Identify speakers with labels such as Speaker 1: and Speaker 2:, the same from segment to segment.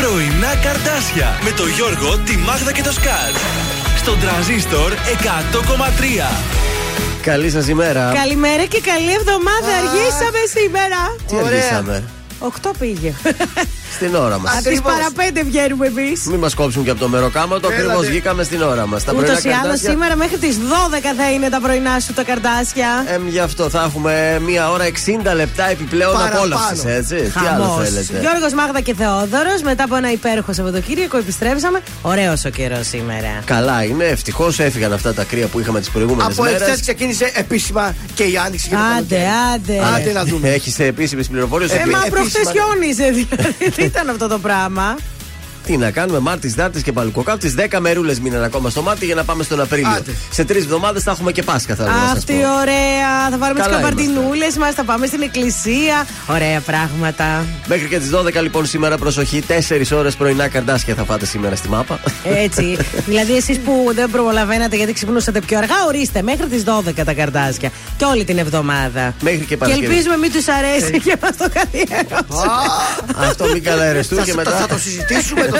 Speaker 1: Πρωινά καρτάσια με το Γιώργο, τη Μάγδα και το Σκάτ. Στον τραζίστορ 100,3.
Speaker 2: Καλή σας ημέρα.
Speaker 3: Καλημέρα και καλή εβδομάδα. Αργήσαμε σήμερα.
Speaker 2: Τι αργήσαμε;
Speaker 3: 8 πήγε.
Speaker 2: Στην ώρα μας.
Speaker 3: Από τι παραπέντε βγαίνουμε εμείς.
Speaker 2: Μην μας κόψουν και από το μεροκάματο. Ακριβώς βγήκαμε στην ώρα μας.
Speaker 3: Ούτως ή άλλως σήμερα μέχρι τις 12 θα είναι τα πρωινά σου τα καρτάσια.
Speaker 2: Ε, γι' αυτό θα έχουμε μία ώρα 60 λεπτά επιπλέον απόλαυση, έτσι. Τι άλλο θέλετε;
Speaker 3: Γιώργος Μάγδα και Θεόδωρος, μετά από ένα υπέροχο Σαββατοκύριακο επιστρέψαμε. Ωραίος ο καιρός σήμερα.
Speaker 2: Καλά είναι. Ευτυχώς έφυγαν αυτά τα κρύα που είχαμε τις προηγούμενες μέρες.
Speaker 4: Από εχθές ξεκίνησε επίσημα και η άνοιξη.
Speaker 3: Άντε, άντε.
Speaker 4: Άντε να δούμε.
Speaker 2: Έχεις επίσημες πληροφορίες.
Speaker 3: Ε, μα προχθές χιόνιζε δηλαδή ήταν αυτό το πράγμα.
Speaker 2: Τι να κάνουμε, Μάρτι, Δάρτη και Παλουκοκάπτη. 10 μερούλες μείναν ακόμα στο μάτι για να πάμε στον Απρίλιο. Άτε. Σε τρεις εβδομάδες θα έχουμε και Πάσχα, θα
Speaker 3: Αυτή ωραία. Θα βάλουμε τις καμπαρτινούλες μας, θα πάμε στην εκκλησία. Ωραία πράγματα.
Speaker 2: Μέχρι και τις 12 λοιπόν σήμερα προσοχή. 4 ώρες πρωινά καρτάσια θα φάτε σήμερα στη μάπα.
Speaker 3: Έτσι. δηλαδή εσείς που δεν προλαβαίνατε γιατί ξυπνούσατε πιο αργά, ορίστε μέχρι τις 12 τα καρτάσια. Και όλη την εβδομάδα.
Speaker 2: Μέχρι και Παρασκευή.
Speaker 3: Και ελπίζουμε μην τους αρέσει και μας το καθιέρωσαν.
Speaker 2: Αυτό μην καλά και μετά.
Speaker 4: Θα το συζητήσουμε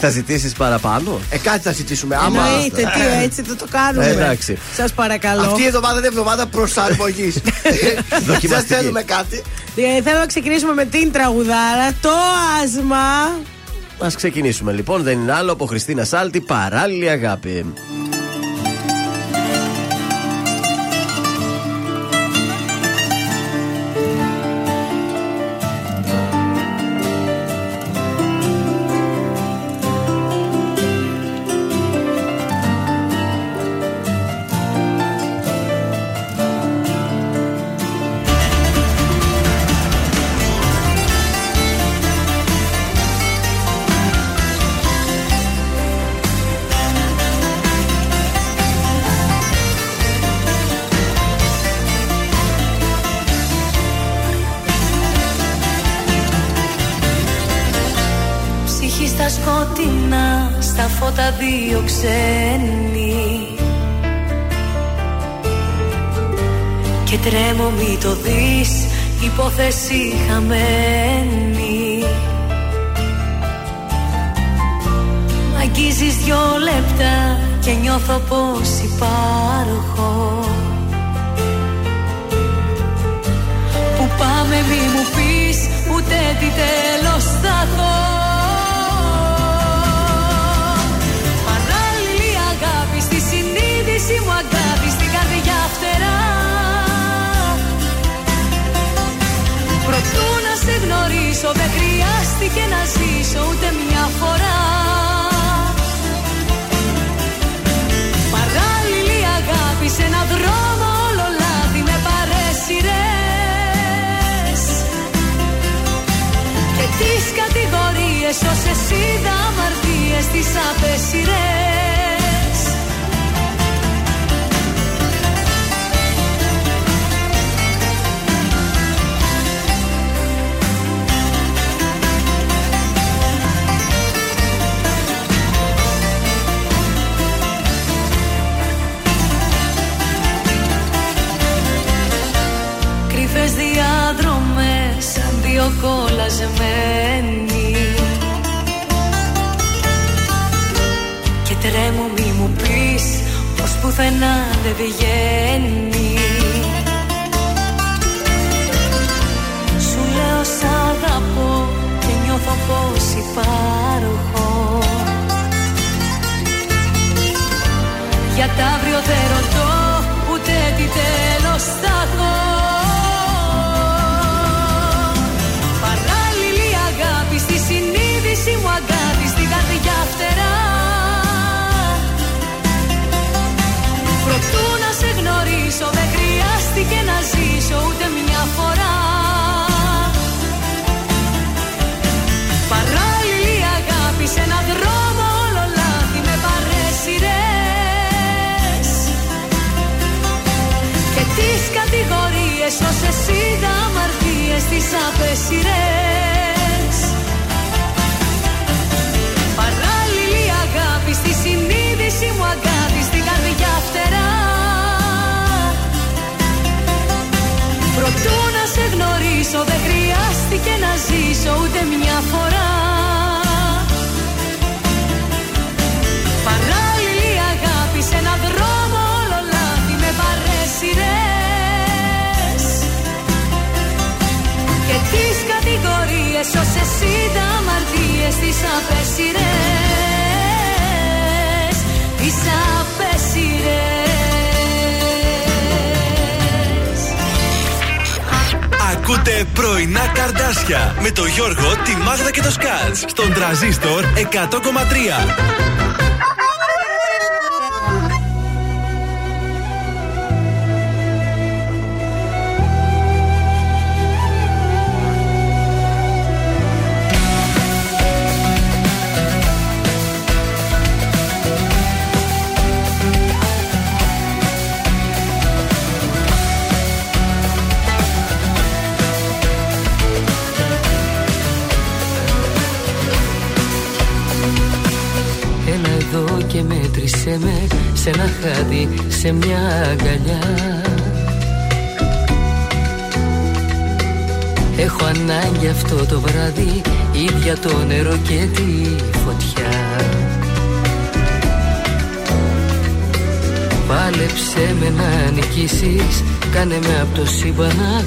Speaker 2: θα ζητήσεις παραπάνω;
Speaker 4: Ε, κάτι θα ζητήσουμε.
Speaker 3: Άμα. Εννοείται, τι έτσι δεν το κάνουμε.
Speaker 2: εντάξει.
Speaker 3: Σας παρακαλώ.
Speaker 4: Αυτή η εβδομάδα είναι εβδομάδα προσαρμογής. Δεν θέλουμε κάτι.
Speaker 3: Ε, θέλω να ξεκινήσουμε με την τραγουδάρα. Το άσμα.
Speaker 2: Α ξεκινήσουμε λοιπόν. Δεν είναι άλλο από Χριστίνα Σάλτη. Παράλληλη αγάπη.
Speaker 5: Υπόθεση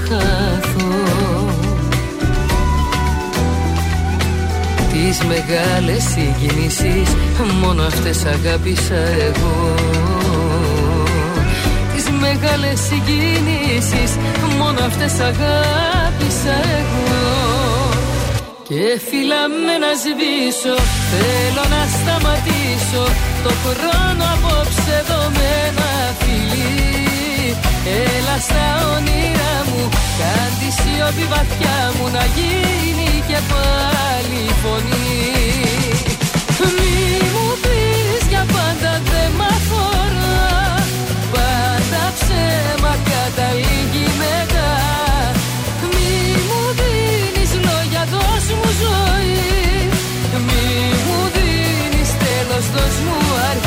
Speaker 6: χαθώ. Τις μεγάλες συγκινήσεις Μόνο αυτές αγάπησα εγώ. Τις μεγάλες συγκινήσεις Μόνο αυτές αγάπησα εγώ. Και φυλάμε να σβήσω Θέλω να σταματήσω Το χρόνο απόψε εδώ με ένα φιλί Έλα στα όνειρά μου Κάν τη σιωπή βαθιά μου Να γίνει και πάλι φωνή. Μη μου πεις για πάντα δεν μ' αφορά. Πάντα ψέμα καταλήγει μετά. Μη μου δίνεις λόγια δώσ' μου ζωή. Μη μου δίνεις τέλος δώσ' μου αρχή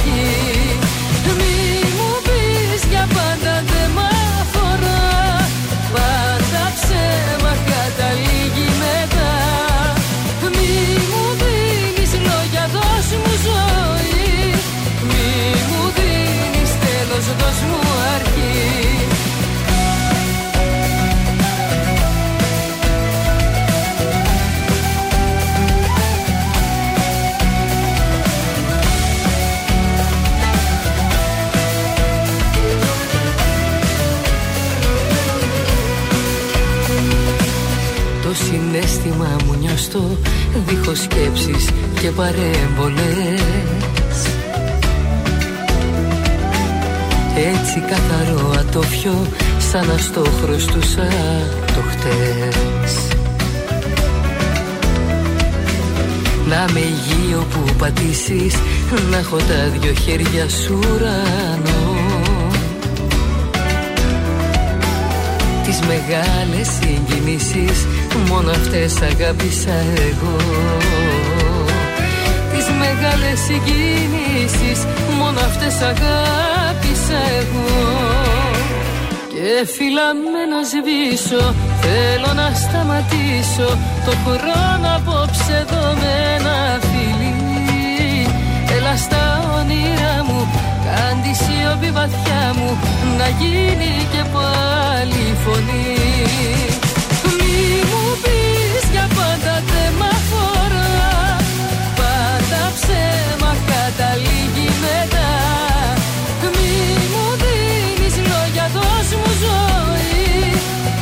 Speaker 6: συνέστημα μου νιώστο Δίχως σκέψεις και παρέμβολες. Έτσι καθαρό ατόφιο Σαν να στο χρωστούσα το χτες Να με υγείο που πατήσεις Να έχω τα δυο χέρια σου ουρανό. Τις μεγάλες συγκινήσεις Μόνο αυτές αγάπησα εγώ. Τις μεγάλες συγκινήσεις Μόνο αυτές αγάπησα εγώ. Και φυλάμε να σβήσω Θέλω να σταματήσω. Το χρόνο απόψε εδώ με ένα φιλί. Έλα στα όνειρά μου Κάν τη σιωπή βαθιά μου. Να γίνει και πάλι φωνή. μου πεις για πάντα δεν μ' αφορά Πάντα ψέμα καταλήγει μετά. Μη μου δίνεις λόγια δώσ' μου ζωή.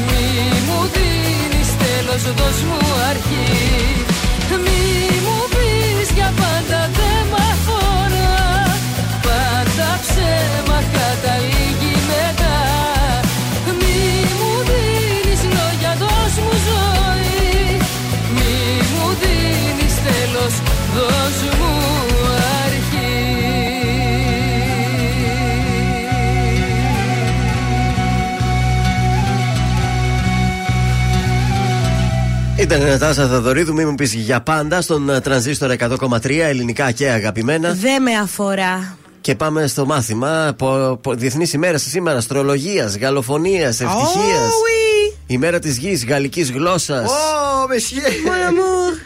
Speaker 6: Μη μου δίνεις τέλος δώσ' μου αρχή. Μη μου πεις για πάντα δεν μ' αφορά. Πάντα ψέμα καταλήγει
Speaker 2: Ήταν ένα τάσα Θαδωρίδου, μην μου πεις για πάντα στον ε, τρανζίστορ 100,3 ελληνικά και αγαπημένα.
Speaker 3: Δεν με αφορά.
Speaker 2: Και πάμε στο μάθημα. Διεθνής ημέρας σήμερα αστρολογίας, γαλοφωνία, ευτυχίας.
Speaker 3: Oh, oui.
Speaker 2: Η μέρα της γης, γαλλικής γλώσσας.
Speaker 4: Ω, μεσιέ.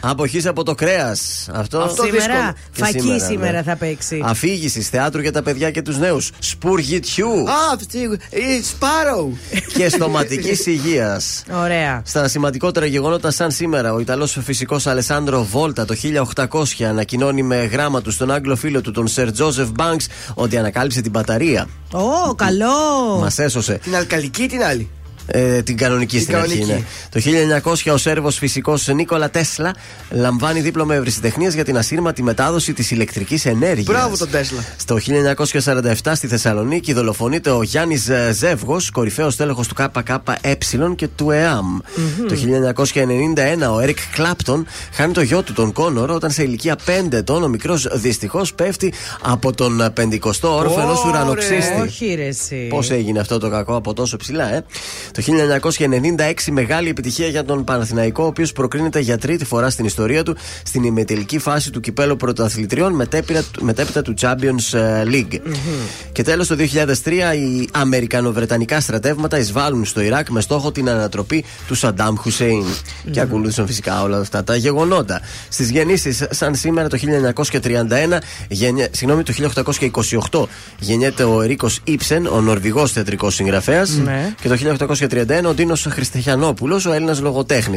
Speaker 2: Αποχής από το κρέας. Αυτό,
Speaker 3: Αυτό σήμερα.
Speaker 2: δύσκολο. Και
Speaker 3: Φακή
Speaker 2: σήμερα,
Speaker 3: σήμερα,
Speaker 2: ναι.
Speaker 3: θα παίξει.
Speaker 2: Αφήγησης θεάτρου για τα παιδιά και τους νέους. Σπουργιτιού.
Speaker 4: Α, αυτή. η Σπάρο.
Speaker 2: και στοματικής υγείας.
Speaker 3: Ωραία.
Speaker 2: Στα σημαντικότερα γεγονότα, σαν σήμερα, ο Ιταλός φυσικός Αλεσάνδρο Βόλτα το 1800 ανακοινώνει με γράμμα του στον Άγγλο φίλο του, τον Σερ Τζόζεφ Μπάνκ, ότι ανακάλυψε την μπαταρία.
Speaker 3: Ω, καλό.
Speaker 2: Μας έσωσε.
Speaker 4: Την αλκαλική ή την άλλη;
Speaker 2: Ε, την κανονική
Speaker 4: Την
Speaker 2: στην αρχή.
Speaker 4: κανονική.
Speaker 2: Ναι. Το 1900 ο Σέρβος φυσικός Νίκολα Τέσλα λαμβάνει δίπλωμα ευρυσιτεχνίας για την ασύρματη μετάδοση της ηλεκτρικής ενέργειας.
Speaker 4: Μπράβο τον Τέσλα.
Speaker 2: Στο 1947 στη Θεσσαλονίκη δολοφονείται ο Γιάννης Ζεύγος, κορυφαίος τέλεχο του ΚΚΕ και του ΕΑΜ. Το 1991 ο Έρικ Κλάπτον χάνει το γιο του τον Κόνορο όταν σε ηλικία 5 ετών ο μικρός δυστυχώς πέφτει από τον 50ο όροφο ενό
Speaker 4: Ωρε.
Speaker 2: ουρανοξύστη.
Speaker 3: Όχι, ρε, εσύ.
Speaker 2: Πώς έγινε αυτό το κακό από τόσο ψηλά, ε; Το 1996 μεγάλη επιτυχία για τον Παναθηναϊκό, ο οποίος προκρίνεται για τρίτη φορά στην ιστορία του στην ημετελική φάση του κυπέλου πρωτοαθλητριών μετέπειτα, μετέπειτα του Champions ε, League. Και τέλος το 2003 οι Αμερικανοβρετανικά στρατεύματα εισβάλλουν στο Ιράκ με στόχο την ανατροπή του Σαντάμ Χουσέιν. Και ακολούθησαν φυσικά όλα αυτά τα γεγονότα. Στις γεννήσεις, σαν σήμερα το 1931, γεννε, συγγνώμη, το 1828 γεννιέται ο Ερίκος Ήψεν, ο Νορβηγός θεατρικός συγγραφέας.
Speaker 3: Ναι.
Speaker 2: Και το 1831 ο Ντίνο Χριστιανόπουλο, ο Έλληνα λογοτέχνη.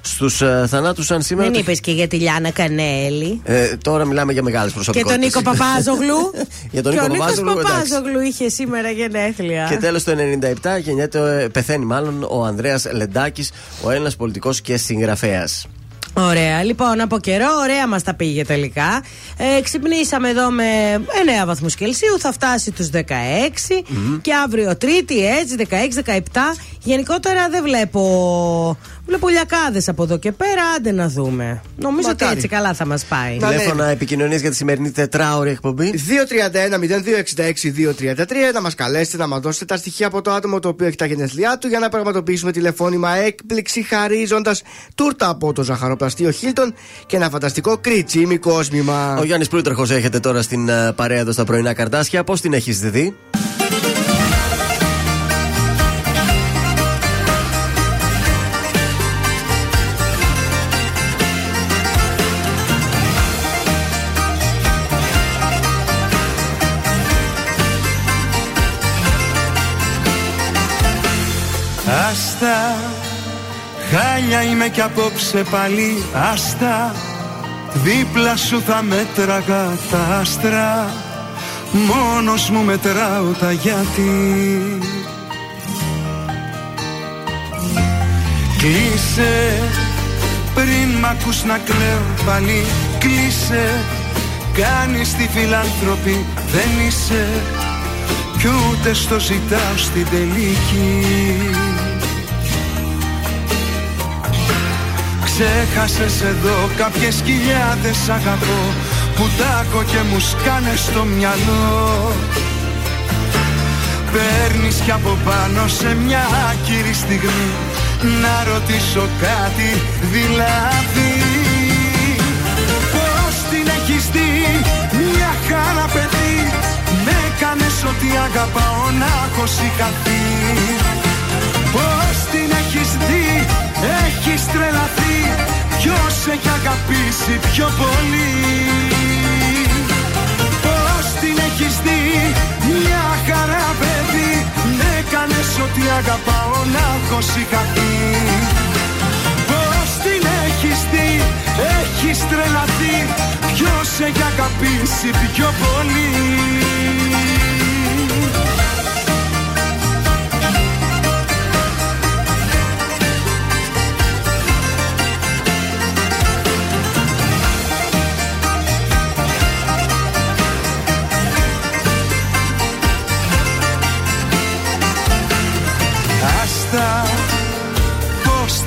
Speaker 2: Στου ε, θανάτου, σαν σήμερα.
Speaker 3: Δεν
Speaker 2: το-
Speaker 3: είπε και για τη Λιάνα Κανέλη.
Speaker 2: Ε, τώρα μιλάμε για μεγάλε
Speaker 3: Και
Speaker 2: προσωπικότητε.
Speaker 3: τον Νίκο Παπάζογλου.
Speaker 2: Για τον
Speaker 3: και
Speaker 2: Νίκο
Speaker 3: ο Νίκος
Speaker 2: Παπάζογλου, εντάξει.
Speaker 3: Παπάζογλου είχε σήμερα γενέθλια.
Speaker 2: Και τέλο το 97 γεννιέται, ε, πεθαίνει μάλλον ο Ανδρέα Λεντάκη, ο Έλληνα πολιτικό και συγγραφέα.
Speaker 3: Ωραία, λοιπόν, από καιρό, ωραία μας τα πήγε τελικά. Ε, ξυπνήσαμε εδώ με 9 βαθμούς Κελσίου, θα φτάσει τους 16 και αύριο Τρίτη, έτσι, 16-17. Γενικότερα δεν βλέπω. Βλέπω λιακάδε από εδώ και πέρα, άντε να δούμε. Νομίζω ότι
Speaker 4: Μακάρι.
Speaker 3: έτσι καλά θα μας πάει.
Speaker 4: Να
Speaker 2: Τηλέφωνα επικοινωνίας για τη σημερινή τετράωρη εκπομπή.
Speaker 4: 231-0266-233 να μας καλέσετε να μας δώσετε τα στοιχεία από το άτομο το οποίο έχει τα γενέθλιά του για να πραγματοποιήσουμε τηλεφώνημα έκπληξη χαρίζοντας τούρτα από το ζαχαροπλαστείο Χίλτον και ένα φανταστικό κριτσίμι κόσμημα.
Speaker 2: Ο Γιάννης Πλούτραχο έχετε τώρα στην ε, παρέα εδώ στα πρωινά καρτάσια. Πώς την έχεις δει,
Speaker 7: Άστα, χάλια είμαι κι απόψε πάλι Άστα, δίπλα σου θα μέτραγα τα άστρα Μόνος μου μετράω τα γιατί. Κλείσε, πριν μ' ακούς να κλαίω πάλι Κλείσε, κάνεις τη φιλάνθρωπη δεν είσαι κι ούτε στο ζητάω στην τελική. Ξέχασες εδώ κάποιες χιλιάδες αγαπώ Που τάκω και μου σκάνε στο μυαλό. Παίρνεις κι από πάνω σε μια άκυρη στιγμή Να ρωτήσω κάτι δηλαδή ότι αγαπάω να έχω σηκαθεί Πώς την έχεις δει έχεις τρελαθεί. Ποιος έχει αγαπήσει πιο πολύ; Πώς την έχεις δει μια χαρά παιδί. Με έκανες ότι αγαπάω να έχω σηκαθεί Πώς την έχεις δει έχεις τρελαθεί. Ποιος έχει αγαπήσει πιο πολύ;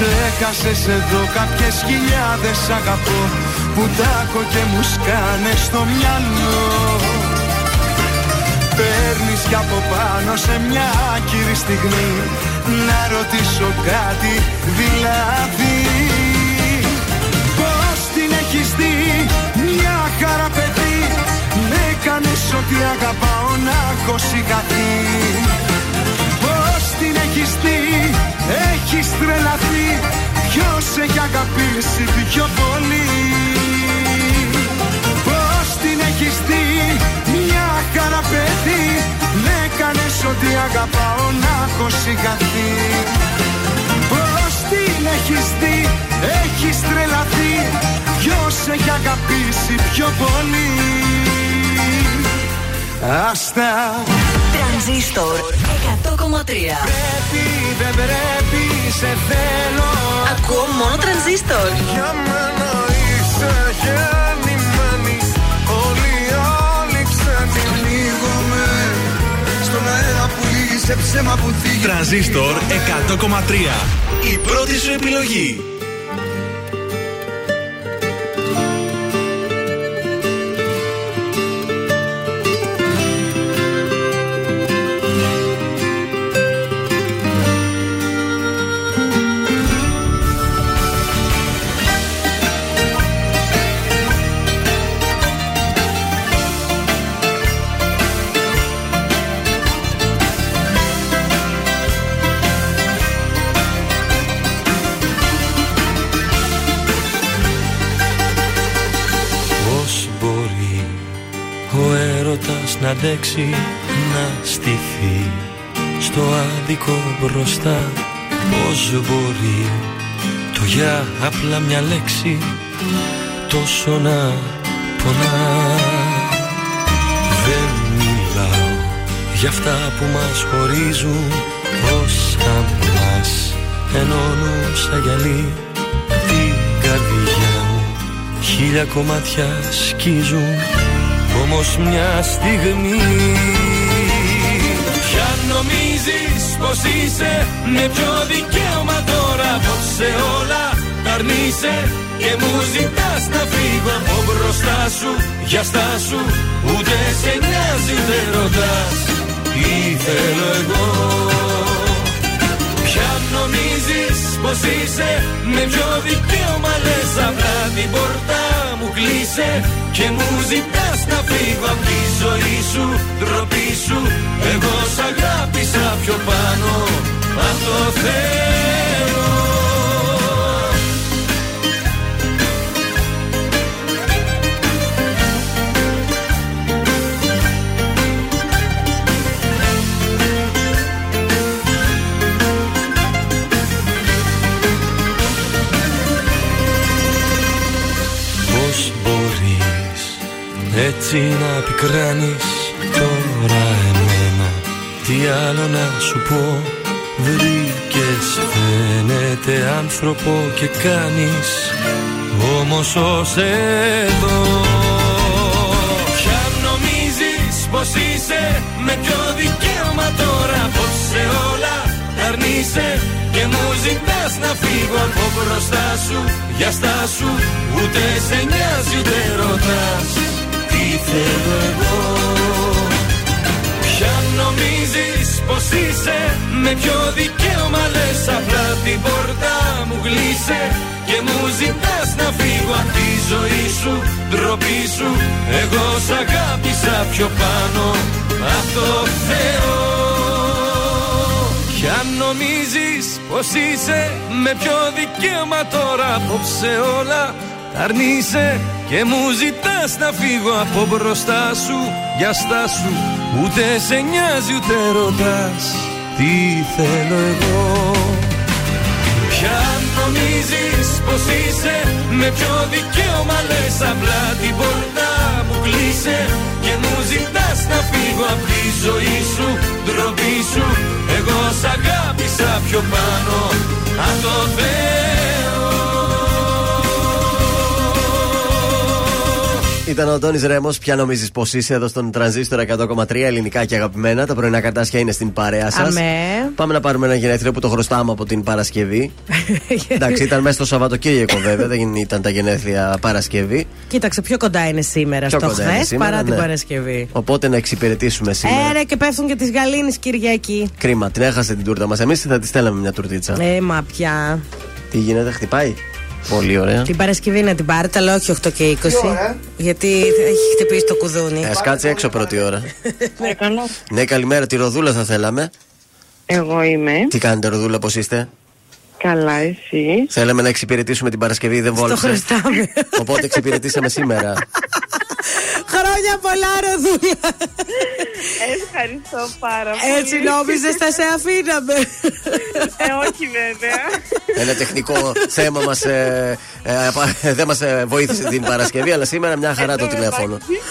Speaker 8: Έχασες εδώ κάποιες χιλιάδες αγαπώ Που τάκω και μου σκάνε στο μυαλό. Παίρνεις κι από πάνω σε μια άκυρη στιγμή Να ρωτήσω κάτι δηλαδή. Πώς την έχεις δει μια χαρά παιδί Με κάνεις ό,τι αγαπάω να έχω σιγαθεί Πώς την έχεις δει έχεις τρελαθεί Ποιος έχει αγαπήσει πιο πολύ; Πώς την έχεις δει μια χαρά παιδί; Με κάνεις ό,τι αγαπάω να έχω σιγαθεί Πώς την έχεις δει; Έχεις τρελαθεί. Ποιος έχει αγαπήσει πιο πολύ; Άστα.
Speaker 9: Τρανζίστορ 100,3
Speaker 8: Πρέπει δεν πρέπει σε θέλω.
Speaker 9: Ακούω μόνο τρανζίστορ.
Speaker 8: Για μένα είσαι γεννημένη Όλοι οι άλλοι ξένοι Πνίγομαι Στον αέρα που λύγει σε ψέμα που θίγει.
Speaker 1: Τρανζίστορ 100,3. Η πρώτη σου επιλογή.
Speaker 10: Να αντέξει να στηθεί στο άδικο μπροστά. Πώς μπορεί το για απλά μια λέξη τόσο να πονά; Δεν μιλάω για αυτά που μας χωρίζουν όσα μας ενώνουν σαν γυαλί. Την καρδιά μου Χίλια κομμάτια σκίζουν Όμως μια στιγμή
Speaker 8: Ποια νομίζεις πως είσαι Με ποιο δικαίωμα τώρα Πως σε όλα τα αρνείσαι Και μου ζητάς να φύγω. Από μπροστά σου Για στάσου Ούτε σε νοιάζει ούτε ρωτάς Τι θέλω εγώ. Ποια νομίζεις πως είσαι Με ποιο δικαίωμα λες απλά την πόρτα μου κλείσε Και μου ζητάς να φύγω από τη ζωή σου Ντροπή σου. Εγώ σ' αγάπησα πιο πάνω. Αν το θέλω
Speaker 10: έτσι να πικράνεις τώρα εμένα. Τι άλλο να σου πω; Βρήκες φαίνεται άνθρωπο και κάνεις. Όμως ως εδώ.
Speaker 8: Ποια νομίζεις πως είσαι Με ποιο δικαίωμα τώρα. Πως σε όλα τα αρνείσαι Και μου ζητάς να φύγω. Από μπροστά σου Για στάσου Ούτε σε νοιάζει ούτε ρωτάς Τι θέλω εγώ Ποια νομίζεις πως είσαι Με ποιο δικαίωμα λες απλά την πόρτα μου γλίσε Και μου ζητάς να φύγω από τη ζωή σου Ντροπή σου. Εγώ σ' αγάπησα πιο πάνω Από το Θεό. Ποια νομίζεις πως είσαι Με ποιο δικαίωμα τώρα απόψε όλα τα αρνείσαι και μου ζητάς να φύγω από μπροστά σου Για στάσου ούτε σε νοιάζει ούτε ρωτάς Τι θέλω εγώ. Ποια νομίζεις πως είσαι Με ποιο δικαίωμα λες απλά την πόρτα μου κλείσε. Και μου ζητάς να φύγω από τη ζωή σου Ντροπή σου. Εγώ σ' αγάπησα πιο πάνω Αν το Θεό
Speaker 2: Ήταν ο Τόνις Ρέμος. Ποια νομίζεις πως είσαι εδώ στον τρανζίστορ 100,3 ελληνικά και αγαπημένα. Τα πρωινά καρτάσια είναι στην παρέα σας.
Speaker 3: Αμέ.
Speaker 2: Πάμε να πάρουμε ένα γενέθλιο που το χρωστάμε από την Παρασκευή. Εντάξει, ήταν μέσα στο Σαββατοκύριακο βέβαια, δεν ήταν τα γενέθλια Παρασκευή.
Speaker 3: Κοίταξε, πιο κοντά είναι σήμερα
Speaker 2: Πιο
Speaker 3: στο
Speaker 2: κοντά είναι
Speaker 3: χθε
Speaker 2: σήμερα,
Speaker 3: παρά την
Speaker 2: ναι.
Speaker 3: Παρασκευή.
Speaker 2: Οπότε να εξυπηρετήσουμε σήμερα.
Speaker 3: Έρε και πέφτουν και τη Γαλήνη Κυριακή.
Speaker 2: Κρίμα, την έχασε την τούρτα μας. Εμείς θα τη στέλναμε μια τουρτίτσα.
Speaker 3: Ε, μα πια.
Speaker 2: Τι γίνεται, χτυπάει; Πολύ ωραία.
Speaker 3: Την Παρασκευή να την πάρετε, αλλά όχι 8 και 20.
Speaker 4: ώρα;
Speaker 3: Γιατί έχει χτυπήσει το κουδούνι.
Speaker 2: Ε, κάτσε έξω πρώτη ώρα.
Speaker 11: Έκανα.
Speaker 2: ναι, καλημέρα. Τη Ροδούλα θα θέλαμε.
Speaker 11: Εγώ είμαι.
Speaker 2: Τι κάνετε, Ροδούλα, πώς είστε;
Speaker 11: Καλά, εσύ.
Speaker 2: Θέλαμε να εξυπηρετήσουμε την Παρασκευή, δεν
Speaker 3: Το
Speaker 2: βόλεψε.
Speaker 3: χρωστάμε.
Speaker 2: Οπότε εξυπηρετήσαμε σήμερα.
Speaker 3: Χρόνια πολλά, Ροδούλα.
Speaker 11: Ευχαριστώ πάρα πολύ.
Speaker 3: Έτσι νόμιζες θα σε αφήναμε.
Speaker 11: Ε, όχι βέβαια.
Speaker 2: Ένα τεχνικό θέμα μας, ε, ε, απα- δεν μας βοήθησε την Παρασκευή, αλλά σήμερα μια χαρά το
Speaker 11: Εν τω
Speaker 2: τηλέφωνο.
Speaker 11: μεταξύ-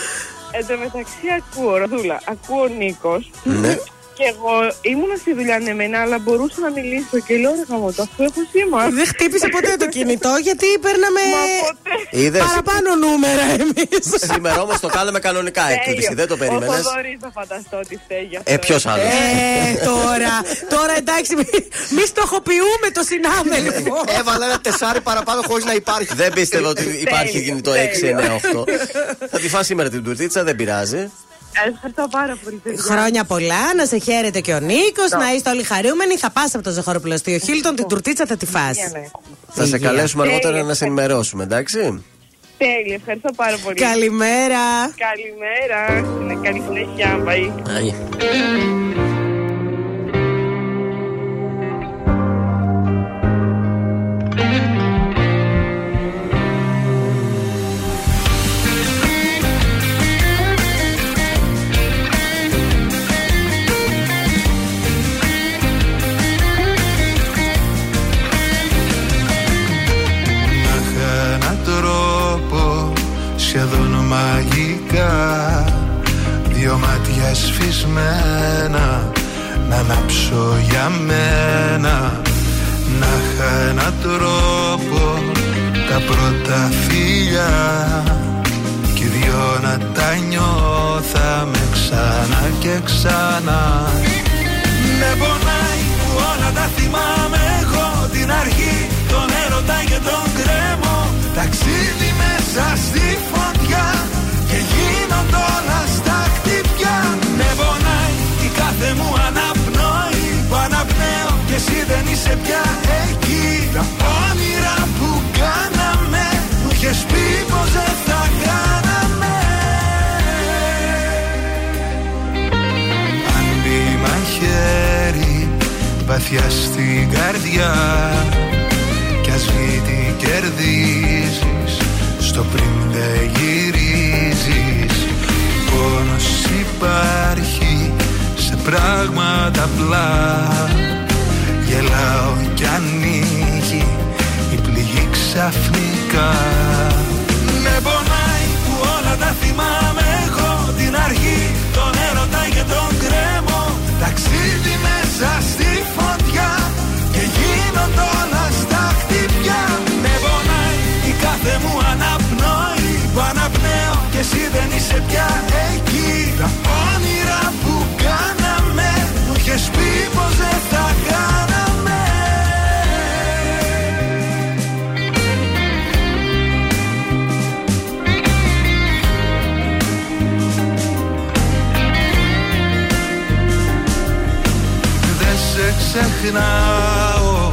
Speaker 11: Εν τω μεταξύ ακούω, Ροδούλα, ακούω ο Νίκος
Speaker 2: Ναι.
Speaker 11: Και εγώ ήμουν στη δουλειά ναι μεν, αλλά μπορούσα να μιλήσω και λέω ρε γαμώ, το αφού έχω σήμα.
Speaker 3: Δεν χτύπησε ποτέ το κινητό γιατί παίρναμε
Speaker 11: Μα ποτέ.
Speaker 2: Είδες,
Speaker 3: παραπάνω νούμερα εμείς.
Speaker 2: σήμερα όμως το κάναμε κανονικά έκπληξη, δεν το
Speaker 11: Ο
Speaker 2: περίμενε.
Speaker 11: Θοδωρής θα φανταστώ ότι φταίει γι' αυτό.
Speaker 2: Ε, ποιο άλλος;
Speaker 3: Ε, τώρα, τώρα εντάξει, μη- μη στοχοποιούμε το συνάδελφο.
Speaker 4: Έβαλα ένα τεσάρι παραπάνω χωρίς να υπάρχει.
Speaker 2: Δεν πίστευα ότι υπάρχει
Speaker 11: Τέλειο,
Speaker 2: κινητό
Speaker 11: τέλειο.
Speaker 2: 6-9-8. Θα τη φας σήμερα την τουρτίτσα, δεν πειράζει.
Speaker 11: Ευχαριστώ πάρα πολύ. παιδιά.
Speaker 3: Χρόνια πολλά, να σε χαίρετε και ο Νίκος, να είστε όλοι χαρούμενοι. Θα πας από το ζαχαροπλαστείο Χίλτον, την τουρτίτσα θα τη
Speaker 11: Για
Speaker 3: φας
Speaker 11: να έχουμε.
Speaker 2: Θα σε
Speaker 3: Υγεία.
Speaker 2: καλέσουμε αργότερα
Speaker 11: Τέλεια.
Speaker 2: να σε ενημερώσουμε, εντάξει.
Speaker 11: Τέλεια, ευχαριστώ πάρα πολύ.
Speaker 3: Καλημέρα.
Speaker 11: Καλημέρα. Καλή συνέχεια. Bye.
Speaker 7: Για μένα Να είχα έναν τρόπο τα πρώτα φίλια Κι οι δυο να τα νιώθαμε ξανά και ξανά. Με πονάει που όλα τα θυμάμαι είσαι πια εκεί. Τα όνειρα που κάναμε Μου είχες πει πως δεν θα κάναμε. Αν μπει μαχαίρι βαθιά στην καρδιά. Κι ας βγει τι κερδίζεις Στο πριν δεν γυρίζεις. Πόνος υπάρχει σε πράγματα απλά Γελάω κι ανοίγει η πληγή ξαφνικά. Με πονάει που όλα τα θυμάμαι εγώ Την αρχή, τον έρωτα και τον κρέμο Ταξίδι μέσα στη φωτιά Και γίνονται όλα στα χτυπιά. Με πονάει η κάθε μου αναπνοή. Που αναπνέω και εσύ δεν είσαι πια εκεί. Τα όνειρα που κάναμε Μου είχες πει ξεχνάω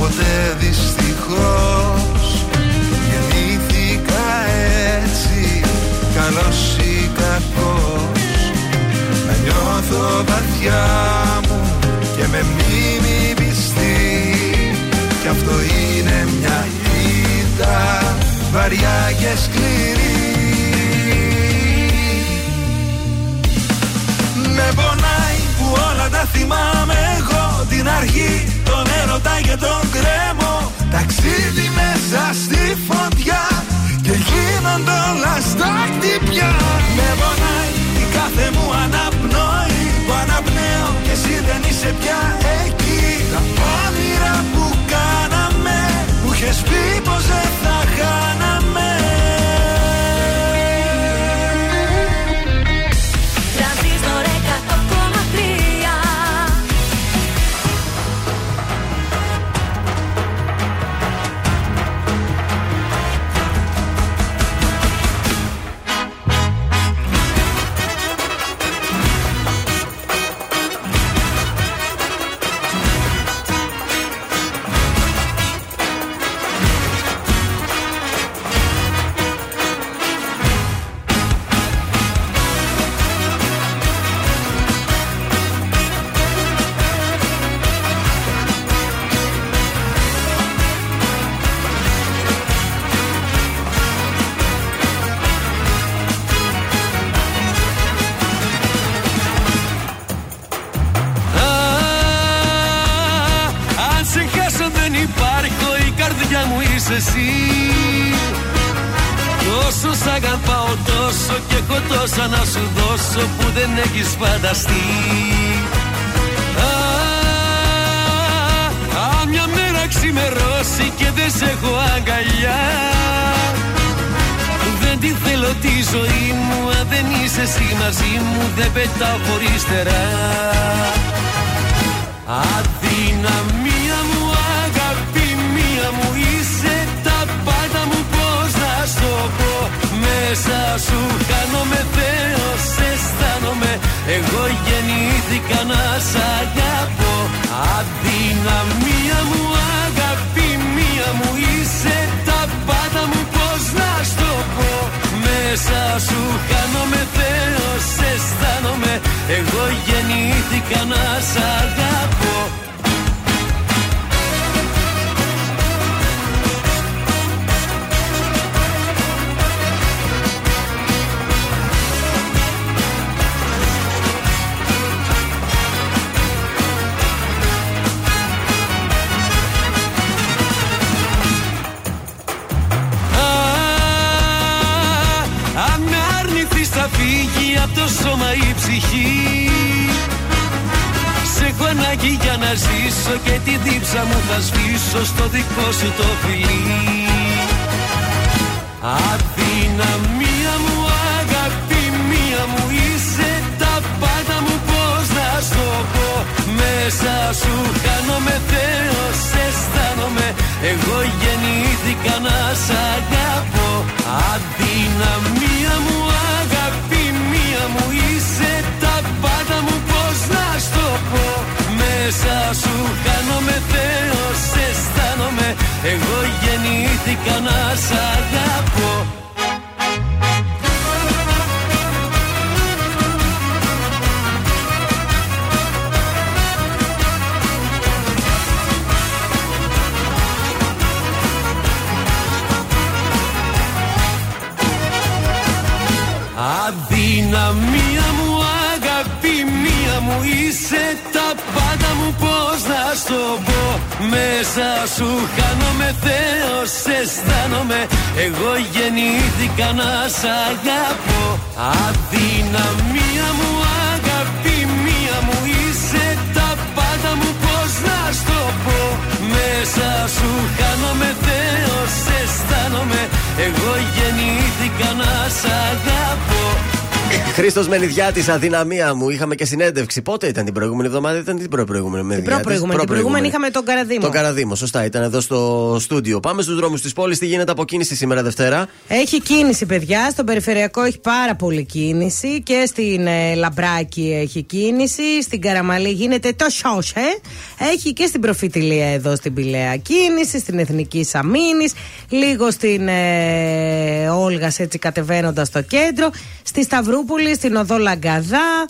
Speaker 7: ποτέ δυστυχώς. Γεννήθηκα έτσι καλός ή κακός. Να νιώθω βαθιά μου και με μνήμη πιστή Κι αυτό είναι μια ήττα βαριά και σκληρή. Με πονάει που όλα τα θυμάμαι εγώ Την αρχή, τον έρωτα και τον κρέμο. Ταξίδι μέσα στη φωτιά Και γίνονται όλα στα χτυπιά. Με πονάει η κάθε μου αναπνοή. Που αναπνέω και εσύ δεν είσαι πια εκεί. Τα όνειρα που κάναμε Μου είχες πει πως δεν θα χάναμε
Speaker 8: εσύ. Τόσο σ' αγαπάω τόσο και έχω τόσα να σου δώσω που δεν έχεις φανταστεί. Α, α, μια μέρα ξημερώσει και δεν σε έχω αγκαλιά. Δεν τη θέλω τη ζωή μου αν δεν είσαι εσύ μαζί μου δεν πετάω χωρίς τερά. Αδυναμία Μέσα σου. Χάνομαι Θεός αισθάνομαι. Εγώ γεννήθηκα να σ' αγαπώ. Αδυναμία μου αγάπη μία μου είσαι. Τα πάντα μου πώς να στο πω. Μέσα σου χάνομαι Θεός αισθάνομαι. Εγώ γεννήθηκα να σ' αγαπώ το σώμα η ψυχή. Σε έχω ανάγκη για να ζήσω και τη δίψα μου θα σβήσω στο δικό σου το φιλί. Αδυναμία μου αγάπη μία μου είσαι. Τα πάντα μου πώς να στο πω. Μέσα σου χάνομαι Θεός αισθάνομαι. Εγώ γεννήθηκα να σ' αγαπώ. Αδυναμία μου αγάπη μία μου είσαι τα πάντα μου πώς να στο πω. Μέσα σου χάνομαι Θεός αισθάνομαι. Εγώ γεννήθηκα να σ' αγαπώ Αδυναμία μου αγάπη μία μου είσαι τα πάντα μου πώς να στο πω. Μέσα σου χάνομαι Θεός αισθάνομαι. Εγώ γεννήθηκα να σ' αγαπώ. Αδυναμία μου αγάπη μία μου είσαι τα πάντα μου πώς να στο πω. Μέσα σου χάνομαι Θεός αισθάνομαι Εγώ γεννήθηκα να σ' αγαπώ
Speaker 2: Χρήστος Μενιδιάτης, αδυναμία μου. Είχαμε και συνέντευξη. Πότε ήταν την προηγούμενη εβδομάδα, ήταν την προ-προηγούμενη.
Speaker 3: Την προ-προηγούμενη. Την προηγούμενη είχαμε τον Καραδίμο.
Speaker 2: Τον Καραδίμο, σωστά. Ήταν εδώ στο στούντιο. Πάμε στους δρόμους της πόλης. Τι γίνεται από κίνηση σήμερα Δευτέρα;
Speaker 3: Έχει κίνηση, παιδιά. Στον περιφερειακό έχει πάρα πολύ κίνηση. Και στην ε, Λαμπράκη έχει κίνηση. Στην Καραμαλή γίνεται το σόσε. Έχει και στην Προφητηλία εδώ στην Πηλαία κίνηση. Στην Εθνική Σαμίνη. Λίγο στην ε, Όλγας έτσι κατεβαίνοντας στο κέντρο. Στη Σταυρούπολη, στην Οδό Λαγκαδά.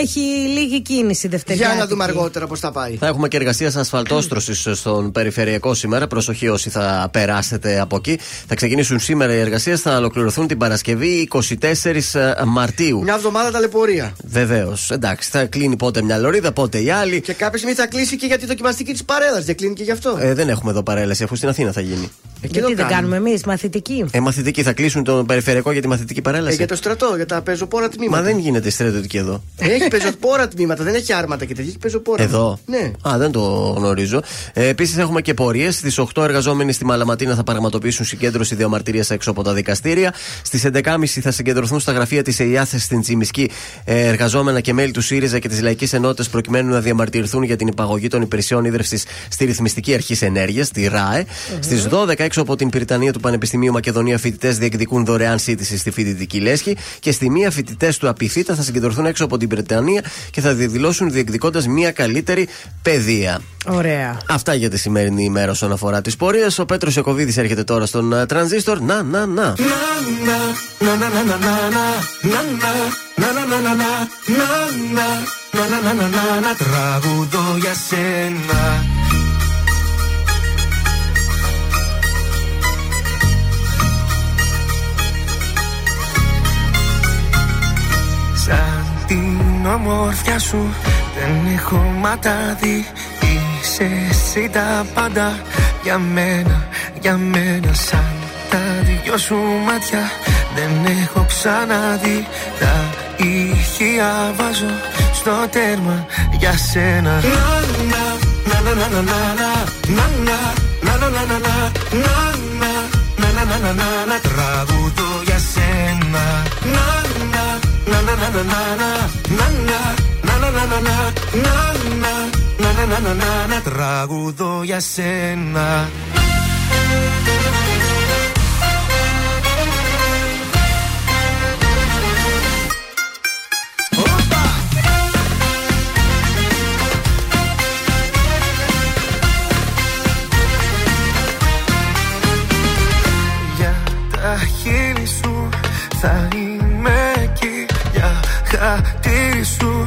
Speaker 3: Έχει λίγη κίνηση δευτεριά.
Speaker 4: Για να δούμε αργότερα πώς θα πάει.
Speaker 2: Θα έχουμε και εργασίας ασφαλτόστρωσης στον περιφερειακό σήμερα. Προσοχή όσοι θα περάσετε από εκεί. Θα ξεκινήσουν σήμερα οι εργασίες, θα ολοκληρωθούν την Παρασκευή 24 Μαρτίου.
Speaker 4: Μια εβδομάδα ταλαιπωρία.
Speaker 2: Βεβαίως. Εντάξει, θα κλείνει πότε μια λωρίδα, πότε η άλλη.
Speaker 4: Και κάποια στιγμή θα κλείσει και για τη δοκιμαστική της παρέλαση. Δεν κλείνει και γι' αυτό.
Speaker 2: Ε, δεν έχουμε εδώ παρέλαση, αφού στην Αθήνα θα γίνει.
Speaker 4: Εκεί
Speaker 3: Γιατί
Speaker 4: το
Speaker 3: δεν κάνουμε εμείς, μαθητική;
Speaker 2: Ε, μαθητική θα κλείσουν τον περιφερειακό για τη μαθητική
Speaker 4: Ε,
Speaker 2: παρέλαση.
Speaker 4: για το στρατό, για τα πεζοπόρα τμήματα.
Speaker 2: Μα δεν γίνεται στρατιωτική εδώ.
Speaker 4: Έχει πεζοπόρα τμήματα, δεν έχει άρματα και τέτοια. Έχει πεζοπόρα.
Speaker 2: Εδώ.
Speaker 4: Ναι.
Speaker 2: Α, δεν το γνωρίζω. Ε, Επίσης έχουμε και πορείες. Στις 8 εργαζόμενοι στη Μαλαματίνα θα πραγματοποιήσουν συγκέντρωση διαμαρτυρία έξω από τα δικαστήρια. Στις 11.30 θα συγκεντρωθούν στα γραφεία της ΕΙΑΘ στην Τσιμισκή ε, εργαζόμενα και μέλη του ΣΥΡΙΖΑ και της Λαϊκής Ενότητας προκειμένου να διαμαρτυρηθούν για την υπαγωγή των υπηρεσιών ίδρυυση στη Ρυθμιστική Αρχή Ενέργεια, τη ΡΑΕ. Στις 12 έξω από την Πυρητανία του Πανεπιστημίου Μακεδονία φοιτητές διεκδικούν δωρεάν σύντηση στη φοιτητική λέσχη. Και στη μία φοιτητές του Απιθύτα θα συγκεντρωθούν έξω από την Βρετανία και θα διαδηλώσουν διεκδικώντα μια καλύτερη παιδεία.
Speaker 3: Ωραία.
Speaker 2: Αυτά για τη σημερινή ημέρα όσον αφορά τι πορείε. Ο Πέτρο Ιακοβίδη έρχεται τώρα στον ε, τρανζίστορ. Να, να, να.
Speaker 12: Τραγουδώ για σένα την ομορφιά σου Δεν έχω ματάδι Είσαι εσύ τα πάντα Για μένα,
Speaker 13: για μένα Σαν τα δυο σου μάτια Δεν έχω ξαναδεί Τα ηχεία βάζω Στο τέρμα για σένα Να, να, να, να, να, να, να Να, να, να, να, να, να Να, να, να, να, να, να για σένα Να, να να να να Για χατήρι σου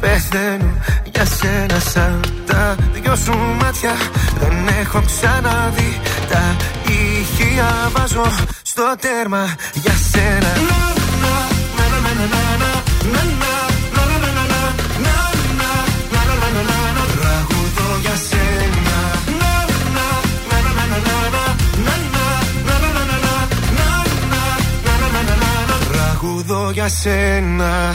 Speaker 13: πεθαίνω για σένα σαν τα δυο σου μάτια Δεν έχω ξαναδεί τα ηχεία βάζω στο τέρμα για σένα Τραγουδώ για σένα Τραγουδώ για σένα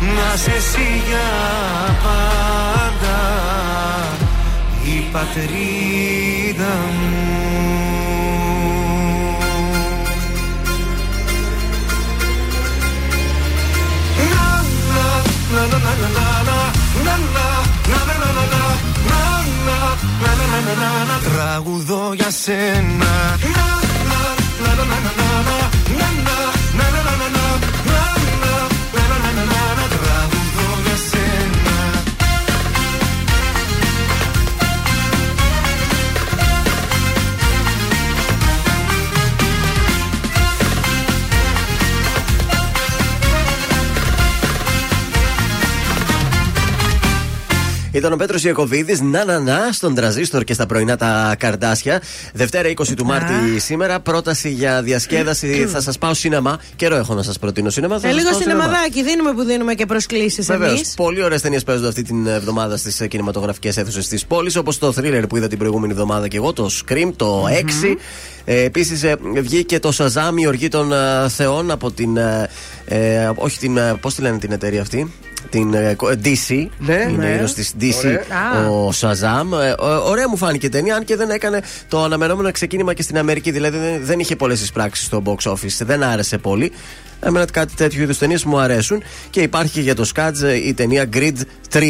Speaker 13: Να σε εσύ για πάντα Η πατρίδα μου Τραγουδώ για σένα Τραγουδώ
Speaker 2: Ήταν ο Πέτρος Ιακοβίδη, να να να, στον τραζίστορ και στα πρωινά τα καρδάσια. Δευτέρα 20 του Μάρτη σήμερα. Πρόταση για διασκέδαση. θα σας πάω σινεμά. Καιρό έχω να σας προτείνω σινεμά. θα
Speaker 3: Ε,
Speaker 2: σας
Speaker 3: λίγο
Speaker 2: πάω σινεμά.
Speaker 3: σινεμαδάκι δίνουμε που δίνουμε και προσκλήσεις
Speaker 2: Βεβαίως.
Speaker 3: εμείς.
Speaker 2: Πολύ ωραίες ταινίες παίζονται αυτή την εβδομάδα στις κινηματογραφικές αίθουσες της πόλης. Όπως το thriller που είδα την προηγούμενη εβδομάδα και εγώ, το Scream, το 6. Ε, Επίσης βγήκε το Shazam, η οργή των ε, θεών από την. ε, ε, όχι την. Πώς τη λένε την εταιρεία αυτή; Την ε, DC.
Speaker 4: Ναι,
Speaker 2: είναι
Speaker 4: ναι.
Speaker 2: ήρωας της DC.
Speaker 4: Ωραία.
Speaker 2: Ο Shazam. Ε, ο- ωραία μου φάνηκε η ταινία, αν και δεν έκανε το αναμενόμενο ξεκίνημα και στην Αμερική. Δηλαδή δεν, δεν είχε πολλές εισπράξεις στο box office. Δεν άρεσε πολύ. Εμένα κάτι τέτοιου είδους ταινίες μου αρέσουν. Και υπάρχει για το Scudge ε, η ταινία Grid 3.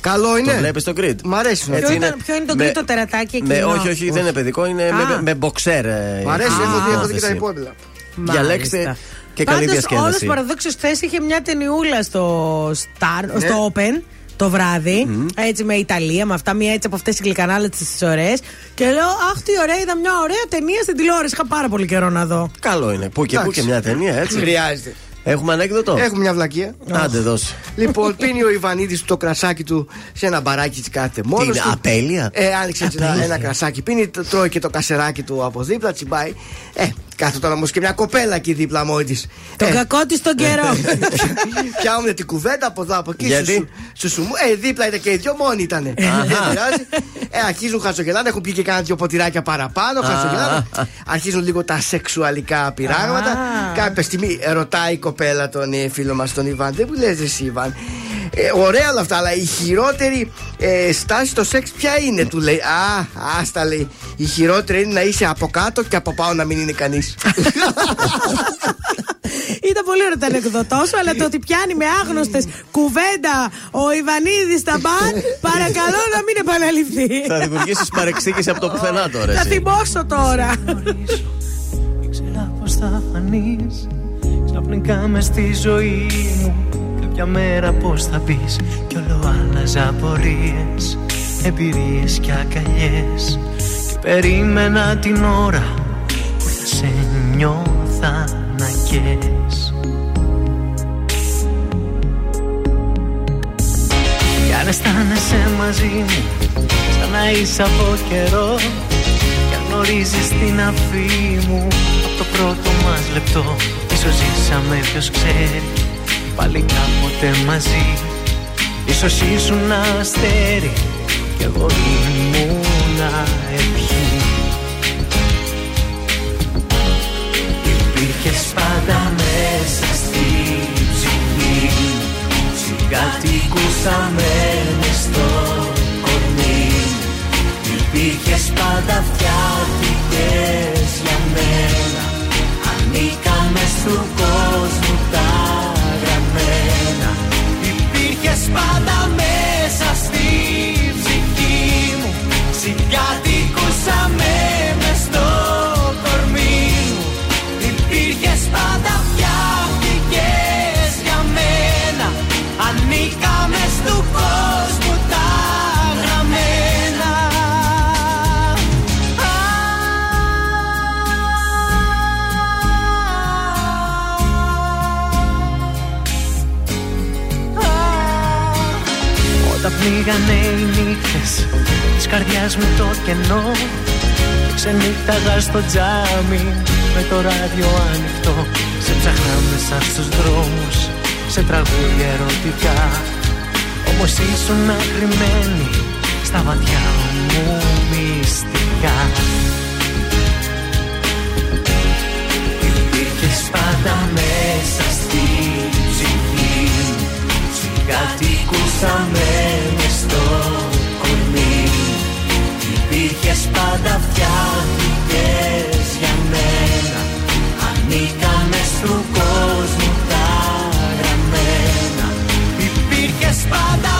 Speaker 4: Καλό είναι.
Speaker 2: Το βλέπεις το grid;
Speaker 4: Μ' αρέσει.
Speaker 2: Έτσι
Speaker 3: Ποιο,
Speaker 2: είναι;
Speaker 3: ήταν, ποιο είναι το
Speaker 2: Με-
Speaker 3: γκρίτο τερατάκι
Speaker 2: Με,
Speaker 3: εκείνο;
Speaker 2: όχι, όχι, δεν είναι παιδικό, είναι
Speaker 3: Α.
Speaker 2: με, με μποξέρ. ε,
Speaker 4: Μ' αρέσει,
Speaker 2: η
Speaker 4: έχω δει, έχω δει και τα
Speaker 2: υπόθεση.
Speaker 4: υπόλοιπα.
Speaker 2: Διαλέξτε και καλή
Speaker 3: Πάντως,
Speaker 2: διασκέδαση.
Speaker 3: όλος παραδόξως χθες είχε μια ταινιούλα στο, Star,
Speaker 4: Ναι.
Speaker 3: στο Open το βράδυ. Έτσι με Ιταλία, με αυτά, μια έτσι από αυτές τι γλυκανάλες τις ωραίες. Και λέω, Αχ, τι ωραία, είδα μια ωραία ταινία στην τηλεόραση. Είχα πάρα πολύ καιρό να δω.
Speaker 2: Καλό είναι. Πού και πού
Speaker 4: Εντάξει.
Speaker 2: και μια ταινία, έτσι.
Speaker 4: Χρειάζεται.
Speaker 2: Έχουμε ανέκδοτο;
Speaker 4: Έχουμε μια βλακεία.
Speaker 2: Άντε, δώσε.
Speaker 4: Λοιπόν, πίνει ο Ιβανίδης το κρασάκι του σε ένα μπαράκι τη κάθε
Speaker 2: Τι
Speaker 4: μόνος.
Speaker 2: είναι, απέλεια.
Speaker 4: Ε, άνοιξε έτσι ένα, ένα κρασάκι. Πίνει, τ- τρώει και το κασεράκι του από δίπλα, τσιμπάει. Ε, κάθεται τώρα όμως και μια κοπέλα εκεί δίπλα μόνη της.
Speaker 3: Τον κακό της τον καιρό.
Speaker 4: Πιάνουν την κουβέντα από εδώ από εκεί.
Speaker 2: Γιατί;
Speaker 4: Σου, σου, σου, μου. ε, δίπλα ήταν και οι δυο μόνοι ήταν. Δεν πειράζει. Ε, αρχίζουν χαζογελάνε, έχουν πει και κάνα δυο ποτηράκια παραπάνω. Χαζογελάνε. Αρχίζουν λίγο τα σεξουαλικά πειράγματα.
Speaker 3: Α.
Speaker 4: Κάποια στιγμή ρωτάει η κοπέλα τον ε, φίλο μας τον Ιβάν. Δεν μου λες εσύ, Ιβάν. Ε, ωραία όλα αυτά, αλλά η χειρότερη ε, στάση στο σεξ ποια είναι, του λέει. Α, άστα λέει. Η χειρότερη είναι να είσαι από κάτω και από πάνω να μην είναι κανείς.
Speaker 3: Ήταν πολύ ωραίο το ανεκδοτό σου, αλλά το ότι πιάνει με άγνωστες κουβέντα ο Ιβανίδης στα μπαρ, παρακαλώ να μην επαναληφθεί.
Speaker 2: Θα δημιουργήσεις παρεξήγηση από το πουθενά τώρα.
Speaker 3: Θα
Speaker 2: εσύ.
Speaker 3: θυμώσω τώρα.
Speaker 13: Ήξερα πως θα φανείς Ξαφνικά μες στη ζωή μου Για μέρα πως θα πεις Κι όλο άλλαζα απορίες Εμπειρίες και αγκαλιές. Και περίμενα την ώρα Που θα σε νιώθα να κες Κι αν αισθάνεσαι μαζί μου Σαν να είσαι από καιρό Κι αν γνωρίζεις την αφή μου Από το πρώτο μας λεπτό Ίσως ζήσαμε ποιος ξέρει Πάλι κάποτε μαζί. Ίσως ήσουν αστέρι Κι εγώ ήμουνα ευχή Υπήρχες πάντα μέσα στη ψυχή. Συγκατοικούσαμε μες στο κορμί. Υπήρχες πάντα φτιάχτηκες για μένα. Ανήκαμε στου κόσμου τα γραμμένα Υπήρχες πάντα μέσα στη ψυχή μου. Συγκατοικούσαμε Όταν πνίγανε οι νύχτες Της καρδιάς μου το κενό Και ξενύχταγα στο τζάμι Με το ράδιο ανοιχτό. Σε ψάχνα μέσα στους δρόμους Σε τραγούδια ερωτικά. Όμως ήσουν κρυμμένη Στα βαθιά μου μυστικά. Υπήρχες πάντα μέσα στη ψυχή μου Συγκατοικούσαμε μες στο κορμί. Υπήρχες πάντα φτιάχτηκες για μένα. Ανήκαμε στου κόσμου τα γραμμένα Υπήρχες πάντα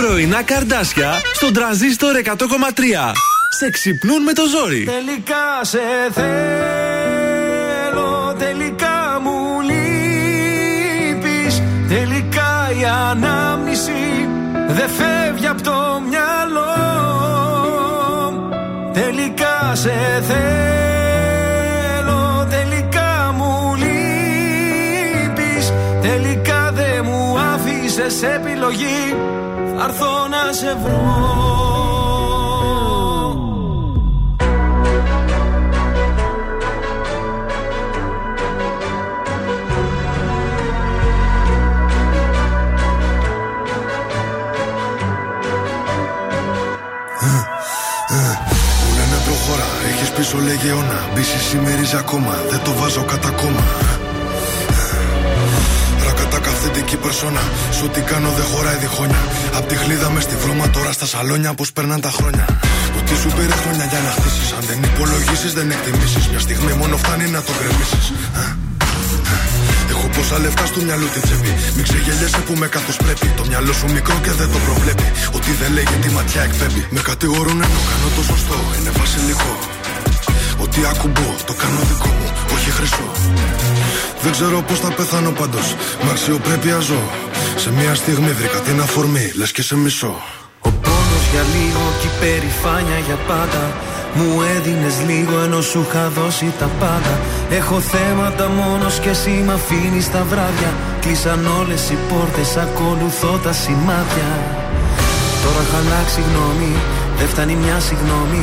Speaker 1: Πρωινά καρδάσια στον τραζίστορ 100,3. Σε ξυπνούν με το ζόρι.
Speaker 13: Τελικά σε θέλω, τελικά μου λείπεις Τελικά η ανάμνηση δεν φεύγει από το μυαλό Τελικά σε θέλω, τελικά μου λείπεις Τελικά δεν μου άφησες επιλογή Θα έρθω να σε βρω.
Speaker 14: Μου λένε προχώρα, έχεις πίσω λέγε αιώνα. Μπίση σημερίζει ακόμα, δεν το βάζω κατά κόμμα Ρακατά καθεντική περσόνα Σου τι κάνω δεν χωράει διχόνια Απ' τη χλίδα μες στη βρώμα τώρα στα σαλόνια Πως περνάνε τα χρόνια Ότι σου πήρε χρόνια για να χτίσεις Αν δεν υπολογίσεις δεν εκτιμήσεις Μια στιγμή μόνο φτάνει να το γκρεμίσεις Έχω πόσα λεφτά στο μυαλό την τσέπη. Μην ξεγελιέσαι που με κάθος πρέπει. Το μυαλό σου μικρό και δεν το προβλέπει. Ότι δεν λέγει τη ματιά εκπέμπει. Με κατηγορούν ενώ κάνω το σωστό. Είναι βασιλικό. Ότι ακουμπώ, το κάνω δικό μου, όχι χρυσό. Δεν ξέρω πώς θα πεθάνω πάντως. Με αξιοπρέπεια ζω. Σε μια στιγμή βρήκα την αφορμή, λες και σε μισό.
Speaker 13: Ο πόνος
Speaker 7: για λίγο και η περηφάνεια για πάντα μου έδινες λίγο ενώ σου είχα δώσει τα πάντα Έχω θέματα μόνος και εσύ μ' αφήνεις τα βράδια Κλείσαν όλες οι πόρτες, ακολουθώ τα σημάδια Τώρα έχω αλλάξει γνώμη, δεν φτάνει μια συγγνώμη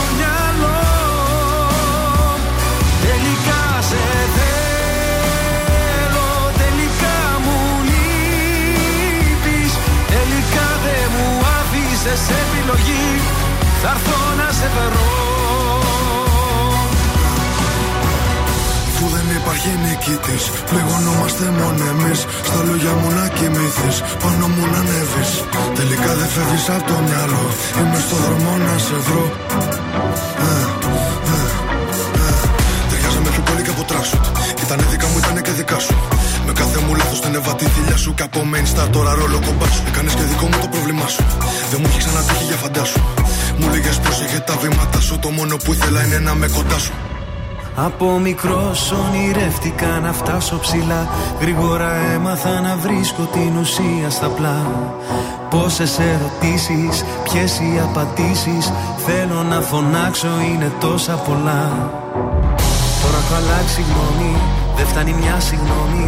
Speaker 7: άφησες επιλογή Θα έρθω να σε βρω
Speaker 14: Που δεν υπάρχει νικητής. Πληγωνόμαστε μόνο εμείς. Στα λόγια μου να κοιμηθείς. Πάνω μου να ανέβεις. Τελικά δεν φεύγεις από το μυαλό. Είμαι στο δρόμο να σε βρω. Ε, ε, ε. Ταιριάζαμε πιο πολύ και από τράσουτ. Ήτανε δικά μου, ήτανε και δικά σου. Με κάθε μου λάθο την έβα τη θηλιά σου. Και από main star τώρα ρόλο κομπάς σου. Έκανες και δικό μου το πρόβλημά σου. Δεν μου έχει ξανατύχει για φαντάσου. Μου λίγε πρόσεχε τα βήματα σου. Το μόνο που ήθελα είναι να με κοντά σου.
Speaker 7: Από μικρός ονειρεύτηκα να φτάσω ψηλά. Γρήγορα έμαθα να βρίσκω την ουσία στα πλά. Πόσες ερωτήσεις, ποιες οι απαντήσεις. Θέλω να φωνάξω, είναι τόσα πολλά. Τώρα έχω αλλάξει γνώμη, δεν φτάνει μια συγγνώμη.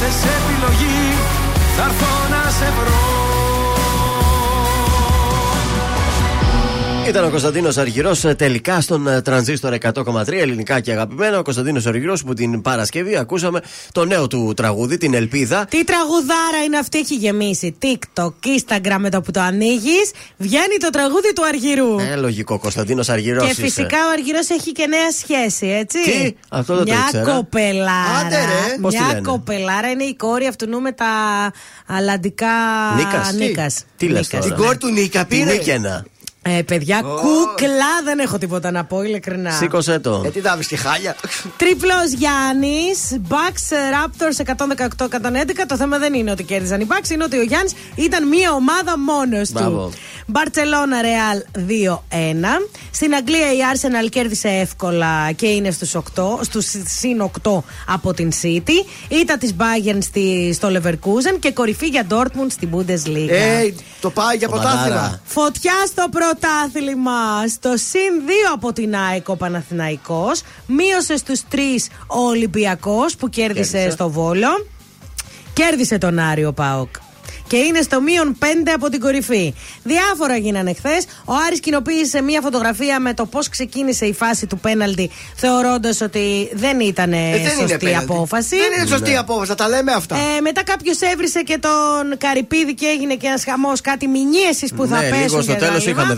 Speaker 7: άφησες επιλογή. Θα έρθω να σε βρω
Speaker 2: Ήταν ο Κωνσταντίνος Αργυρός τελικά στον ε, τρανζίστορ 100,3 ελληνικά και αγαπημένα. Ο Κωνσταντίνος Αργυρός που την Παρασκευή ακούσαμε το νέο του τραγούδι, την Ελπίδα.
Speaker 3: Τι τραγουδάρα είναι αυτή, έχει γεμίσει. TikTok, Instagram με το που το ανοίγεις, βγαίνει το τραγούδι του Αργυρού.
Speaker 2: Ε, λογικό, Κωνσταντίνος Αργυρός.
Speaker 3: Και φυσικά ο Αργυρός έχει και νέα σχέση, έτσι.
Speaker 2: Τι; Αυτό δεν το
Speaker 3: Μια
Speaker 2: ήξερα.
Speaker 3: κοπελάρα.
Speaker 4: Άντε, ρε.
Speaker 2: Πώς τη
Speaker 3: Μια
Speaker 2: λένε;
Speaker 3: κοπελάρα είναι η κόρη αυτού νου με τα αλλαντικά.
Speaker 2: Νίκας. Τι;
Speaker 3: Νίκας.
Speaker 2: Τι λες
Speaker 3: Νίκας.
Speaker 2: τώρα;
Speaker 4: Την κόρη του Νίκα
Speaker 2: Την
Speaker 4: πήρε.
Speaker 2: Νίκαινα.
Speaker 3: Ε, παιδιά, κούκλα δεν έχω τίποτα να πω, ειλικρινά.
Speaker 2: Σήκωσε το.
Speaker 4: Ε, τι θα βρει και χάλια.
Speaker 3: Τρίπλος Γιάννης, Bucks Raptors 118-111. Το θέμα δεν είναι ότι κέρδισαν οι Bucks, είναι ότι ο Γιάννης ήταν μία ομάδα μόνος
Speaker 2: Μπράβο.
Speaker 3: του. Barcelona Real 2-1. Στην Αγγλία η Arsenal κέρδισε εύκολα και είναι στους, 8, στους συν 8 από την City. Ήταν της Bayern στη, στο Leverkusen και κορυφή για Dortmund στην Bundesliga.
Speaker 4: Ε, το πάει για
Speaker 2: Κομμαδάρα.
Speaker 4: πρωτάθλημα.
Speaker 3: Φωτιά στο πρωτάθλημα. Στο συν 2 από την ΑΕΚ ο Παναθηναϊκός. Μείωσε στους 3 ο Ολυμπιακός που κέρδισε,
Speaker 2: Κέρδισε.
Speaker 3: στο Βόλο. Κέρδισε τον Άριο Πάοκ. Και είναι στο μείον 5 από την κορυφή. Διάφορα γίνανε χθες. Ο Άρης κοινοποίησε μία φωτογραφία με το πώς ξεκίνησε η φάση του πέναλτι, θεωρώντας ότι δεν ήταν
Speaker 4: Ε, δεν είναι
Speaker 3: σωστή
Speaker 4: πέναλτι.
Speaker 3: απόφαση.
Speaker 4: Δεν είναι σωστή απόφαση, θα τα λέμε αυτά.
Speaker 3: Ε, μετά κάποιος έβρισε και τον Καρυπίδη και έγινε και ένας χαμός, κάτι μηνύεσης που θα
Speaker 2: ναι,
Speaker 3: πέσουν.
Speaker 2: λίγο στο
Speaker 3: και
Speaker 2: τέλος
Speaker 3: γάλημα.
Speaker 2: είχαμε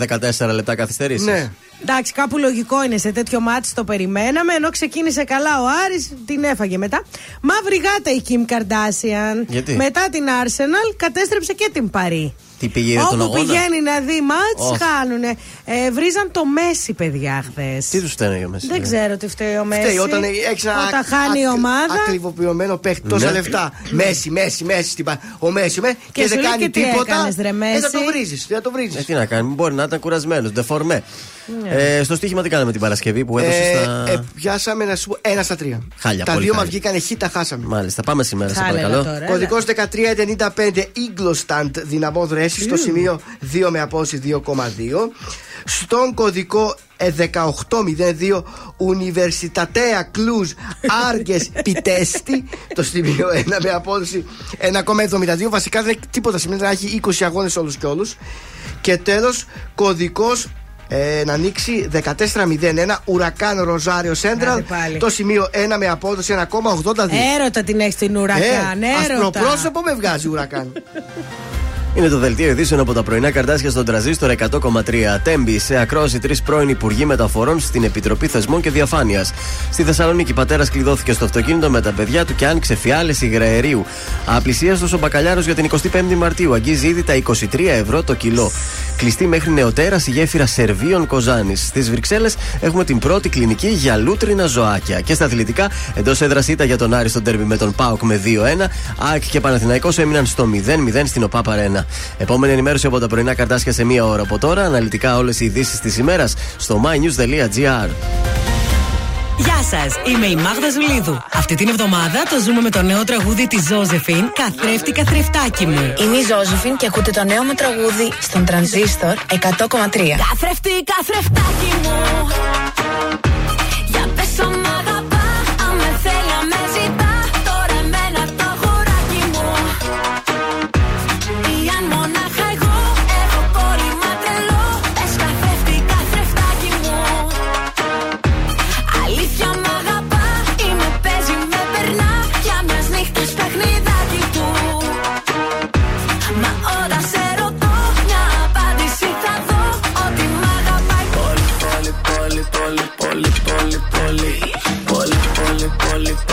Speaker 2: 14 λεπτά καθυστερήσεις.
Speaker 4: Ναι.
Speaker 3: Εντάξει, κάπου λογικό είναι σε τέτοιο μάτι το περιμέναμε. Ενώ ξεκίνησε καλά ο Άρης, την έφαγε μετά. Μαύρη γάτα η Kim Kardashian.
Speaker 2: Γιατί;
Speaker 3: Μετά την Arsenal κατέστρεψε και την Παρή.
Speaker 2: Τι πήγε τον
Speaker 3: Όπου
Speaker 2: αγώνα;
Speaker 3: πηγαίνει να δει μάτς,
Speaker 2: Ωχ.
Speaker 3: χάνουνε. Ε, βρίζαν το Μέση, παιδιά, χθες.
Speaker 2: Τι τους φταίνε για μέσα.
Speaker 3: Δεν ξέρω τι φταίει ο Μέση.
Speaker 4: Φταίει όταν έχεις ένα
Speaker 3: Όταν χάνει η
Speaker 4: ακ-
Speaker 3: ομάδα.
Speaker 4: Ακριβοποιημένο παίχτη, τόσα
Speaker 2: Ναι.
Speaker 4: λεφτά. Μέση, μέση, μέση. στην πα- Ο Μέση, με, και,
Speaker 3: σου
Speaker 4: δεν
Speaker 3: λέει
Speaker 4: κάνει
Speaker 3: και τι
Speaker 4: τίποτα.
Speaker 3: έκανες, ρε,
Speaker 4: ε,
Speaker 3: Μέση;
Speaker 4: θα το βρίζεις. Θα το βρίζεις.
Speaker 2: Ε, τι να κάνει, μπορεί να ήταν κουρασμένος. Δεφορμέ.
Speaker 3: Ναι.
Speaker 2: Ε, στο στοίχημα τι κάναμε την Παρασκευή που έδωσε
Speaker 4: Ε,
Speaker 2: στα.
Speaker 4: ε, πιάσαμε να σου πω ένα στα τρία.
Speaker 2: Χάλια,
Speaker 4: τα
Speaker 2: πολύ
Speaker 4: δύο μα
Speaker 2: χάλια.
Speaker 4: βγήκαν χ, τα χάσαμε.
Speaker 2: Μάλιστα, πάμε σήμερα, σε
Speaker 3: Χάλια
Speaker 2: παρακαλώ.
Speaker 3: τώρα. έλα.
Speaker 4: Κωδικός 1395 Eaglestand δυναμών ρέση στο σημείο 2 με απόδοση 2,2. Στον κωδικό ε, 1802 Universitatea Cluj Άργε Πιτέστη το σημείο 1 με απόδοση 1,72. Βασικά δεν έχει τίποτα σημαίνει να έχει 20 αγώνες όλους και όλους. Και τέλος κωδικός ε, να ανοίξει 14-01 Ουρακάν Ροζάριο Σέντραλ.
Speaker 15: Άντε πάλι.
Speaker 4: Το σημείο 1 με απόδοση 1,82.
Speaker 15: Έρωτα την έχεις την ουρακάν,
Speaker 4: ε,
Speaker 15: έρωτα.
Speaker 4: ασπροπρόσωπο με βγάζει Ουρακάν.
Speaker 2: Είναι το δελτίο ειδήσεων από τα πρωινά καρτάσια στον τραζίστορ 100,3. Τέμπη σε ακρόαση τρεις πρώην υπουργοί μεταφορών στην Επιτροπή Θεσμών και Διαφάνειας. Στη Θεσσαλονίκη, πατέρας κλειδώθηκε στο αυτοκίνητο με τα παιδιά του και άνοιξε φιάλε υγραερίου. Απλησίαστος ο μπακαλιάρος για την 25η Μαρτίου αγγίζει ήδη τα 23 ευρώ το κιλό. Κλειστή μέχρι νεοτέρας η γέφυρα Σερβίων Κοζάνης. Στις Βρυξέλλες έχουμε την πρώτη κλινική για λούτρινα ζωάκια. Και στα αθλητικά, εντός έδρας ήταν για τον Άρη στον τέρμι με τον Πάοκ με 2-1. ΑΕΚ και Παναθηναϊκός έμειναν στο 0-0 στην ΟΠΑ Παρένα. Επόμενη ενημέρωση από τα πρωινά καρτάσια σε μία ώρα από τώρα. Αναλυτικά όλες οι ειδήσεις της ημέρας στο mynews.gr.
Speaker 3: Γεια σας, είμαι η Μάγδα Ζουλίδου. Αυτή την εβδομάδα το ζούμε με το νέο τραγούδι της Ζώζεφιν, Καθρέφτη Καθρεφτάκι μου.
Speaker 16: Είμαι η Ζώζεφιν και ακούτε το νέο μου τραγούδι στον τρανζίστορ 100,3.
Speaker 17: Καθρέφτη, καθρεφτάκι μου Για πες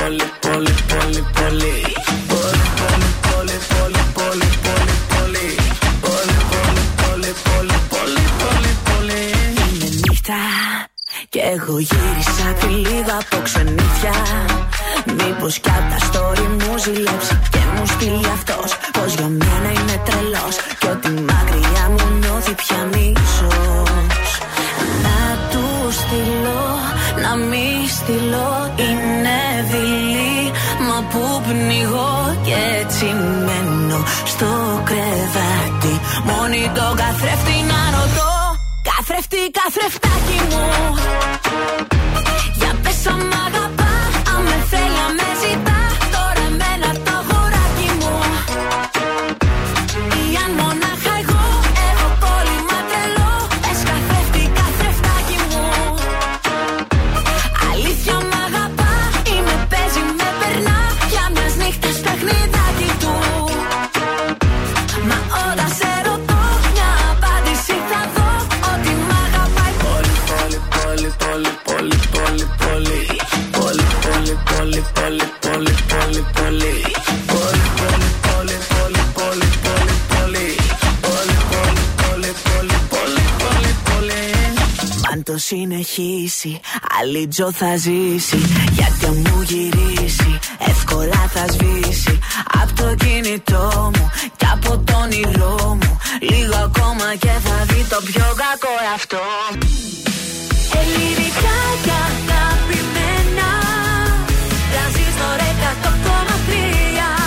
Speaker 17: πολύ, πολύ, πολύ, πολύ. Πολύ, πολύ, πολύ, πολύ, και εγώ γύρισα τη λίγα από. Μήπως κι απ' τα story μου ζηλέψει και μου στείλει αυτός. Πως για μένα είναι τρελός και ότι μακριά μου πια μίσος. Να του στείλω, να μη στείλω είναι που πνιγώ και έτσι μένω στο κρεβάτι. Μόνη τον καθρέφτη να ρωτώ. Καθρέφτη, καθρεφτάκι μου. Για πες αν συνεχίσει, άλλη τζο θα ζήσει Γιατί αν μου γυρίσει, εύκολα θα σβήσει. Απ' το κινητό μου και από το όνειρό μου Λίγο ακόμα και θα δει το πιο κακό εαυτό Ελληνικά και αγαπημένα Τρανζίστορ 100,3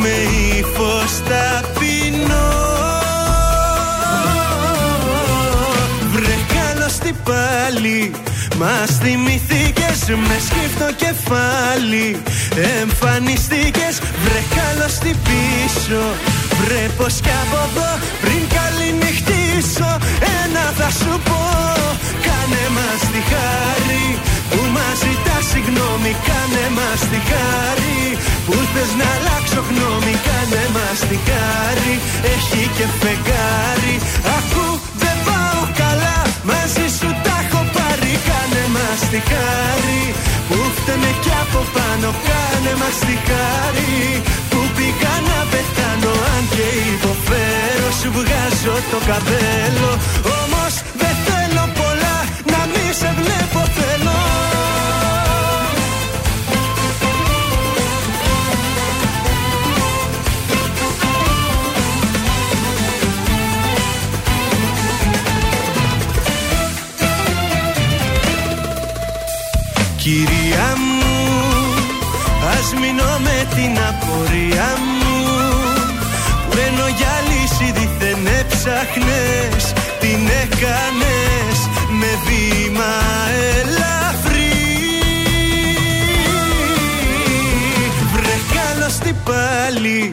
Speaker 8: με ύφος ταπεινό Βρε καλώς τι πάλι Μας θυμηθήκες με σκύφτο κεφάλι. Εμφανιστήκες βρε καλώς τι πίσω. Βρε πως κι από εδώ πριν καληνυχτήσω Ένα θα σου πω Κάνε μας τη χάρη που μας ζητάς συγγνώμη Κάνε μας τη χάρη.
Speaker 13: Που θες να αλλάξω γνώμη κάνε μαστιχάρι Έχει και φεγγάρι. Ακού δεν πάω καλά Μαζί σου τα έχω πάρει. Κάνε μαστιχάρι Που φταίμε κι από πάνω Κάνε μαστιχάρι Που πήγα να πεθάνω Αν και υποφέρω Σου βγάζω το καπέλο. Όμως δεν θέλω πολλά Να μη σε βλέπω Κυρία μου, ας μείνω με την απορία μου Που ενώ για λύση δίθεν έψαχνες Την έκανες με βήμα ελαφρύ. Βρε καλώς τι πάλι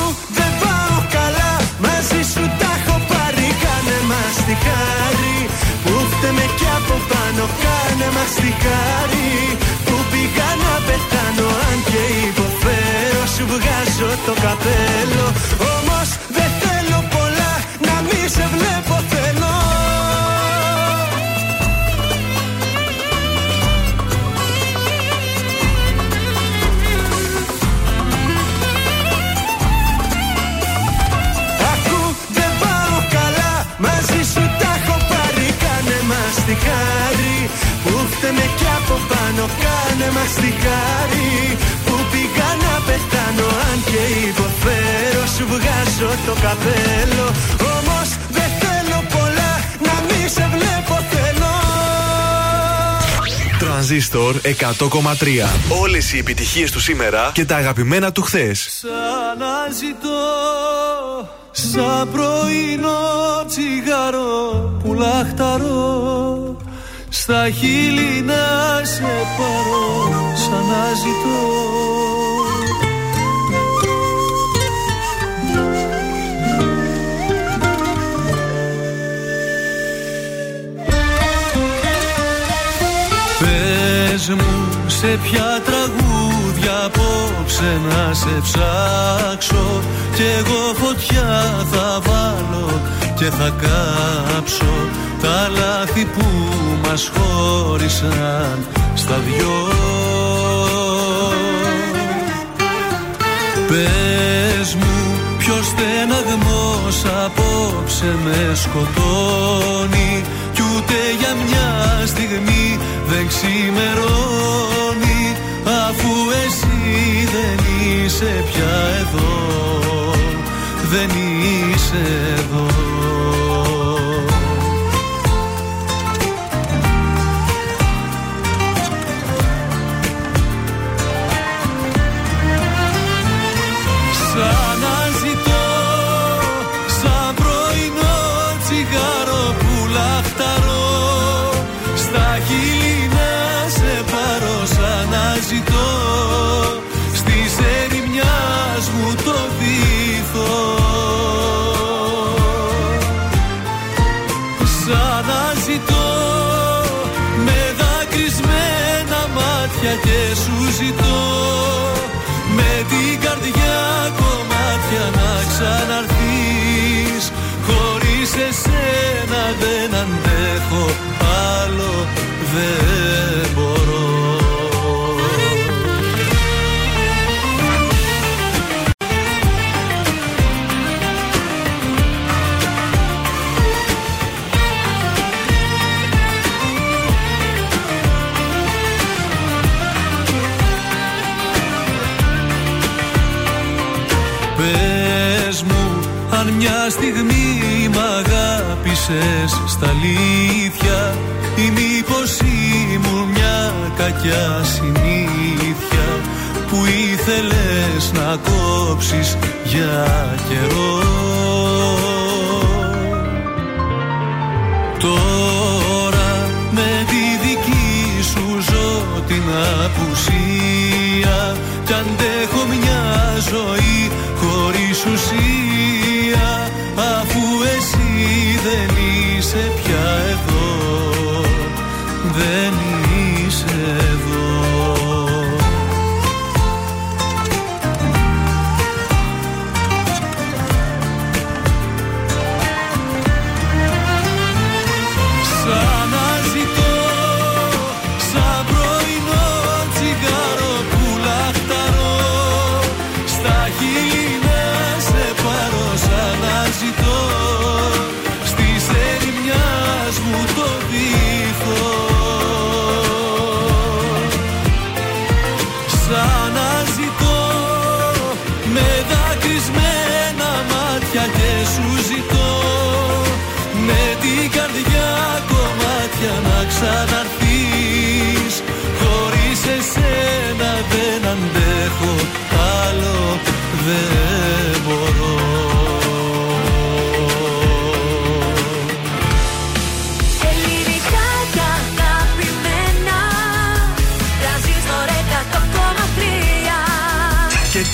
Speaker 13: τη χάρη Που φταίμε κι από πάνω Κάνε μας τη χάρη Που πήγα να πεθάνω Αν και υποφέρω Σου βγάζω το καπέλο
Speaker 1: Τρανζίστορ 100,3. Όλες οι επιτυχίες του σήμερα και τα αγαπημένα του χθες.
Speaker 8: Ξαναζητώ σαν πρωινό τσιγάρο που λαχταρώ στα χείλη να σε πάρω σαν μου σε ποια τραγούδια απόψε να σε ψάξω. Κι εγώ φωτιά θα βάλω και θα κάψω Τα λάθη που μας χώρισαν στα δυο. Πες μου ποιος στεναγμός απόψε με σκοτώνει Κι ούτε για μια στιγμή δεν ξημερώνει Αφού εσύ δεν είσαι πια εδώ. Δεν είσαι εδώ ξαναρθείς. Χωρίς εσένα δεν αντέχω άλλο δεν μπορώ Μια στιγμή μ' αγάπησες στα αλήθεια Ή μήπως ήμουν μια κακιά συνήθεια Που ήθελες να κόψεις για καιρό;
Speaker 18: Τώρα με τη δική σου ζωή την απουσία Κι αντέχω
Speaker 8: μια ζωή χωρίς ουσία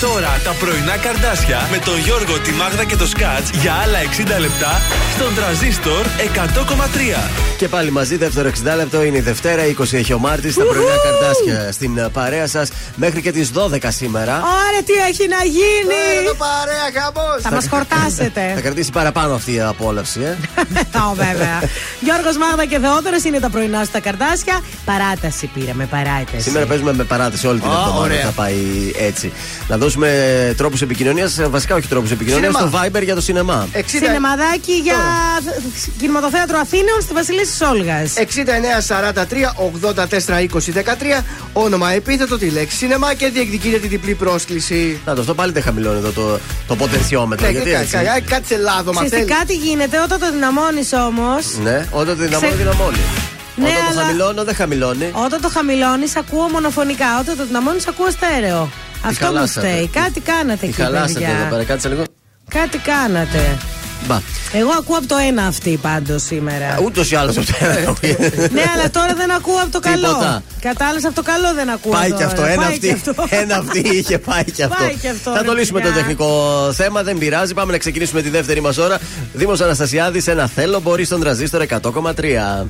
Speaker 8: 100,3
Speaker 1: Και τώρα τα πρωινά καρδάσια με τον Γιώργο, τη Μάγδα και το Σκάτς για άλλα 60 λεπτά στον τραζίστορ 100,3.
Speaker 2: Και πάλι μαζί, δεύτερο 60 λεπτό είναι η Δευτέρα, 20 έχει ο Μάρτης. Τα πρωινά καρτάσια στην ε, παρέα σας μέχρι και τις 12 σήμερα.
Speaker 3: Ωραία, τι έχει να γίνει!
Speaker 4: Ωραία, παρέα, χαμός.
Speaker 3: Θα μας
Speaker 2: Θα
Speaker 3: χορτάσετε.
Speaker 2: κρατήσει παραπάνω αυτή η απόλαυση, ε.
Speaker 3: Ω, βέβαια. Γιώργος Μάγδα και Θεόδωρος είναι τα πρωινά στα καρτάσια. Παράταση πήραμε, παράταση.
Speaker 2: Σήμερα παίζουμε με παράτηση όλη την
Speaker 4: Α,
Speaker 2: εβδομάδα.
Speaker 4: ωραία.
Speaker 2: Θα πάει έτσι. Να δώσουμε τρόπους επικοινωνίας, βασικά όχι τρόπους επικοινωνίας, στο
Speaker 4: Σινεμά.
Speaker 2: Viber για το σινεμά.
Speaker 4: 60...
Speaker 3: Σινεμαδάκι για κινηματοθέατρο Αθήνεων στη Βασιλίση Όλγα.
Speaker 4: 6943 84 20 13 Όνομα επίθετο τη λέξη σινεμά και διεκδικείται την διπλή πρόσκληση.
Speaker 2: Να το αυτό πάλι δεν χαμηλώνει εδώ το, το ποτενσιόμετρο.
Speaker 4: Ναι,
Speaker 2: γιατί
Speaker 4: κα-
Speaker 2: έτσι.
Speaker 4: κα- Κάτσε λάδο, μα
Speaker 3: Ξέρετε
Speaker 4: θέλει.
Speaker 3: κάτι γίνεται όταν το δυναμώνεις όμω.
Speaker 2: Ναι, όταν το δυναμώνει,
Speaker 3: Ξε-
Speaker 2: δυναμώνει.
Speaker 3: Ναι,
Speaker 2: όταν το
Speaker 3: αλλά-
Speaker 2: χαμηλώνω, δεν χαμηλώνει.
Speaker 3: Όταν το χαμηλώνεις, ακούω μονοφωνικά. Όταν το δυναμώνεις, ακούω στέρεο. Αυτό μου
Speaker 2: χαλάσατε.
Speaker 3: φταίει. Κάτι κάνατε
Speaker 2: Τι
Speaker 3: εκεί,
Speaker 2: χαλάσατε εδώ
Speaker 3: παιδιά.
Speaker 2: πέρα, κάτσε λίγο.
Speaker 3: Κάτι κάνατε.
Speaker 2: Μπα.
Speaker 3: Εγώ ακούω από το ένα αυτή πάντως σήμερα.
Speaker 2: Ούτως ή άλλως αυτό.
Speaker 3: ναι, αλλά τώρα δεν ακούω από το καλό.
Speaker 2: Τίποτα.
Speaker 3: Κατάλαβες από το καλό δεν ακούω.
Speaker 2: Πάει
Speaker 3: τώρα.
Speaker 2: και αυτό. Ένα
Speaker 3: Πάει
Speaker 2: αυτή,
Speaker 3: και αυτό.
Speaker 2: ένα αυτή είχε πάει και αυτό.
Speaker 3: Πάει και αυτό,
Speaker 2: Θα
Speaker 3: ρε
Speaker 2: το λύσουμε το
Speaker 3: παιδιά.
Speaker 2: τεχνικό θέμα, δεν πειράζει. Πάμε να ξεκινήσουμε τη δεύτερη μας ώρα. Δήμος Αναστασιάδης, ένα θέλω μπορεί στον τραζίστορ 100,3.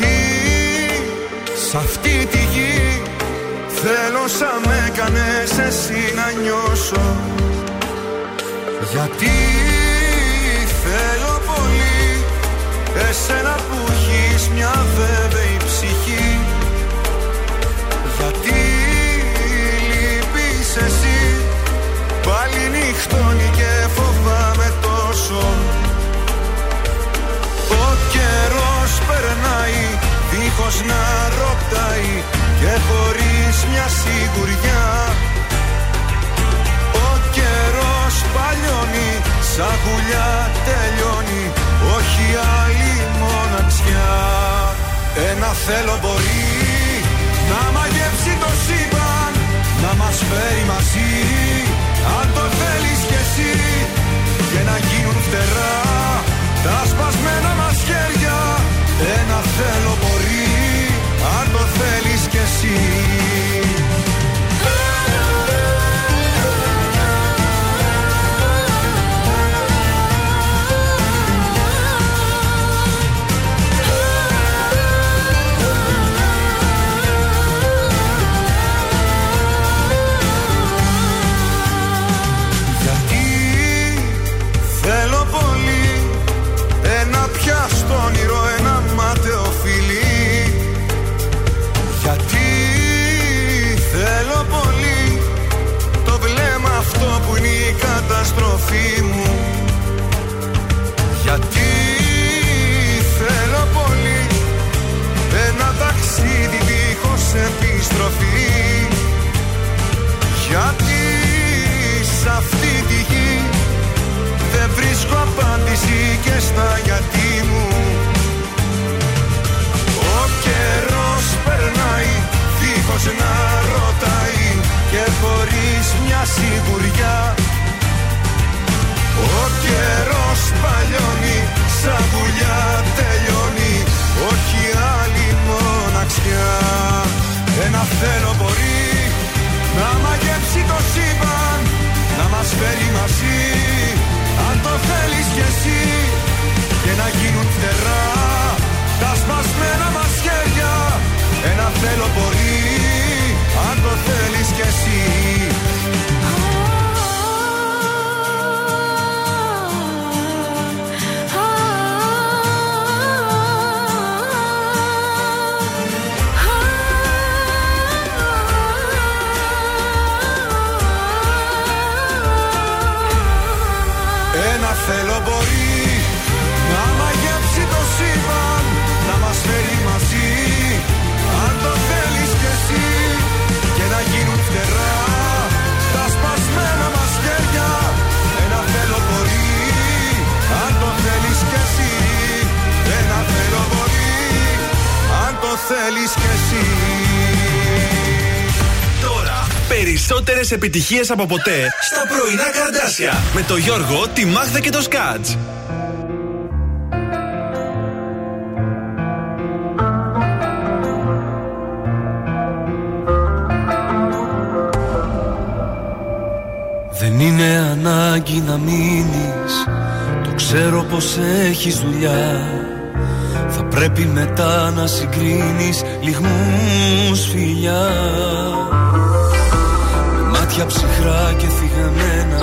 Speaker 19: Γιατί σε αυτή τη γη θέλω σαν με έκανες εσύ να νιώσω. Γιατί θέλω πολύ εσένα που έχεις μια βέβαιη ψυχή. Γιατί λείπεις εσύ Πάλι νυχτώνει και φοβάμαι τόσο δίχως να ρωτάει Και χωρίς μια σιγουριά. Ο καιρός παλιώνει σαν γουλιά τελειώνει Όχι άλλη μοναξιά. Ένα θέλω μπορεί να μαγεύσει το σύμπαν Να μας φέρει μαζί Αν το θέλεις κι εσύ. Και να γίνουν φτερά Τα σπασμένα μας χέρια Ένα θέλω μπορεί Αν το θέλεις Γιατί σε αυτή τη γη δεν βρίσκω απάντηση και στα γιατί μου. Ο καιρός περνάει δίχως να ρωτάει και χωρίς μια σιγουριά. Ο καιρός παλιώνει σαν δουλειά τελειώνει όχι άλλη μοναξιά. Ένα θέλω μπορεί να μαγειρεύει μαγεύσει το σύμπαν να μας φέρει μαζί. Αν το θέλεις κι εσύ και να γίνουν φτερά τα σπασμένα μας χέρια ένα θέλω μπορεί. Αν το θέλεις κι εσύ θέλεις κι εσύ.
Speaker 1: Τώρα περισσότερες επιτυχίες από ποτέ στα πρωινά καρδάσια. Με το Γιώργο, τη Μάγδα και το Σκάτς.
Speaker 8: Δεν είναι ανάγκη να μείνεις. Το ξέρω πως έχεις δουλειά. Θα πρέπει μετά να συγκρίνεις Λιγμούς φιλιά. Με μάτια ψυχρά και θυγαμένα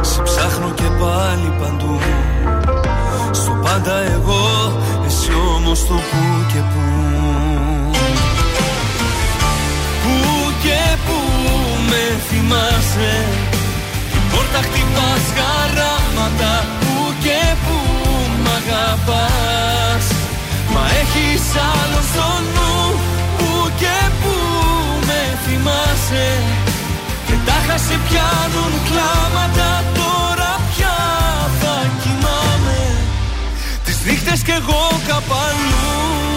Speaker 8: Σε ψάχνω και πάλι παντού. Στο πάντα εγώ Εσύ όμως το που και που. Πού και πού με θυμάσαι Πόρτα χτυπάς χαράματα Πού και πού μ' αγαπάς Μα έχεις άλλο στο νου Πού και πού με θυμάσαι. Και τα σε πιάνουν κλάματα Τώρα πια θα κοιμάμαι. Τις νύχτες κι εγώ καπαλού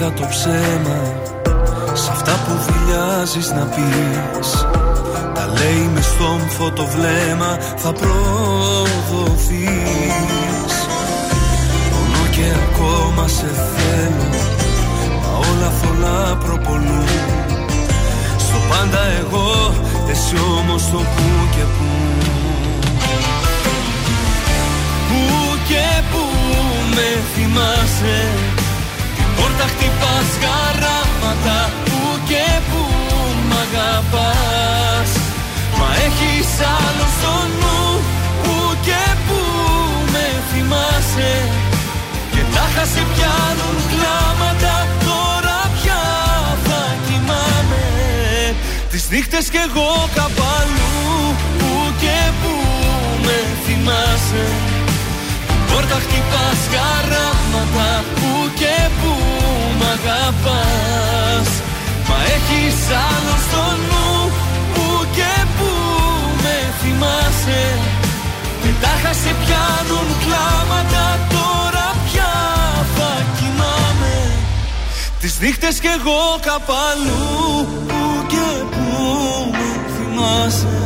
Speaker 8: σε σπίδα το ψέμα Σ' αυτά που δηλιάζεις να πεις. Τα λέει μες στόμφο το βλέμμα Θα προδοθείς. Πονώ και ακόμα σε θέλω Μα όλα θολά προπολούν. Στο πάντα εγώ Εσύ όμως το που και που. Πού και πού με θυμάσαι Πόρτα χτυπάς χαράματα Πού και πού μ' αγαπάς. Μα έχεις άλλο στο νου Πού και πού με θυμάσαι. Και τα σε πιάνουν κλάματα Τώρα πια θα κοιμάμαι. Τις νύχτες κι εγώ καπαλού Πού και πού με θυμάσαι. Πόρτα χτυπάς χαράματα Πού και πού μ' αγαπάς. Μα έχεις άλλο στο νου Πού και πού με θυμάσαι. Και τα σε πιάνουν κλάματα Τώρα πια θα κοιμάμαι. Τις νύχτες κι εγώ καπαλού Πού και πού με θυμάσαι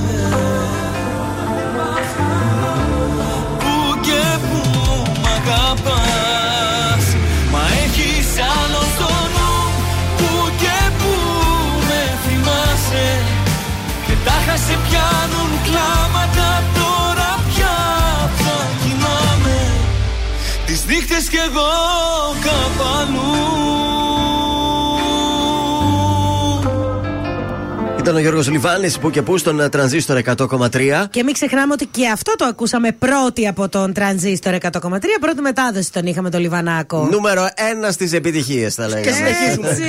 Speaker 8: σε πιάνουν κλάματα Τώρα πια θα κοιμάμαι. Τις νύχτες κι εγώ κάπου αλλού
Speaker 2: Ήταν ο Γιώργο Λιβάνη που και που στον ε, τρανζίστορ 100,3.
Speaker 3: Και μην ξεχνάμε ότι και αυτό το ακούσαμε πρώτη από τον τρανζίστορ 100,3. Πρώτη μετάδοση τον είχαμε το Λιβανάκο.
Speaker 2: Νούμερο 1 στις επιτυχίες, θα λέγαμε.
Speaker 3: Και συνεχίζουμε. Έτσι.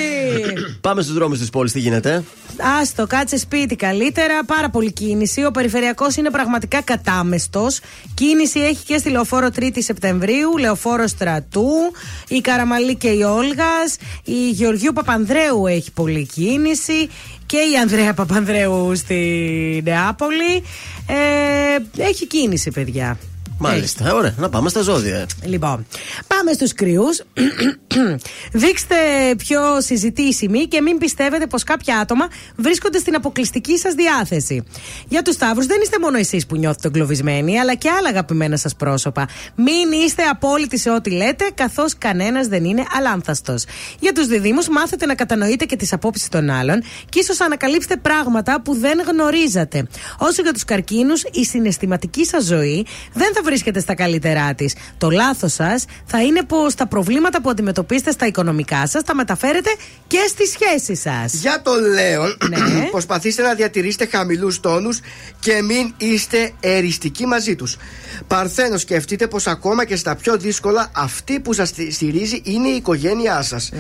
Speaker 2: Πάμε στους δρόμους της πόλης, τι γίνεται;
Speaker 3: Άστο, κάτσε σπίτι καλύτερα. Πάρα πολύ κίνηση. Ο περιφερειακός είναι πραγματικά κατάμεστος. Κίνηση έχει και στη λεωφόρο 3η Σεπτεμβρίου, λεωφόρο Στρατού, η Καραμαλή και η Όλγας. Η Γεωργίου Παπανδρέου έχει πολύ κίνηση. Και η Ανδρέα Παπανδρέου στη Νεάπολη. Ε, έχει κίνηση, παιδιά.
Speaker 2: Μάλιστα. Ωραία, να πάμε στα ζώδια.
Speaker 3: Λοιπόν, πάμε στους κρυούς Δείξτε πιο συζητήσιμοι και μην πιστεύετε πως κάποια άτομα βρίσκονται στην αποκλειστική σας διάθεση. Για τους Σταύρους δεν είστε μόνο εσείς που νιώθετε εγκλωβισμένοι, αλλά και άλλα αγαπημένα σας πρόσωπα. Μην είστε απόλυτοι σε ό,τι λέτε, καθώς κανένας δεν είναι αλάνθαστος. Για τους διδήμους μάθετε να κατανοείτε και τις απόψεις των άλλων και ίσως ανακαλύψετε πράγματα που δεν γνωρίζατε. Όσο για τους καρκίνους, η συναισθηματική σας ζωή δεν θα βρίσκεται στα καλύτερά της. Το λάθος σας θα είναι πω τα προβλήματα που αντιμετωπίσετε στα οικονομικά σας τα μεταφέρετε και στις σχέσεις σας.
Speaker 4: Για το Λέον,
Speaker 3: Ναι.
Speaker 4: προσπαθήστε να διατηρήσετε χαμηλούς τόνους και μην είστε εριστικοί μαζί τους. Παρθένος, σκεφτείτε πως ακόμα και στα πιο δύσκολα αυτή που σας στηρίζει είναι η οικογένειά σας.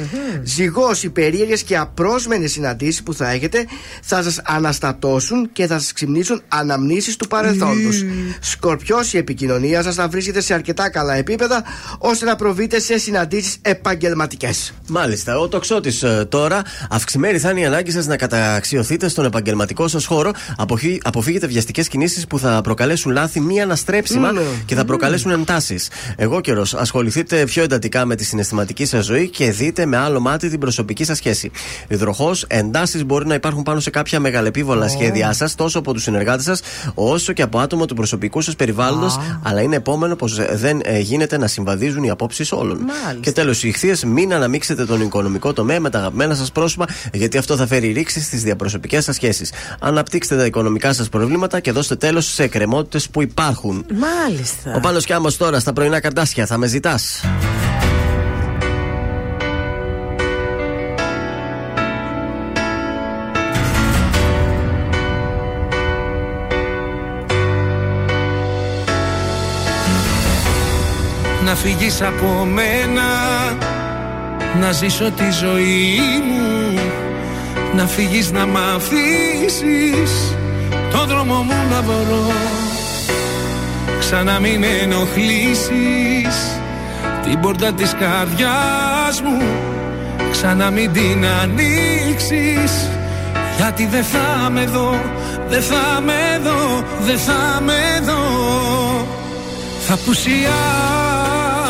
Speaker 4: Ζυγός, οι περίεργες και απρόσμενες συναντήσεις που θα έχετε θα σας αναστατώσουν και θα σας ξυμνήσουν αναμνήσεις του παρελθόντος. Σκορπιός, η επικοινωνία σας θα βρίσκεται σε αρκετά καλά επίπεδα ώστε να προβείτε σε συναντήσεις επαγγελματικές.
Speaker 2: Μάλιστα. Ο τοξότης τώρα, αυξημένη θα είναι η ανάγκη σας να καταξιωθείτε στον επαγγελματικό σας χώρο. Αποχύ- Αποφύγετε βιαστικές κινήσεις που θα προκαλέσουν λάθη μη αναστρέψιμα
Speaker 4: Ναι.
Speaker 2: και θα προκαλέσουν εντάσεις. Εγώ καιρός, ασχοληθείτε πιο εντατικά με τη συναισθηματική σας ζωή και δείτε με άλλο μάτι την προσωπική σας σχέση. Υδροχό, εντάσεις μπορεί να υπάρχουν πάνω σε κάποια μεγαλεπίβολα σχέδιά σας, τόσο από τους συνεργάτες σας, όσο και από άτομα του προσωπικού σας περιβάλλοντος, αλλά είναι επόμενο πως δεν ε, γίνεται να συμβαδίζουν οι απόψεις όλων.
Speaker 3: Μάλιστα.
Speaker 2: Και τέλος, οι ηχθείες, μην αναμίξετε τον οικονομικό τομέα με τα αγαπημένα σας πρόσωπα, γιατί αυτό θα φέρει ρήξη στις διαπροσωπικές σας σχέσεις. Αναπτύξτε τα οικονομικά σας προβλήματα και δώστε τέλος σε εκκρεμότητες που υπάρχουν.
Speaker 3: Μάλιστα.
Speaker 2: Ο Πάνος Κιάμος τώρα στα πρωινά καρτάσια θα με
Speaker 7: ζητάς. Φύγεις από μένα. Να ζήσω τη ζωή μου Να φύγεις να μ' αφήσεις. Το δρόμο μου να βρω Ξανά μην ενοχλήσεις. Την πόρτα της καρδιάς μου Ξανά μην την ανοίξεις. Γιατί δεν θα με δω Δεν θα με δω Δεν θα με δω. Θα πουσιάσω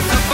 Speaker 7: φωνάζεις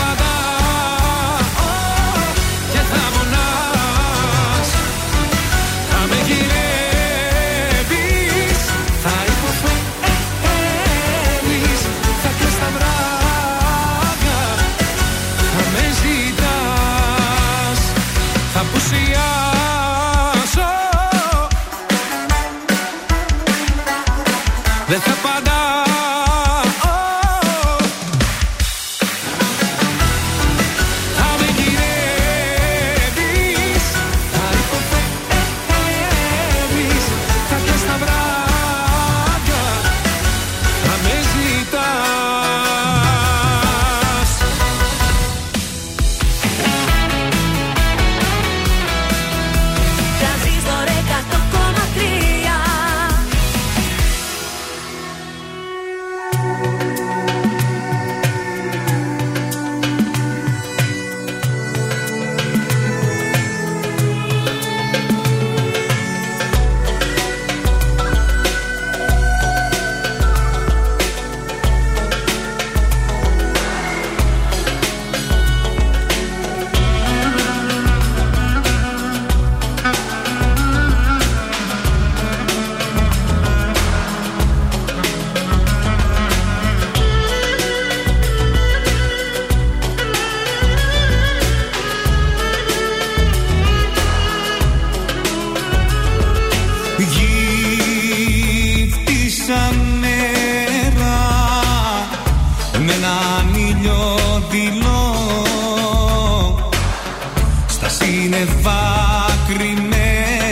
Speaker 7: κρυμμένο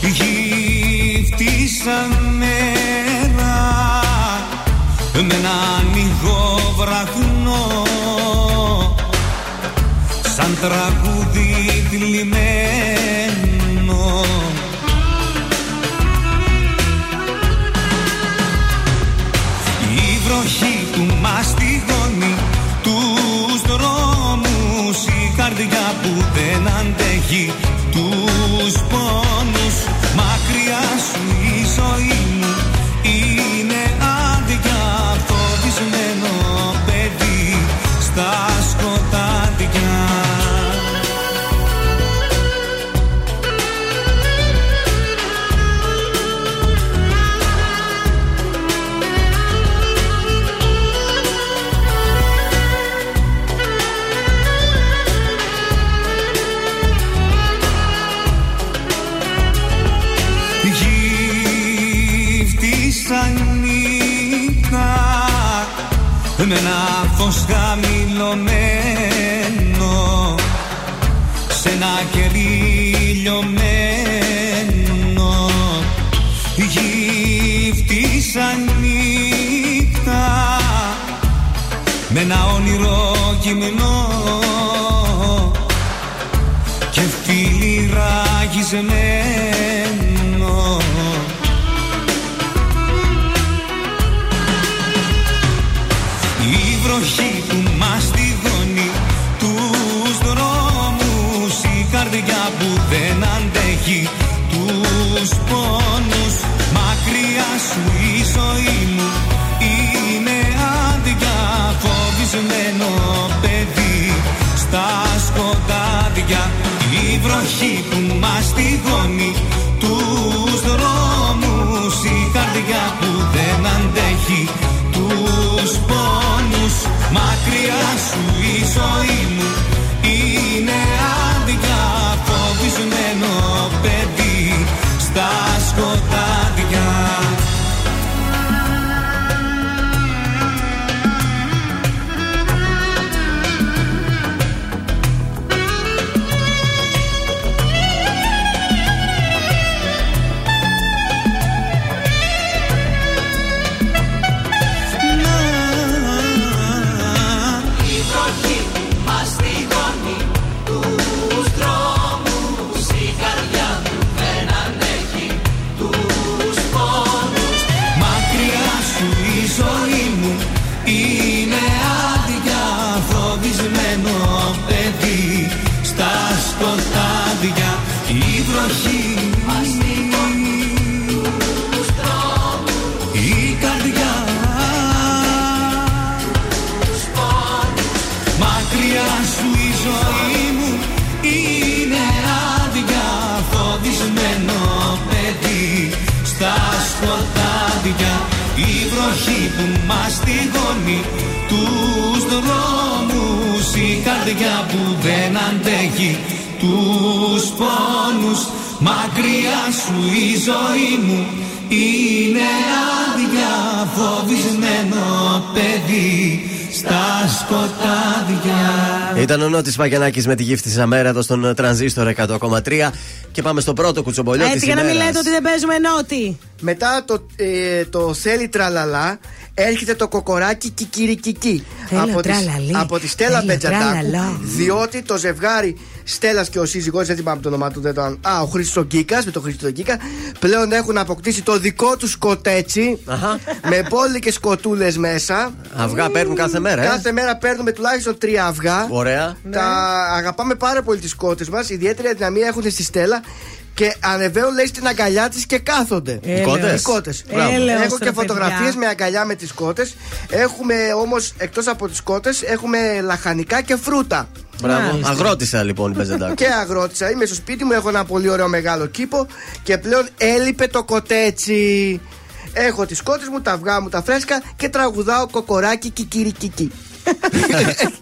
Speaker 7: γύφτησα μέρα με ένα ανοιγό βραχνό σαν τραγούδι καρδιά που δεν αντέχει τους πόνους. Μακριά σου η ζωή μου είναι άδεια Φοβισμένο παιδί στα σκοτάδια.
Speaker 2: Ήταν ο Νότης Παγιανάκης με τη γύφτη της Αμέρα εδώ στον τρανζίστορ 100,3 και πάμε στο πρώτο κουτσομπολιό της
Speaker 3: Έτσι για να μην λέτε ότι δεν παίζουμε νότι.
Speaker 4: Μετά το, ε, το θέλει τραλαλά έρχεται το κοκοράκι κικυρικική.
Speaker 3: Θέλω
Speaker 4: από, τη,
Speaker 3: τραλαλή,
Speaker 4: από τη Στέλλα
Speaker 3: θέλω
Speaker 4: Μπετζαντάκου.
Speaker 3: τραλαλά.
Speaker 4: Διότι το ζευγάρι Στέλλας και ο σύζυγός, δεν θυμάμαι το όνομά του, δεν το αν- Α, ο Χρήστος Γκίκας με τον Χρήστο Γκίκα. Πλέον έχουν αποκτήσει το δικό τους σκοτέτσι. με μπόλικε κοτούλε μέσα.
Speaker 2: Αυγά παίρνουν κάθε μέρα, ε;
Speaker 4: Κάθε μέρα παίρνουμε τουλάχιστον τρία αυγά.
Speaker 2: Ωραία.
Speaker 4: Τα αγαπάμε πάρα πολύ τις κότες μας. Ιδιαίτερη αδυναμία έχουν στη Στέλλα. Και ανεβαίνουν λέει στην αγκαλιά της και κάθονται.
Speaker 2: Οι κότες;
Speaker 4: Οι κότες.
Speaker 2: Μπράβο.
Speaker 3: Έλεος,
Speaker 4: Έχω
Speaker 3: ρε
Speaker 4: και φωτογραφίες
Speaker 3: παιδιά.
Speaker 4: με αγκαλιά με τις κότε. Έχουμε όμως εκτός από τις κότε, έχουμε λαχανικά και φρούτα.
Speaker 2: Μπράβο.
Speaker 3: Μάλιστα.
Speaker 2: Αγρότησα λοιπόν η Μπετζαντάκου.
Speaker 4: Και αγρότησα. Είμαι στο σπίτι μου, έχω ένα πολύ ωραίο μεγάλο κήπο και πλέον έλειπε το κοτέτσι. Έχω τις κότε μου, τα αυγά μου τα φρέσκα και τραγουδάω κοκοράκι κικυρικική.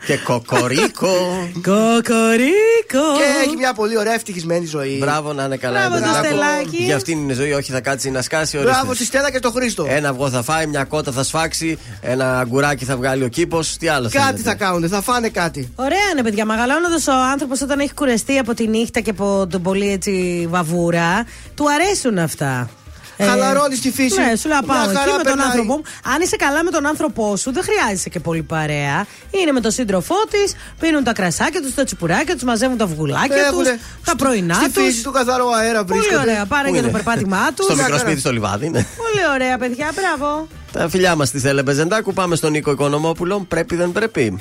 Speaker 2: Και κοκορίκο.
Speaker 3: Κοκορίκο.
Speaker 4: Και έχει μια πολύ ωραία ευτυχισμένη ζωή.
Speaker 2: Μπράβο να είναι καλά.
Speaker 3: Μπράβο
Speaker 2: η
Speaker 3: το
Speaker 2: Μπετζαντάκου.
Speaker 3: Στελάκι.
Speaker 2: Για αυτήν είναι η ζωή, όχι θα κάτσει να σκάσει. ορίστε.
Speaker 4: Μπράβο στη Στέλλα και το Χρήστο.
Speaker 2: Ένα αυγό θα φάει, μια κότα θα σφάξει, ένα αγκουράκι θα βγάλει ο κήπος. Τι άλλο
Speaker 4: Κάτι
Speaker 2: θέλετε;
Speaker 4: θα κάνουν, θα φάνε κάτι.
Speaker 3: Ωραία είναι, παιδιά. Μεγαλώνοντας ο άνθρωπος όταν έχει κουρεστεί από τη νύχτα και από τον πολύ έτσι βαβούρα, του αρέσουν αυτά.
Speaker 4: Χαλαρώνεις τη φύση.
Speaker 3: Ναι, σου λέω
Speaker 4: Μια
Speaker 3: πάω
Speaker 4: χαρά
Speaker 3: εκεί με τον
Speaker 4: περνάει.
Speaker 3: άνθρωπό μου. Αν είσαι καλά με τον άνθρωπό σου, δεν χρειάζεσαι και πολύ παρέα. Είναι με τον σύντροφό της, πίνουν τα κρασάκια τους, τα τσιπουράκια τους, μαζεύουν τα βγουλάκια τους,
Speaker 4: Έχουνε
Speaker 3: τα πρωινά
Speaker 4: Στη
Speaker 3: του.
Speaker 4: φύση τους καθαρό αέρα
Speaker 3: Πολύ
Speaker 4: βρίσκονται.
Speaker 3: ωραία. Πάρε
Speaker 2: Πού
Speaker 3: και το
Speaker 2: είναι;
Speaker 3: περπάτημά του.
Speaker 2: Στο μικρό σπίτι στο λιβάδι, ναι.
Speaker 3: Πολύ ωραία, παιδιά, μπράβο.
Speaker 2: Τα φιλιά μας στη Θέλε Μπεζεντάκου. Πάμε στον Νίκο Οικονομόπουλο. Πρέπει, δεν πρέπει.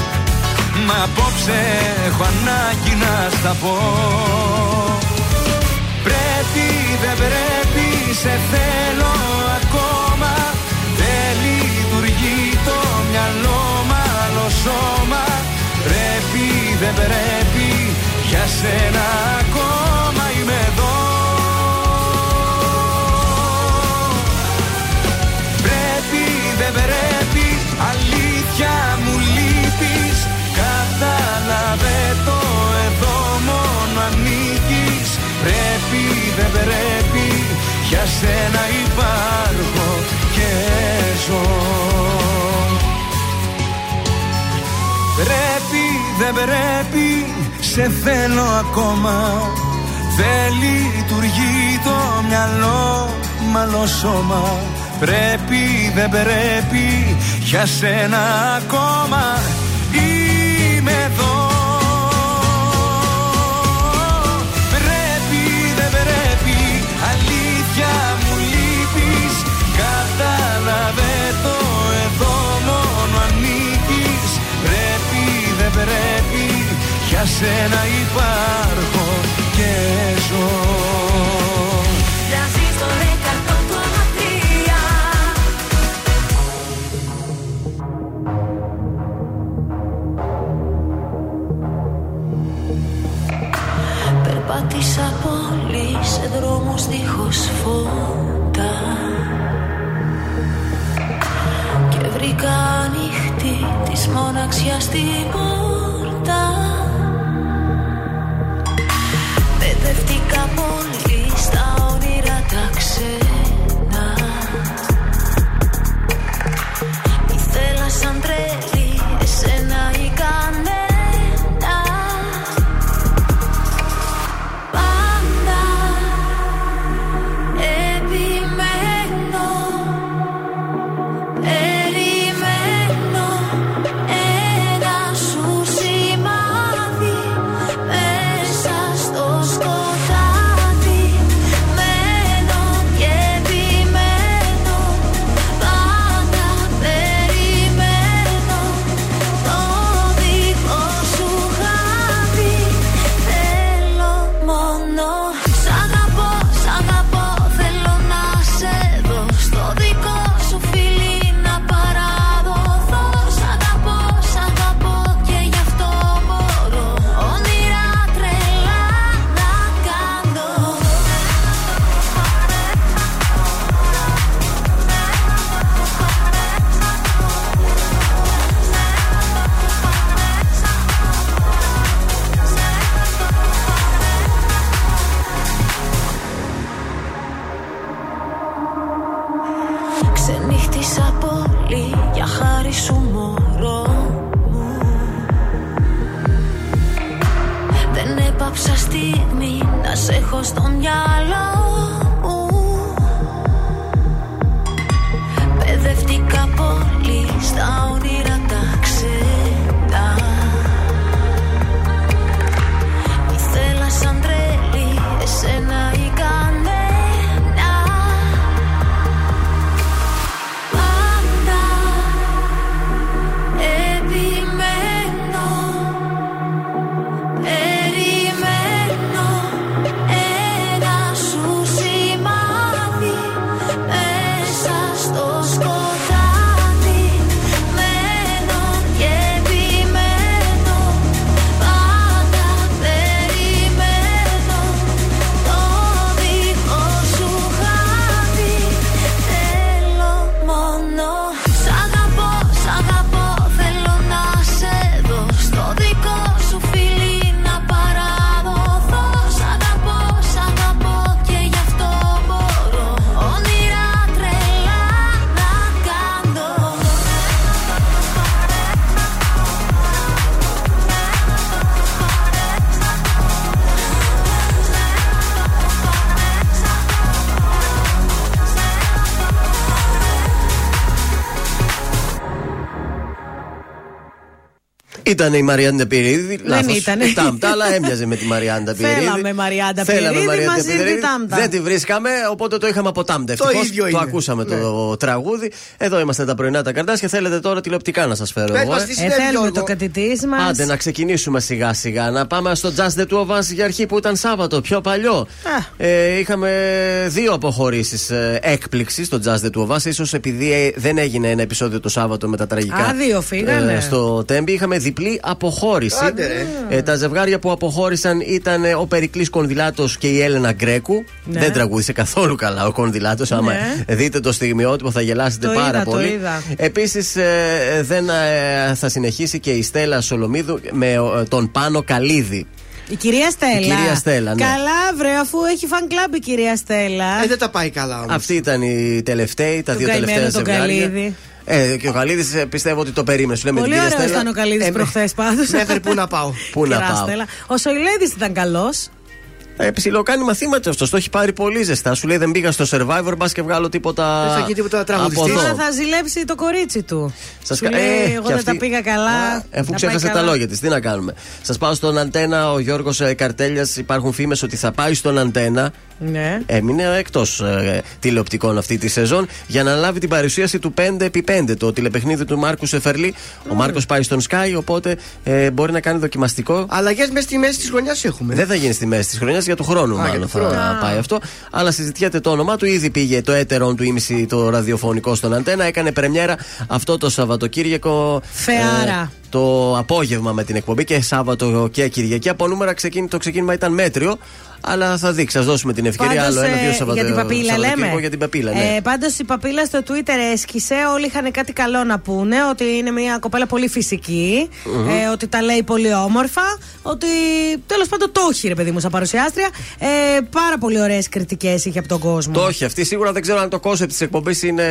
Speaker 7: Μα απόψε έχω ανάγκη να στα πω. Πρέπει δεν πρέπει σε θέλω ακόμα. Δεν λειτουργεί το μυαλό μάλλον σώμα. Πρέπει δεν πρέπει για σένα ακόμα το εδώ μόνο ανήκεις. Πρέπει δεν πρέπει για σένα υπάρχω και ζω. Πρέπει δεν πρέπει σε θέλω ακόμα. Δεν λειτουργεί το μυαλό μάλλον σώμα. Πρέπει δεν πρέπει για σένα ακόμα για σένα υπάρχω και ζω.
Speaker 20: Τρανζίστορ 100,3
Speaker 17: Περπάτησα πολύ σε δρόμους δίχως φώτα. Και βρήκα ανοιχτή της μοναξιάς την πόρτα
Speaker 2: Ήταν η Μαριάντα Πυρίδη.
Speaker 3: Δεν ήτανε.
Speaker 2: Τάμπτα, αλλά έμοιαζε με τη Μαριάντα Πυρίδη.
Speaker 3: Θέλαμε Μαριάντα
Speaker 2: Θέλαμε
Speaker 3: Πυρίδη,
Speaker 2: Μαριάντα
Speaker 3: μας ήρθε
Speaker 2: Πυρίδη.
Speaker 3: η Τάμπτα.
Speaker 2: Δεν τη βρίσκαμε, οπότε το είχαμε από Τάμπτα.
Speaker 4: Το
Speaker 2: Ευτυχώς
Speaker 4: ίδιο
Speaker 2: το
Speaker 4: είναι.
Speaker 2: ακούσαμε
Speaker 3: Ναι.
Speaker 2: το τραγούδι. Εδώ είμαστε τα πρωινά τα καρτάσια. Θέλετε τώρα τηλεοπτικά να σας φέρω
Speaker 4: Πες
Speaker 2: εγώ.
Speaker 4: μας
Speaker 2: ε;
Speaker 4: τι
Speaker 3: Ε,
Speaker 4: συνέβη,
Speaker 3: θέλουμε
Speaker 4: Γιώργο.
Speaker 3: το κατητής μας.
Speaker 2: Άντε να ξεκινήσουμε σιγά σιγά. Να πάμε στο Just the Two of Us για αρχή που ήταν Σάββατο, πιο παλιό. Ε, είχαμε δύο αποχωρήσεις ε, έκπληξης στο Just the Two of Us. Ίσως επειδή ε, δεν έγινε ένα επεισόδιο το Σάββατο με τα τραγικά.
Speaker 3: Α, δύο φύγανε.
Speaker 2: στο Τέμπι είχαμε διπλή αποχώρηση.
Speaker 4: Άντε, ρε.
Speaker 2: Ε, τα ζευγάρια που αποχώρησαν ήταν ε, ο Περικλής Κονδυλάτος και η Έλενα Γκρέκου.
Speaker 3: Ναι.
Speaker 2: Δεν τραγούδισε καθόλου καλά ο Κονδυλάτος. Άμα
Speaker 3: Ναι.
Speaker 2: δείτε το στιγμιότυπο θα γελάσετε
Speaker 3: Το
Speaker 2: πάρα
Speaker 3: είδα, το
Speaker 2: πολύ.
Speaker 3: είδα.
Speaker 2: Επίσης, δεν ε, θα συνεχίσει και η Στέλλα Σολομίδου με ε, τον Πάνο Καλίδη.
Speaker 3: Η κυρία Στέλλα.
Speaker 2: Η κυρία Στέλλα, ναι.
Speaker 3: Καλά, βρε, αφού έχει φαν κλαμπ η κυρία Στέλλα.
Speaker 4: Ε, δεν τα πάει καλά όμως.
Speaker 2: Αυτή ήταν η τελευταία, τα
Speaker 3: Του
Speaker 2: δύο
Speaker 3: καημένου
Speaker 2: τελευταία
Speaker 3: τον
Speaker 2: ζευγάρια.
Speaker 3: Καλίδη.
Speaker 2: Ε, και ο Καλίδης πιστεύω ότι το περίμενε. Σου λέμε
Speaker 3: Πολύ
Speaker 2: την κυρία
Speaker 3: ωραίος
Speaker 2: Στέλλα.
Speaker 3: ήταν ο Καλίδης
Speaker 2: Ε,
Speaker 3: προχθές πάντως.
Speaker 4: Μέχρι πού να πάω.
Speaker 2: Πού να πάω.
Speaker 3: Ο Σοηλέδη ήταν καλός.
Speaker 2: Ε, ψιλοκάνει μαθήματα αυτός. Το έχει πάρει πολύ ζεστά. Σου λέει δεν πήγα στο survivor, μπας και βγάλω τίποτα.
Speaker 4: Δεν θα γίνει τίποτα
Speaker 2: από
Speaker 4: τραγουδιστής.
Speaker 2: εδώ.
Speaker 3: Τώρα θα ζηλέψει το κορίτσι του.
Speaker 2: Σας
Speaker 3: Σου
Speaker 2: κα-
Speaker 3: λέει,
Speaker 2: ε,
Speaker 3: εγώ
Speaker 2: και
Speaker 3: δεν τα
Speaker 2: αυτή-
Speaker 3: πήγα καλά.
Speaker 2: Ε, Αφού
Speaker 3: να
Speaker 2: ξέχασε
Speaker 3: πάει
Speaker 2: τα
Speaker 3: καλά.
Speaker 2: λόγια της, τι να κάνουμε. Σας πάω στον Αντένα. Ο Γιώργος Καρτέλιας. Υπάρχουν φήμες ότι θα πάει στον Αντένα.
Speaker 3: Ναι.
Speaker 2: Έμεινε εκτός ε, τηλεοπτικών αυτή τη σεζόν για να λάβει την παρουσίαση του 5x5, το τηλεπαιχνίδι του Μάρκου Σεφερλή. Ο Μάρκος πάει στον Sky, οπότε ε, μπορεί να κάνει δοκιμαστικό.
Speaker 4: Αλλαγές μέσα στη μέση της χρονιάς έχουμε.
Speaker 2: Δεν θα γίνει στη μέση της χρονιάς, για του χρόνου
Speaker 4: για
Speaker 2: μάλλον
Speaker 4: του
Speaker 2: θα
Speaker 4: χρόνου.
Speaker 2: πάει αυτό. Αλλά συζητιέται το όνομά του. Ήδη πήγε το έτερον του ήμιση το ραδιοφωνικό στον Αντένα. Έκανε πρεμιέρα αυτό το Σαββατοκύριακο.
Speaker 3: Φεάρα.
Speaker 2: ε, το απόγευμα με την εκπομπή και Σάββατο και Κυριακή. Από νούμερα ξεκίνη, το ξεκίνημα ήταν μέτριο. Αλλά θα δείξει, θα δώσουμε την ευκαιρία
Speaker 3: Πάντως,
Speaker 2: άλλο ένα-δύο
Speaker 3: ε,
Speaker 2: Σαββατο...
Speaker 3: Για την παπίλα
Speaker 2: Σαββατοκύριακο
Speaker 3: λέμε.
Speaker 2: Για την παπίλα, ναι.
Speaker 3: Ε, Πάντως η Παπίλα στο Twitter έσκισε. Όλοι είχαν κάτι καλό να πούνε. Ότι είναι μια κοπέλα πολύ φυσική,
Speaker 2: Μμμ.
Speaker 3: ε, ότι τα λέει πολύ όμορφα. Ότι τέλος πάντων το έχει ρε παιδί μου σαν παρουσιάστρια. Ε, πάρα πολύ ωραίες κριτικές είχε από τον κόσμο.
Speaker 2: Το έχει αυτή. Σίγουρα δεν ξέρω αν το κόνσεπτ της εκπομπής είναι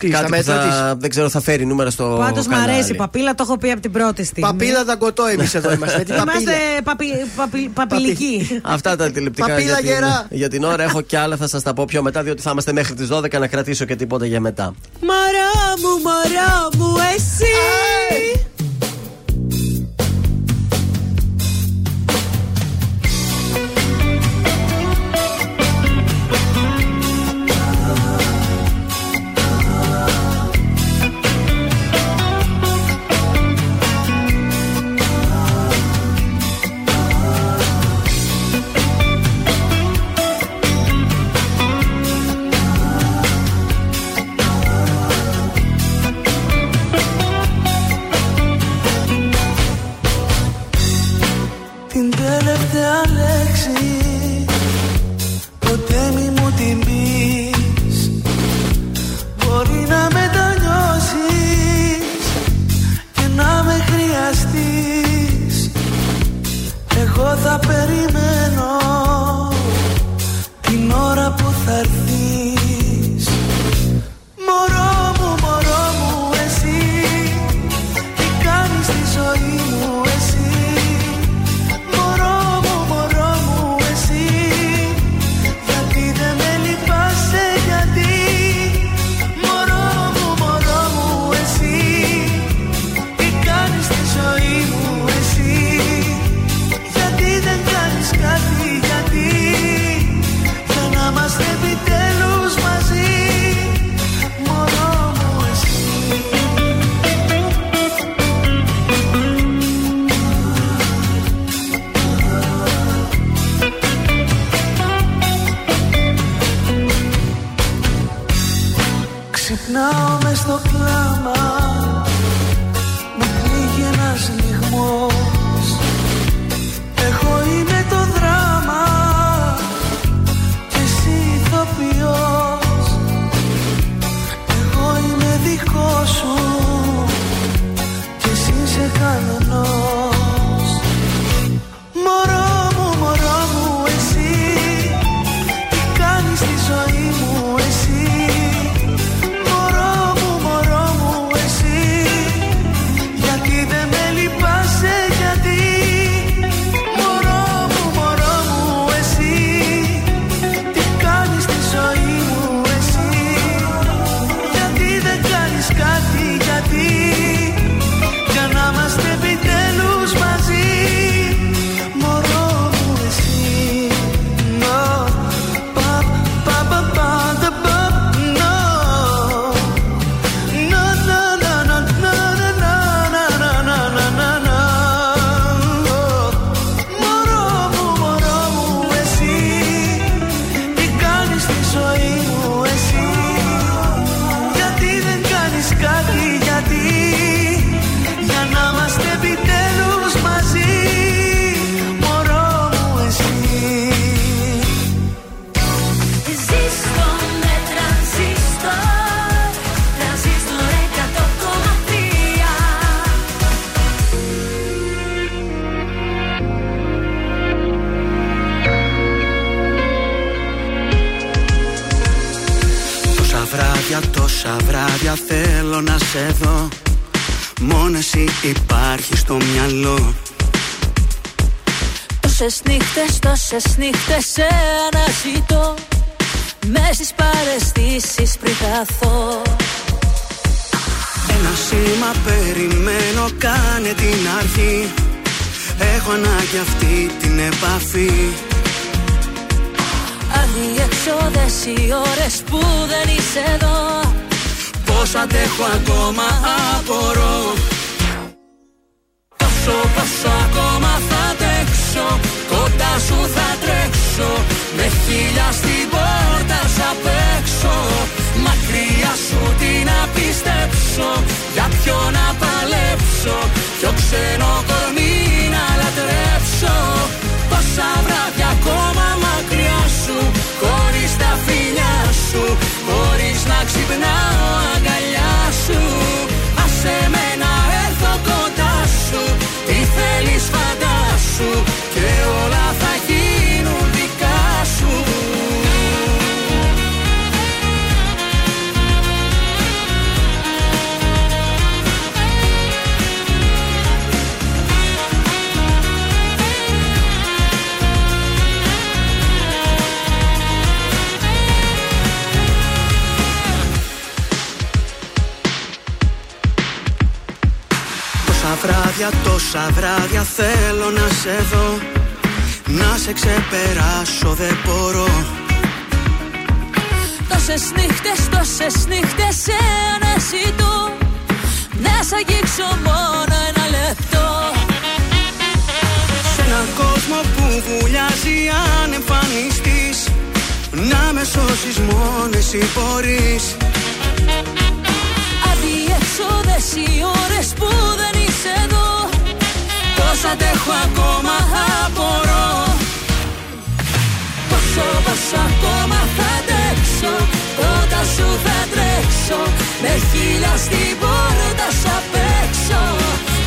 Speaker 4: Τι, στα
Speaker 2: κάτι που
Speaker 4: μέτρα
Speaker 2: θα,
Speaker 4: της;
Speaker 2: δεν ξέρω, θα φέρει νούμερα στο
Speaker 3: Πάντως μου
Speaker 2: κανάλι.
Speaker 3: αρέσει η παπίλα, το έχω πει από την πρώτη στιγμή.
Speaker 4: Παπίλα δαγκωτό εμείς εδώ είμαστε. Με την
Speaker 3: Είμαστε
Speaker 4: παπίλα.
Speaker 3: παπι, παπι, παπιλικοί.
Speaker 2: Αυτά τα τηλεπτικά
Speaker 4: Παπίλα
Speaker 2: για την,
Speaker 4: γερά.
Speaker 2: για την ώρα. Έχω και άλλα, θα σας τα πω πιο μετά, διότι θα είμαστε μέχρι τις 12 να κρατήσω και τίποτα για μετά.
Speaker 3: Μαρά μου, μαρά μου, εσύ.
Speaker 13: Την
Speaker 12: Ξυπνάω μες στο κλάμα
Speaker 13: βράδια θέλω να σε δω. Μόνος εσύ υπάρχει στο μυαλό.
Speaker 17: Τόσες νύχτες, τόσες νύχτες σε αναζητώ. Μες στις παρεστήσεις πριν χαθώ.
Speaker 13: Ένα σήμα περιμένω, κάνε την αρχή. Έχω ανάγκη αυτή την επαφή.
Speaker 17: Αδιεξόδες οι ώρες που δεν είσαι εδώ
Speaker 13: Πώς αντέχω ακόμα απορώ. Πόσο, πόσο ακόμα θα αντέξω Κοντά σου θα τρέξω. Με χίλια στην πόρτα σου απ' έξω Μακριά σου τι να πιστέψω Για ποιο να παλέψω. Ποιο ξένο κορμί να λατρέψω. Πόσα βράδια βράδια θέλω να σε δω. Να σε ξεπεράσω δεν μπορώ.
Speaker 17: Τόσες νύχτες, τόσες νύχτες σε αναζητώ Να σ' αγγίξω μόνο ένα λεπτό.
Speaker 13: Σε έναν κόσμο που βουλιάζει αν εμφανιστείς. Να με σώσεις μόνο εσύ μπορείς.
Speaker 17: Αδιεξόδες οι ώρες που δεν είσαι εδώ
Speaker 13: Πώς αντέχω ακόμα απορώ
Speaker 17: Πόσο, πόσο ακόμα θα αντέξω Κοντά σου θα τρέξω Με χίλια στην πόρτα σου απ' έξω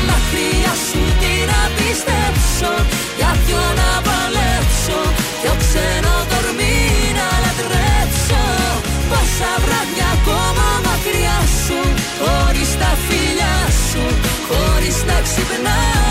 Speaker 17: Μακριά σου τι να πιστέψω Για ποιο να παλέψω Ποιο ξένο κορμί να λατρέψω. Πόσα βράδια ακόμα μακριά σου Χωρίς τα φιλιά σου Χωρίς να ξυπνάω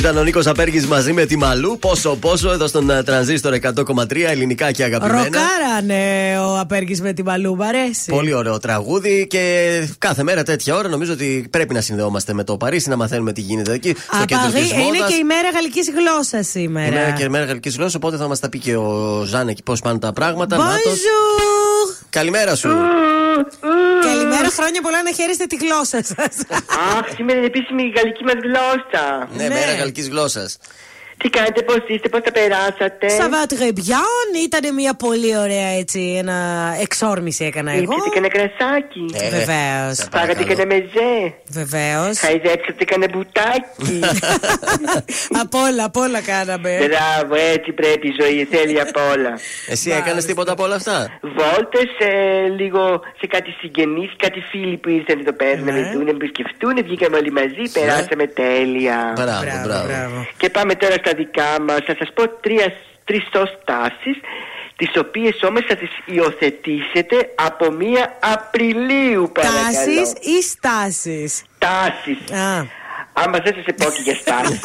Speaker 2: Ήταν ο Νίκος Απέργης μαζί με τη Μαλού. Πόσο πόσο εδώ στον ε, τρανζίστορ 100,3 ελληνικά και αγαπημένα.
Speaker 3: Ροκάρανε ο Απέργης με την Παλού, μ' αρέσει.
Speaker 2: Πολύ ωραίο τραγούδι και κάθε μέρα τέτοια ώρα νομίζω ότι πρέπει να συνδεόμαστε με το Παρίσι να μαθαίνουμε τι γίνεται εκεί. Στο κέντρο
Speaker 3: Απαγή,
Speaker 2: της
Speaker 3: είναι
Speaker 2: μόδας.
Speaker 3: και η μέρα γαλλικής γλώσσας σήμερα.
Speaker 2: Ημέρα και μέρα γαλλικής γλώσσας, οπότε θα μας τα πει και ο Ζαν εκεί πώς πάνε τα πράγματα. Νάτος.
Speaker 3: Bonjour!
Speaker 2: Καλημέρα σου.
Speaker 3: Καλημέρα, χρόνια πολλά να χαίρεστε τη γλώσσα σας.
Speaker 21: Αχ, σήμερα είναι επίσημη η γαλλική μας γλώσσα.
Speaker 2: Ναι, μέρα γαλλικής γλώσσας.
Speaker 21: Τι κάνετε, πώς είστε, πώς τα περάσατε;
Speaker 3: Σαββάτ Μπιάν ήταν μια πολύ ωραία έτσι, ένα εξόρμηση έκανα εγώ.
Speaker 21: Ήπιατε και ένα κρασάκι.
Speaker 2: Ε,
Speaker 3: Βεβαίως.
Speaker 21: Φάγατε και ένα μεζέ.
Speaker 3: Βεβαίως.
Speaker 21: Χαϊδέψατε και ένα μπουτάκι.
Speaker 3: απ' όλα, απ' όλα κάναμε.
Speaker 21: Μπράβο, έτσι πρέπει η ζωή, θέλει απ' όλα.
Speaker 2: Εσύ έκανες τίποτα από όλα αυτά;
Speaker 21: Βόλτες λίγο σε κάτι συγγενείς, κάτι φίλοι που ήρθαν εδώ πέρα να
Speaker 2: Ναι.
Speaker 21: με δουν, να με επισκεφτούν. Βγήκαμε όλοι μαζί, περάσαμε τέλεια.
Speaker 2: Μπράβο, μπράβο.
Speaker 21: Και πάμε τώρα στα δικά μας. Θα σας πω τρία, τρεις τάσεις, τις οποίες όμως θα τις υιοθετήσετε από 1 Απριλίου παρακαλώ.
Speaker 3: Τάσεις ή στάσεις;
Speaker 21: Τάσεις. Άμα δεν σας επόκει για στάσεις.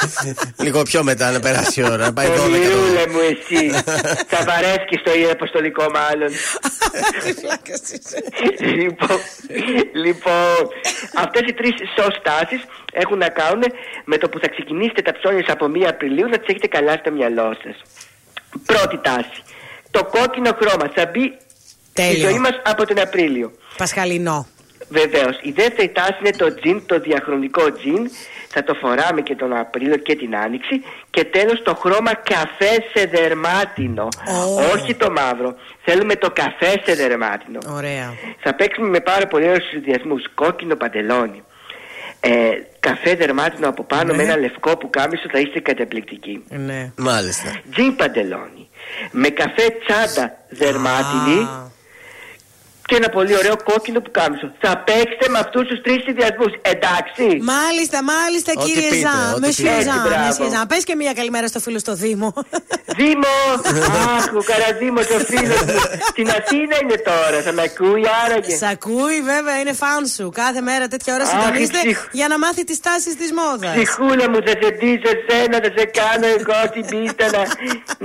Speaker 2: Λίγο πιο μετά να περάσει η ώρα. Να πάει 12 το-
Speaker 21: Πολυρούλα μου εσύ. Θα βαρέσκεις το αποστολικό μάλλον. λοιπόν, λοιπόν, αυτές οι τρεις σωστάσεις έχουν να κάνουν με το που θα ξεκινήσετε τα ψώνια σας από 1 Απριλίου να τις έχετε καλά στο μυαλό σας. Πρώτη τάση. Το κόκκινο χρώμα θα μπει στη
Speaker 3: Τέλειο.
Speaker 21: ζωή μας από τον Απρίλιο.
Speaker 3: Πασχαλινό.
Speaker 21: Βεβαίως. Η δεύτερη τάση είναι το τζιν, το διαχρονικό τζιν. Θα το φοράμε και τον Απρίλιο και την Άνοιξη. Και τέλος το χρώμα καφέ σε δερμάτινο. Όχι το μαύρο. Θέλουμε το καφέ σε δερμάτινο.
Speaker 3: Ωραία.
Speaker 21: Θα παίξουμε με πάρα πολύ ωραίους συνδυασμούς. Κόκκινο παντελόνι. Ε, καφέ δερμάτινο από πάνω
Speaker 3: Ναι.
Speaker 21: με ένα λευκό που κάμισο θα είστε καταπληκτικοί.
Speaker 3: Ναι.
Speaker 2: Μάλιστα.
Speaker 21: Τζιν παντελόνι. Με καφέ τσάντα δερμάτινη. Και ένα πολύ ωραίο κόκκινο που κάμισο. Θα παίξετε με αυτούς τους τρεις συνδυασμού. Εντάξει.
Speaker 3: Μάλιστα, μάλιστα,
Speaker 21: Ό,τι
Speaker 3: κύριε
Speaker 21: πείτε,
Speaker 3: Ζαν.
Speaker 21: ό,τι
Speaker 3: Μεσίου
Speaker 21: πείτε.
Speaker 3: Ζαν,
Speaker 21: Έτσι, μπράβο.
Speaker 3: Μεσίου Ζαν. Πες και μια καλημέρα στο φίλο στο Δήμο.
Speaker 21: Δήμο! Αχ, ο Καραδήμο, ο φίλος μου. Στην Αθήνα είναι τώρα. Θα με ακούει άραγε.
Speaker 3: Σ' ακούει, βέβαια, είναι φαν σου. Κάθε μέρα τέτοια ώρα
Speaker 21: Αχ,
Speaker 3: συντονίζεται
Speaker 21: ψυχ-
Speaker 3: για να μάθει τις τάσεις της μόδας.
Speaker 21: Ψυχούλα μου, θα σε ντύσω εσένα, θα σε κάνω εγώ την πίστα να,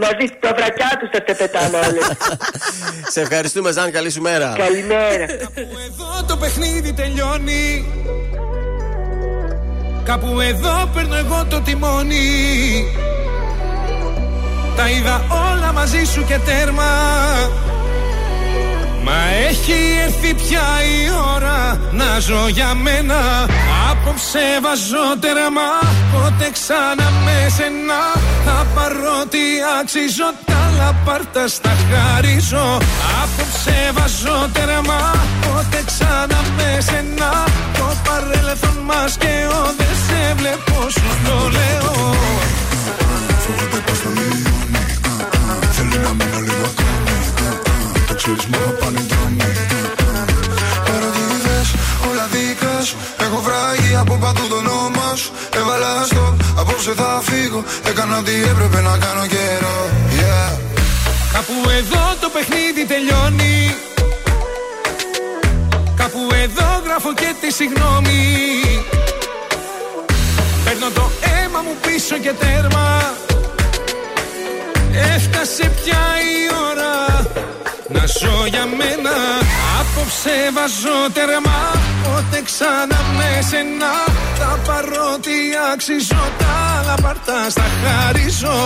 Speaker 21: να δει το βρακιά τους θα σε πετάνε όλε.
Speaker 2: Σε ευχαριστούμε, Ζαν. Καλή σου μέρα.
Speaker 21: Καλημέρα.
Speaker 7: Εδώ το παιχνίδι τελειώνει. Κάπου εδώ παίρνω εγώ το τιμόνι. Τα είδα όλα μαζί σου και τέρμα Μα έχει έρθει πια η ώρα να ζω για μένα. Απόψε βάζω τέρμα Πότε ξανά με σένα. Θα πάρω τι αξίζω Τα λαπάρτα στα χαρίζω. Απόψε βάζω τέρμα Πότε ξανά με σένα. Το παρέλθον μας και ο Δεν σε βλέπω σου το λέω.
Speaker 14: Φοβάται πως θα Το ξέρεις μου θα πάνε δρόμοι. Παρότι είδες όλα δικά σου. Έχω βράγει από παντού το όνομα σου. Έβαλα στο απόψε θα φύγω. Έκανα ό,τι έπρεπε να κάνω καιρό. Yeah.
Speaker 7: Κάπου εδώ το παιχνίδι τελειώνει. Κάπου εδώ γράφω και τη συγγνώμη. Παίρνω το αίμα μου πίσω και τέρμα. Έφτασε πια η ώρα να ζω για μένα Απόψε βάζω τέρμα. Πότε ξανά με σένα Τα παρότι αξίζω. Τα λαπαρτά στα χαρίζω.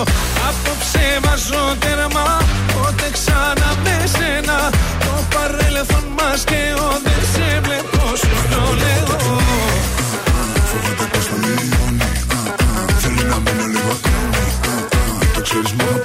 Speaker 7: Απόψε βάζω τέρμα. Πότε ξανά με σένα Το παρέλθον μας και ο Δεν σε βλέπω. Σου το λέω.
Speaker 14: Φοβάται πως θα λιώνει Θέλει να μείνω λίγο ακόμη Το ξέρεις μου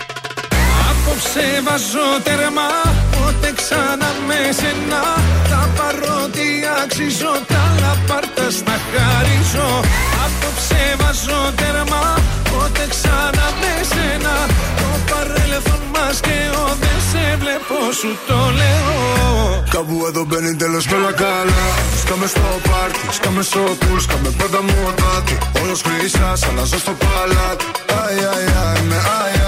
Speaker 7: Απόψε βάζω τέρμα Πότε ξανά με σένα. Τα παρότι αξίζω Τα λαπάρτα στα χαρίζω. Απόψε βάζω τέρμα Πότε ξανά με σένα. Το παρέλθον μας και ο Δεν σε βλέπω σου το λέω.
Speaker 14: Κάπου εδώ μπαίνει τέλος και όλα καλά. Σκάμε στο πάρτι, σκάμε στο πουλ Σκάμε πάντα μοτάτι Όλος χρυσάς, αλλάζω στο παλάτι. Αι, αι, αι, με αι,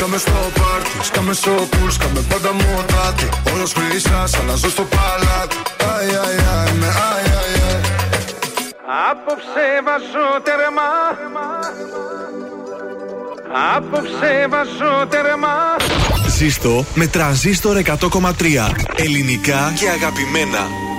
Speaker 14: Σκάμε στο πάρτι, σκάμε στο πουλ Σκάμε πάντα μοτάτι. Όλος χρυσάς, αλλάζω στο παλάτι. Αι, αι, αι, με αι, αι, αι.
Speaker 7: Απόψε βάζω τέρμα
Speaker 1: Απόψε βάζω τερμά
Speaker 7: Ζήστο με τραζίστορ 100,3. Ελληνικά και αγαπημένα.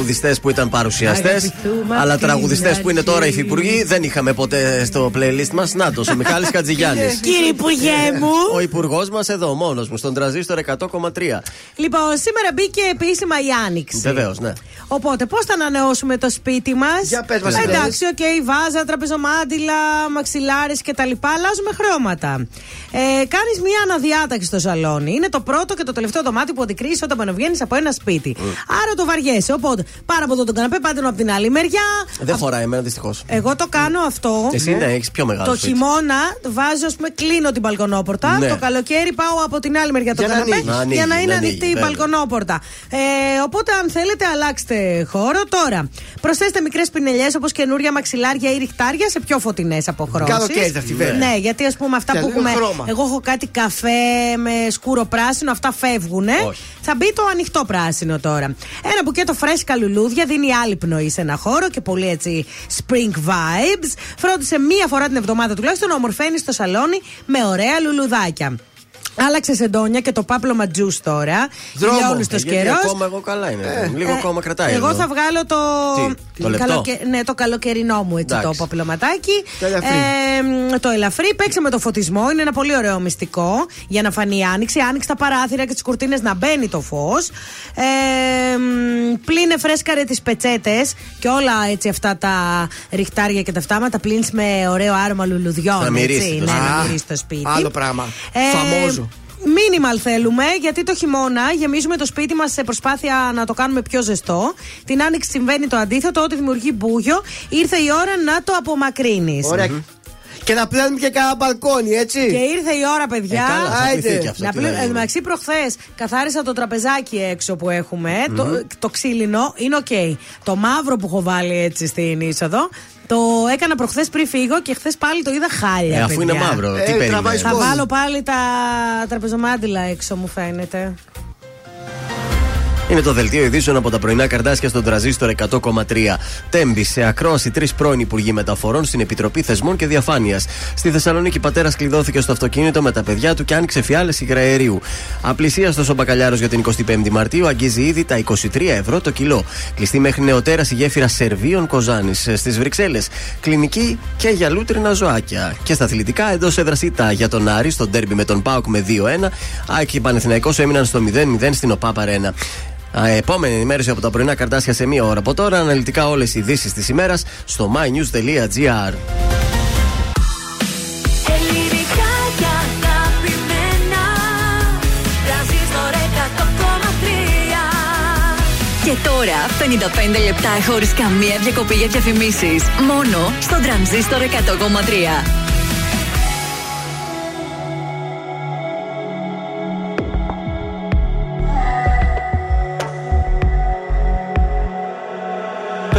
Speaker 22: Τραγουδιστές που ήταν παρουσιαστές, Αγαπηθούμε
Speaker 2: αλλά
Speaker 3: απ' την
Speaker 2: τραγουδιστές που είναι τώρα
Speaker 3: αρχή.
Speaker 2: υφυπουργοί δεν είχαμε ποτέ στο playlist μας. Νάτο, ο Μιχάλης Χατζηγιάννης.
Speaker 3: Κύριε Υπουργέ μου.
Speaker 2: Ο υπουργός μας εδώ, μόνος μου, στον τρανζίστορ 100,3.
Speaker 3: Λοιπόν, σήμερα μπήκε επίσημα η Άνοιξη.
Speaker 2: Βεβαίως, ναι.
Speaker 3: Οπότε, πώς θα ανανεώσουμε το σπίτι μας;
Speaker 4: Για πες μας,
Speaker 3: Εντάξει, οκ, βάζα, τραπεζομάντιλα, μαξιλάρες κτλ. Αλλάζουμε χρώματα. Ε, Κάνεις μία αναδιάταξη στο σαλόνι. Είναι το πρώτο και το τελευταίο δωμάτιο που αντικρίσει όταν μπαινοβγαίνεις από ένα σπίτι. Άρα το βαριέσαι. Οπότε, πάρα από εδώ τον καναπέ, πάτε από την άλλη μεριά.
Speaker 2: Δεν φοράει εμένα δυστυχώς.
Speaker 3: Εγώ το κάνω αυτό.
Speaker 2: Εσύ ναι, έχεις πιο μεγάλο.
Speaker 3: Το
Speaker 2: σπίτι.
Speaker 3: χειμώνα βάζω, ας πούμε, κλείνω την μπαλκονόπορτα.
Speaker 2: Ναι.
Speaker 3: Το καλοκαίρι πάω από την άλλη μεριά το
Speaker 4: Για να
Speaker 3: καναπέ
Speaker 4: ανοίγεις.
Speaker 2: Να ανοίγει,
Speaker 3: για να είναι
Speaker 2: να
Speaker 3: ανοιχτή
Speaker 2: ανοίγεις,
Speaker 3: η
Speaker 2: βέβαια.
Speaker 3: μπαλκονόπορτα. Ε, οπότε, αν θέλετε, αλλάξτε χώρο. Τώρα, προσθέστε μικρές πινελιές όπως καινούρια μαξιλάρια ή ριχτάρια σε πιο φωτεινές αποχρώσεις.
Speaker 4: Καλοκαίρι θα αυτή φέρει.
Speaker 3: Ναι, γιατί ας πούμε αυτά
Speaker 4: Και
Speaker 3: που
Speaker 4: λίγο
Speaker 3: έχουμε.
Speaker 4: χρώμα.
Speaker 3: Εγώ έχω κάτι καφέ με σκούρο πράσινο, αυτά φεύγουν. Θα μπει το ανοιχτό πράσινο τώρα. Ένα μπουκέτο φρέσκα λουλούδια δίνει άλλη πνοή σε ένα χώρο και πολύ έτσι spring vibes. Φρόντισε μία φορά την εβδομάδα τουλάχιστον να ομορφαίνεις στο σαλόνι με ωραία λουλουδάκια. Άλλαξε σεντόνια και το πάπλωμα τζους τώρα.
Speaker 2: Δρόμο.
Speaker 3: Για όλους
Speaker 2: Ε,
Speaker 3: του
Speaker 2: γιατί
Speaker 3: καιρού.
Speaker 2: Ακόμα εγώ καλά είναι. Λίγο ακόμα κρατάει.
Speaker 3: Εγώ
Speaker 2: εδώ.
Speaker 3: θα βγάλω το.
Speaker 2: Τι, το λεπτό;
Speaker 3: καλοκαι- Ναι, το καλοκαιρινό μου έτσι
Speaker 2: Εντάξει.
Speaker 3: το παπλωματάκι.
Speaker 2: Το ελαφρύ.
Speaker 3: Ε, μ, το ελαφρύ. Παίξε με το φωτισμό. Είναι ένα πολύ ωραίο μυστικό για να φανεί η άνοιξη. Άνοιξε τα παράθυρα και τις κουρτίνες να μπαίνει το φως. Ε, μ, πλύνε φρέσκαρε τις πετσέτες και όλα έτσι αυτά τα ριχτάρια και τα υφάσματα. Πλύνεις με ωραίο άρωμα λουλουδιών.
Speaker 4: Να μυρίσει
Speaker 3: έτσι,
Speaker 4: το
Speaker 3: ναι,
Speaker 4: σπίτι.
Speaker 3: να
Speaker 4: Α,
Speaker 3: μυρίσει το σπίτι.
Speaker 4: άλλο πράγμα.
Speaker 3: Ε,
Speaker 4: Φαμόζο.
Speaker 3: Minimal θέλουμε, γιατί το χειμώνα γεμίζουμε το σπίτι μας σε προσπάθεια να το κάνουμε πιο ζεστό. Την άνοιξη συμβαίνει το αντίθετο, ό,τι δημιουργεί μπούγιο. Ήρθε η ώρα να το απομακρύνεις.
Speaker 4: Ωραία. Και να πλένουμε και κανένα μπαλκόνι, έτσι.
Speaker 3: Και ήρθε η ώρα, παιδιά.
Speaker 4: Ε, καλά, θα
Speaker 3: Άιντε.
Speaker 4: πλυθεί και αυτό,
Speaker 3: Να
Speaker 4: τι
Speaker 3: πλε...
Speaker 4: να γίνει.
Speaker 3: Εν τω μεταξύ, προχθές καθάρισα το τραπεζάκι έξω που έχουμε. το, το ξύλινο είναι οκ. Το μαύρο που έχω βάλει έτσι στην είσοδο. Το έκανα προχθές πριν φύγω και χθες πάλι το είδα χάλια.
Speaker 2: Ε, αφού
Speaker 3: παιδιά.
Speaker 2: είναι μαύρο, τι περίμενες;
Speaker 3: Θα βάλω πάλι τα τραπεζομάντιλα έξω, μου φαίνεται.
Speaker 2: Είναι το δελτίο ειδήσεων από τα πρωινά καρτάσια στον τραζίστορ 100,3. Τέμπη σε ακρόαση τρεις πρώην υπουργοί μεταφορών στην Επιτροπή Θεσμών και Διαφάνειας. Στη Θεσσαλονίκη, πατέρας κλειδώθηκε στο αυτοκίνητο με τα παιδιά του και άνοιξε φιάλες υγραερίου. Απλησίαστο ο μπακαλιάρο για την 25η Μαρτίου αγγίζει ήδη τα 23 ευρώ το κιλό. Κλειστή μέχρι νεοτέρας η γέφυρα Σερβίων Κοζάνης στις Βρυξέλλες. Κλινική και για λούτρινα ζωάκια. Και στα αθλητικά εντός έδρας ήττα για τον Άρη στο ντέρμπι με τον Πάουκ με 2-1. Άκη και Πανεθηναϊκός έμειναν στο 0-0 στην ΟΠΑ Παρένα. Α, Επόμενη ενημέρωση από τα πρωινά καρτάσια σε μία ώρα από τώρα. Αναλυτικά όλες οι ειδήσεις της ημέρας στο mynews.gr.
Speaker 17: Ελληνικά και αγαπημένα Τρανζίστορ 100,3
Speaker 9: Και τώρα 55 λεπτά χωρίς καμία διακοπή για διαφημίσεις. Μόνο στο τρανζίστορ 100,3.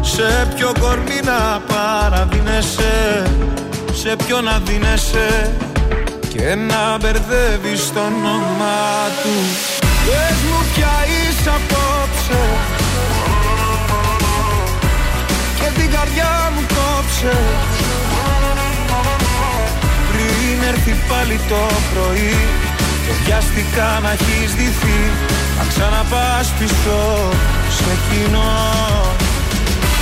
Speaker 7: Σε ποιο κορμί να παραδίνεσαι Σε ποιο να δίνεσαι και να μπερδεύεις το όνομά του. Πες μου ποια είσαι απόψε Και την καρδιά μου κόψε. Πριν έρθει πάλι το πρωί Και βιαστικά να έχεις ντυθεί. Να ξαναπάς πίσω σε κοινό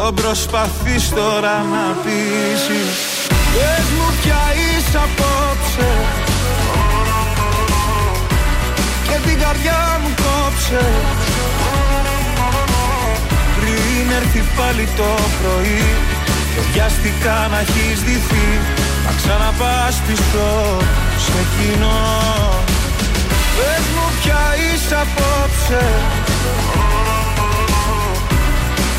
Speaker 7: Ποιο προσπαθείς τώρα να πείσεις. Πες μου ποια είσαι απόψε. Και την καρδιά μου κόψε. Πριν έρθει πάλι το πρωί Και βιαστικά να έχεις ντυθεί Να ξαναπάς πίσω σε κοινό Πες μου ποια είσαι απόψε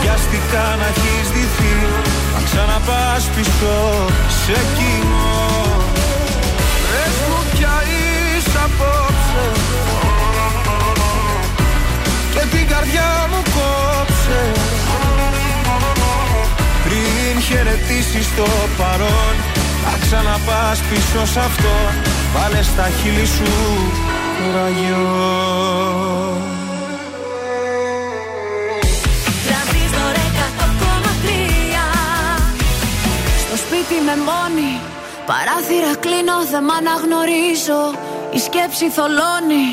Speaker 7: βιαστικά να έχεις δυθεί Να ξαναπάς πίσω σε εκείνο Πες μου ποια είσαι απόψε. Και την καρδιά μου κόψε. Πριν χαιρετήσεις το παρόν Να ξαναπάς πίσω σ' αυτό. Βάλε στα χείλη σου ραγιό
Speaker 17: σπίτι με μόνη. Παράθυρα κλείνω, δεν μ' αναγνωρίζω Η σκέψη θολώνει.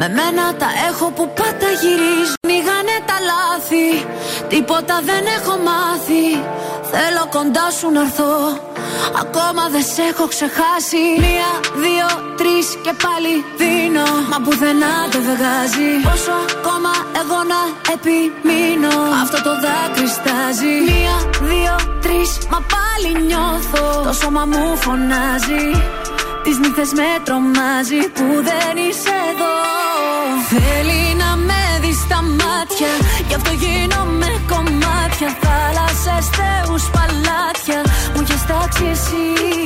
Speaker 17: Με μένα τα έχω που πάντα γυρίζω Νίγανε τα λάθη. Τίποτα δεν έχω μάθει. Θέλω κοντά σου να έρθω. Ακόμα δεν σε έχω ξεχάσει. Μία, δύο, τρεις και πάλι δίνω. Μα πουθενά δεν βγάζει. Πόσο ακόμα εγώ να επιμείνω. Αυτό το δάκρυ στάζει Μία, δύο, τρεις Μα πάλι νιώθω. Το σώμα μου φωνάζει Τις νύχτες με τρομάζει Που δεν είσαι εδώ. Θέλει να με δεις στα μάτια Γι' αυτό γίνομαι κομμάτια. Θάλασσες, θεούς, παλάτια Μου έχεις τάξει εσύ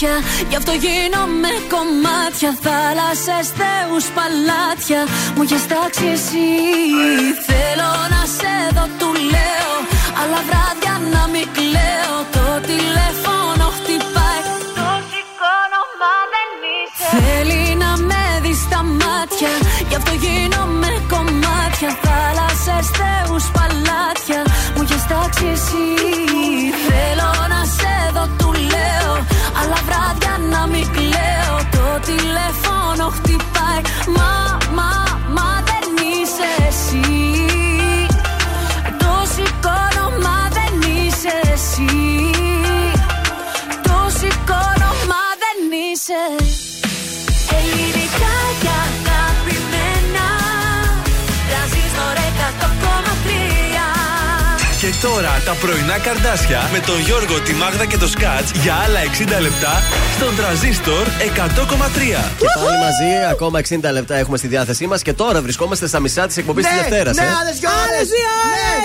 Speaker 17: μάτια. Γι' αυτό γίνομαι κομμάτια. Θάλασσες, θεούς, παλάτια. Μου έχεις τάξει εσύ. Θέλω να σε δω, του λέω. Αλλά βράδια να μην κλαίω. Το τηλέφωνο
Speaker 1: τώρα τα πρωινά καρδάσια με τον Γιώργο, τη Μάγδα και το Σκάτς για άλλα 60 λεπτά στον τραζίστορ 100,3.
Speaker 2: Και πάλι μαζί, ακόμα 60 λεπτά έχουμε στη διάθεσή μας και τώρα βρισκόμαστε στα μισά της εκπομπής της Δευτέρας.
Speaker 3: Ναι, άλλε δύο ώρε!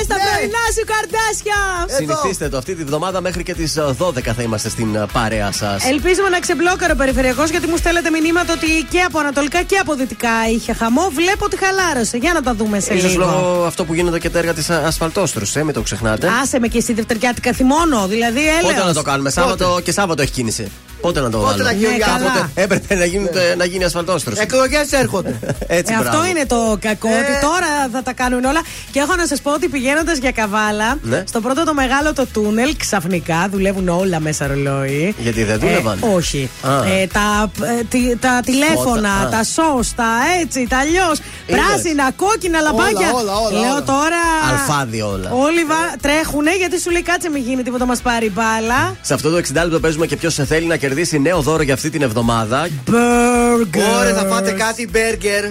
Speaker 3: Τα πρωινά σου καρδάσια!
Speaker 2: Συνηθίστε το αυτή τη βδομάδα μέχρι και τις 12 θα είμαστε στην ε, παρέα σας.
Speaker 3: Ελπίζουμε να ξεμπλόκαρε ο περιφερειακός γιατί μου στέλνετε μηνύματα ότι και από ανατολικά και από δυτικά είχε χαμό. Βλέπω ότι χαλάρωσε. Για να τα δούμε σε
Speaker 2: Ίσως
Speaker 3: λίγο.
Speaker 2: λόγω αυτό που γίνονται και τα έργα της ασφαλτόστρους, ε, μην το ξεχνάτε.
Speaker 3: Άσε με και εσύ Δευτεριάτικα θυμώνω. Δηλαδή, έλεος.
Speaker 2: Πότε να το κάνουμε, Σάββατο και Σάββατο έχει κίνηση. Πότε να το
Speaker 4: Πότε
Speaker 2: βάλω.
Speaker 4: να γίνει ο
Speaker 3: Ναι,
Speaker 4: Γιάννης;
Speaker 3: καλά.
Speaker 2: Έπρεπε να γίνει, να γίνει ασφαλτόστρωση.
Speaker 4: Εκλογές έρχονται.
Speaker 2: Έτσι,
Speaker 3: Ε, αυτό
Speaker 2: μπράβο.
Speaker 3: είναι το κακό,
Speaker 4: Ε.
Speaker 3: ότι τώρα θα τα κάνουν όλα. Και έχω να σας πω ότι πηγαίνοντας για καβάλα,
Speaker 2: Ναι.
Speaker 3: στο πρώτο το μεγάλο το τούνελ, ξαφνικά δουλεύουν όλα μέσα ρολόι.
Speaker 2: Γιατί δεν δούλευαν.
Speaker 3: Ε, όχι.
Speaker 2: Α.
Speaker 3: Ε, τα, ε, τι- τα τηλέφωνα,
Speaker 2: Α.
Speaker 3: τα σως, τα έτσι, τα αλλιώς.
Speaker 2: Είδες.
Speaker 3: Πράσινα, κόκκινα λαμπάκια.
Speaker 4: όλα, όλα,
Speaker 3: Λέω
Speaker 4: όλα.
Speaker 3: τώρα.
Speaker 2: Αλφάδι όλα.
Speaker 3: Όλοι βα... τρέχουνε γιατί σου λέει κάτσε μην γίνει τίποτα, μας πάρει μπάλα.
Speaker 2: Σε αυτό το 60 λεπτό παίζουμε και ποιος θέλει να κερδίσει νέο δώρο για αυτή την εβδομάδα.
Speaker 3: Burger.
Speaker 4: Ωραία, θα φάτε κάτι μπέργκερ.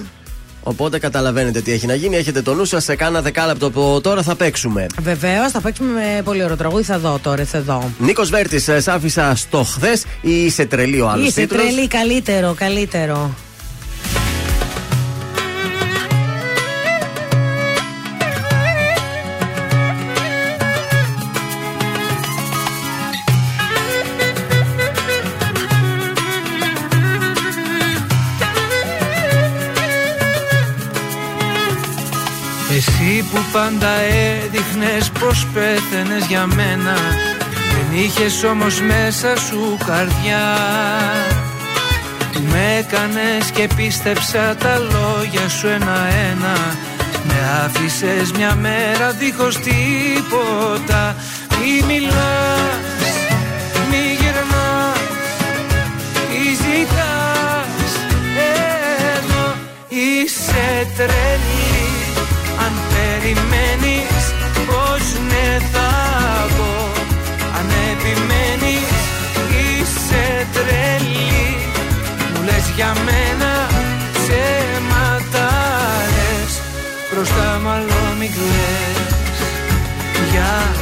Speaker 2: Οπότε καταλαβαίνετε τι έχει να γίνει. Έχετε το νου σας σε κάνα δεκάλεπτο από τώρα θα παίξουμε.
Speaker 3: Βεβαίως, θα παίξουμε με πολύ ωραίο τραγούδι. Θα δω τώρα, θα δω.
Speaker 2: Νίκος Βέρτης, σ' άφησα στο χθες ή είσαι τρελή ο άλλος
Speaker 3: Είσαι
Speaker 2: τίτλος;
Speaker 3: τρελή, καλύτερο, καλύτερο.
Speaker 7: Πάντα έδειχνες πως πέθαινες για μένα. Δεν είχες όμως μέσα σου καρδιά. Που με έκανες και πίστεψα τα λόγια σου ένα-ένα. Με άφησες μια μέρα δίχως τίποτα. Μη μιλάς, μη γυρνάς, τι ζητάς. Εδώ Είσαι τρελή θα πω Αν επιμένεις είσαι τρελή. Μου λες για μένα ψέματα λες Μπροστά μάλλον μη κλαις. Γιατί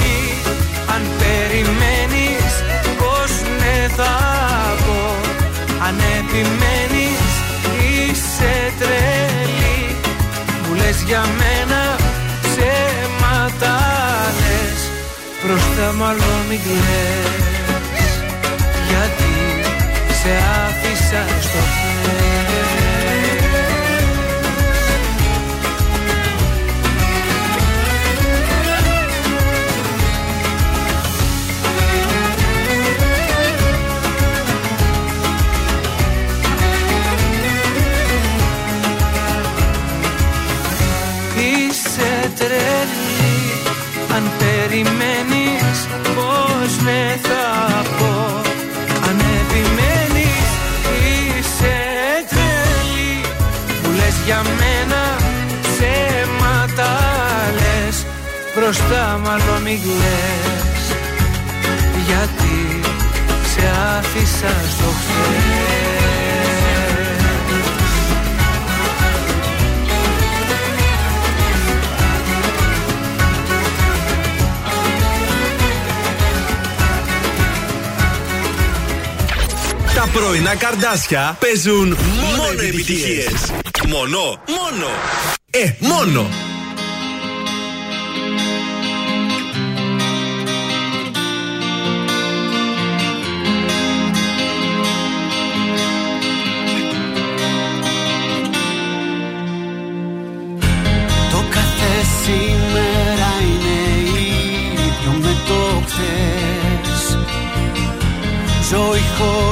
Speaker 7: αν περιμένεις πως ναι θα πω Αν επιμένεις είσαι τρελή. Μου λες για μένα ψέματα λες Μπροστά μάλλον μην κλαις. Γιατί σε άφησα στο χθες περιμένεις πως ναι θα πω. Αν επιμένεις είσαι τρελή Μου λες για μένα ψέματα λες. Μπροστά μάλλον μη κλαις Γιατί σε άφησα στο χθες
Speaker 1: Τα πρωινά καρδάσια παίζουν μόνο επιτυχίες. Μόνο, μόνο. Ε, μόνο.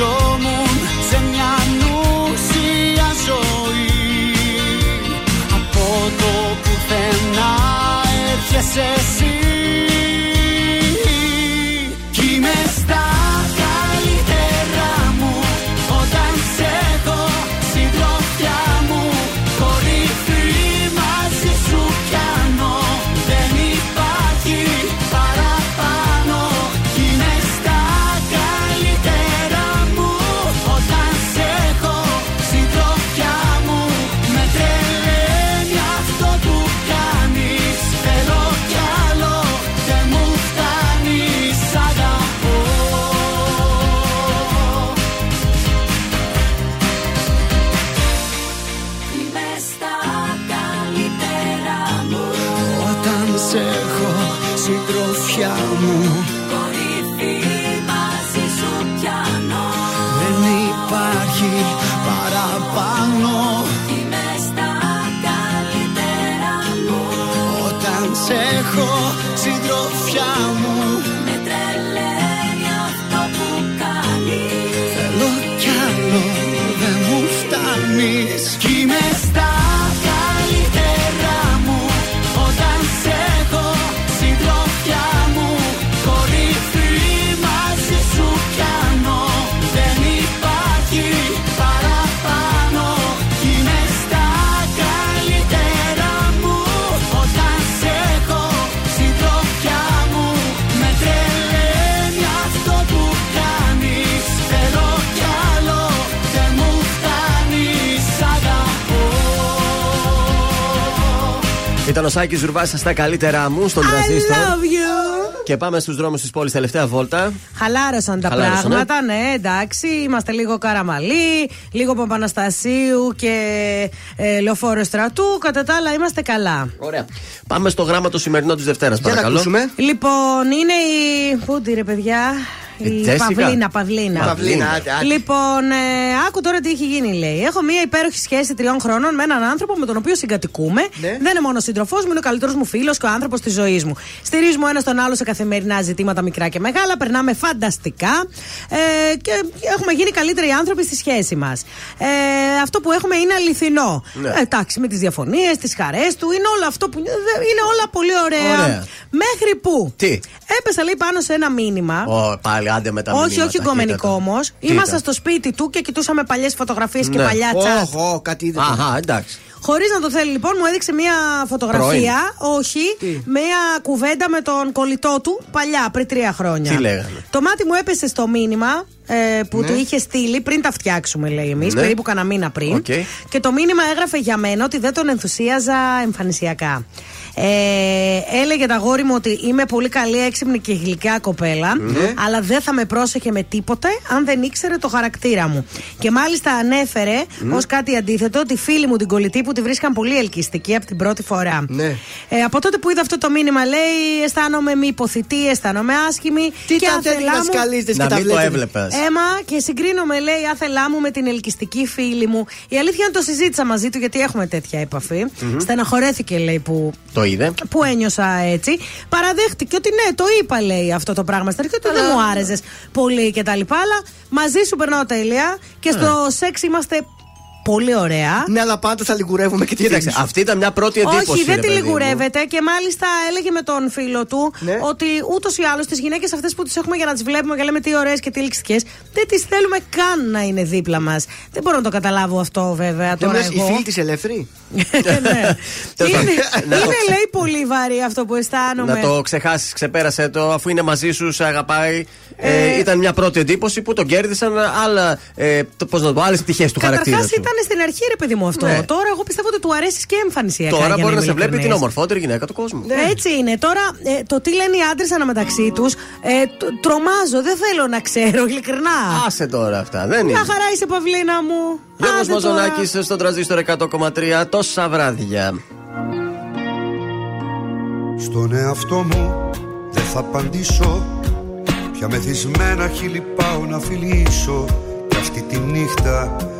Speaker 12: Βυθιζόμουν σε μια νουσία ζωή. Από το πουθενά έρχεσαι εσύ. Κι είμαι στα
Speaker 2: Ήταν ο Σάκης Ζουρβάς στα καλύτερά μου στον
Speaker 3: I
Speaker 2: τρανζίστορ.
Speaker 3: love you.
Speaker 2: Και πάμε στους δρόμους της πόλης τελευταία βόλτα.
Speaker 3: Χαλάρωσαν τα
Speaker 2: Χαλάρωσαν,
Speaker 3: πράγματα, ναι, εντάξει. Είμαστε λίγο καραμαλή, λίγο Παπαναστασίου και ε, λεωφόρο στρατού. Κατά τα άλλα, είμαστε καλά.
Speaker 2: Ωραία. Πάμε στο γράμμα το σημερινό της Δευτέρας, παρακαλώ.
Speaker 3: Λοιπόν, είναι η. Πού τη ρε, παιδιά;
Speaker 2: Η
Speaker 3: Η
Speaker 2: Τζέσικα;
Speaker 3: Παυλίνα, Παυλίνα.
Speaker 2: Παυλίνα, άντε, άντε.
Speaker 3: Λοιπόν, ε, άκου τώρα τι έχει γίνει, λέει. Έχω μία υπέροχη σχέση τριών χρόνων με έναν άνθρωπο με τον οποίο συγκατοικούμε.
Speaker 2: Ναι.
Speaker 3: Δεν είναι μόνο σύντροφός μου, είναι ο καλύτερος μου φίλος και ο άνθρωπος της ζωής μου. Στηρίζουμε ένας τον άλλο σε καθημερινά ζητήματα μικρά και μεγάλα. Περνάμε φανταστικά ε, και έχουμε γίνει καλύτεροι άνθρωποι στη σχέση μας. Ε, αυτό που έχουμε είναι αληθινό.
Speaker 2: Ναι.
Speaker 3: Ε, εντάξει, με τις διαφωνίες, τις χαρές του, είναι όλο αυτό που. Είναι όλα πολύ ωραία.
Speaker 2: Ωραία.
Speaker 3: Μέχρι που.
Speaker 2: Τι;
Speaker 3: Έπεσα, λέει, πάνω σε ένα μήνυμα.
Speaker 2: Ω, πάλι, άντε με τα
Speaker 3: όχι,
Speaker 2: μηνύματα,
Speaker 3: όχι γκομενικό
Speaker 2: κοίτα το.
Speaker 3: όμως.
Speaker 2: Τι
Speaker 3: Ήμασταν
Speaker 2: ήταν;
Speaker 3: στο σπίτι του και κοιτούσαμε παλιές φωτογραφίες και
Speaker 2: Ναι.
Speaker 3: παλιά τσάτ.
Speaker 4: Όχ, κάτι είδες.
Speaker 2: Αχα, εντάξει.
Speaker 3: Χωρίς να το θέλει, λοιπόν, μου έδειξε μία φωτογραφία. Όχι, μία κουβέντα με τον κολλητό του παλιά, πριν τρία χρόνια.
Speaker 2: Τι λέγανε;
Speaker 3: Το μάτι μου έπεσε στο μήνυμα ε, που
Speaker 2: Ναι.
Speaker 3: του είχε στείλει πριν τα φτιάξουμε, λέει εμείς,
Speaker 2: Ναι.
Speaker 3: περίπου κανένα μήνα πριν.
Speaker 2: Οκ.
Speaker 3: Και το μήνυμα έγραφε για μένα ότι δεν τον ενθουσίαζα εμφανισιακά. Ε, έλεγε τ' αγόρι μου ότι είμαι πολύ καλή, έξυπνη και γλυκιά κοπέλα,
Speaker 2: Ναι.
Speaker 3: αλλά δεν θα με πρόσεχε με τίποτε αν δεν ήξερε το χαρακτήρα μου. Και μάλιστα ανέφερε
Speaker 4: Μμ.
Speaker 3: ως κάτι αντίθετο τη φίλη μου την κολλητή που τη βρίσκαν πολύ ελκυστική από την πρώτη φορά.
Speaker 4: Ναι.
Speaker 3: Ε, από τότε που είδα αυτό το μήνυμα, λέει, αισθάνομαι μη υποθητή, αισθάνομαι άσχημη.
Speaker 4: Τι
Speaker 3: και
Speaker 4: ήταν τέτοιοι
Speaker 3: άθελά μου-
Speaker 4: δασκαλίστες και
Speaker 2: Να
Speaker 4: τα
Speaker 2: μην το
Speaker 4: βλέπετε.
Speaker 2: έβλεπες.
Speaker 3: Έμα και συγκρίνομαι, λέει, άθελά μου με την ελκυστική φίλη μου. Η αλήθεια είναι το συζήτησα μαζί του γιατί έχουμε τέτοια επαφή.
Speaker 2: Μμμ.
Speaker 3: Στεναχωρέθηκε, λέει, που
Speaker 2: Το είδε.
Speaker 3: που ένιωσα έτσι. Παραδέχτηκε ότι ναι, το είπα, λέει αυτό το πράγμα στην αρχή, ότι δεν μου άρεσε πολύ κτλ. Αλλά μαζί σου περνάω τέλεια και στο σεξ είμαστε πολύ ωραία.
Speaker 4: Ναι, αλλά πάντα θα λιγουρεύουμε και τη
Speaker 2: Κοίταξε,
Speaker 4: φίλη σου.
Speaker 2: αυτή ήταν μια πρώτη εντύπωση.
Speaker 3: Όχι, δεν
Speaker 2: ρε
Speaker 3: τη
Speaker 2: παιδί μου.
Speaker 3: λιγουρεύεται και μάλιστα έλεγε με τον φίλο του
Speaker 4: Ναι.
Speaker 3: ότι ούτως ή άλλως τις γυναίκες αυτές που τις έχουμε για να τις βλέπουμε και λέμε τι ωραίες και τι ελκυστικέ, δεν τις θέλουμε καν να είναι δίπλα μας. Δεν μπορώ να το καταλάβω αυτό βέβαια
Speaker 4: Και
Speaker 3: τώρα.
Speaker 4: λες, η
Speaker 3: εγώ.
Speaker 4: φίλη της ελεύθερη.
Speaker 3: ναι.
Speaker 2: Τέλος
Speaker 3: είναι,
Speaker 2: πάντων, να το
Speaker 3: είναι,
Speaker 2: ξε-
Speaker 3: λέει πολύ βαρύ αυτό που αισθάνομαι.
Speaker 2: Να το ξεχάσεις, ξεπέρασε το, αφού είναι μαζί σου, σε αγαπάει. Ε, ήταν μια πρώτη εντύπωση που τον κέρδισαν άλλα, ε, το- πώς να το πω, άλλες πτυχές του χαρακτήρα
Speaker 3: Καταρχάς
Speaker 2: σου.
Speaker 3: Ήταν στην αρχή, ρε παιδί μου αυτό.
Speaker 2: Ναι.
Speaker 3: Τώρα εγώ πιστεύω ότι του αρέσει και εμφανισιακά.
Speaker 2: Τώρα
Speaker 3: για
Speaker 2: μπορείς να
Speaker 3: είμαι
Speaker 2: σε βλέπει την
Speaker 3: ειλικρινής.
Speaker 2: ομορφότερη γυναίκα του κόσμου.
Speaker 3: Έτσι είναι. Τώρα ε, το τι λένε οι άντρες αναμεταξύ τους, ε, τ- τρομάζω. Δεν θέλω να ξέρω, ειλικρινά.
Speaker 2: Άσε τώρα αυτά, δεν είναι.
Speaker 3: Μια χαρά είσαι, Παυλίνα μου.
Speaker 2: Γιώργος
Speaker 3: Άντε τώρα.
Speaker 2: Μαζονάκης στον τραζίστορ 100,3 τόσα βράδια.
Speaker 23: Στον εαυτό μου δεν θα απαντήσω
Speaker 19: Πια μεθυσμένα χείλη πάω να φιλήσω Κι αυτή τη νύχτα που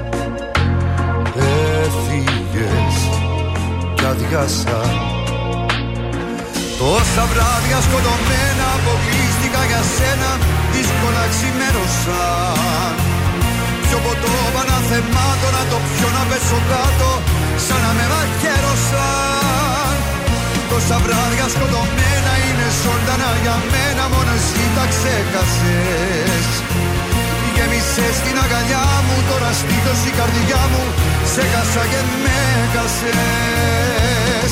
Speaker 19: αδειάσα Τόσα βράδια σκοτωμένα αποκλείστηκα για σένα Δύσκολα ξημέρωσαν Πιο ποτό παναθεμάτω να το πιω να πέσω κάτω Σαν να με μαχαίρωσαν Τόσα βράδια σκοτωμένα είναι ζωντανά για μένα Μόνος εσύ τα ξέχασες Γέμισες την αγκαλιά μου Τώρα στήθος η καρδιά μου Σε κάσα και με κασες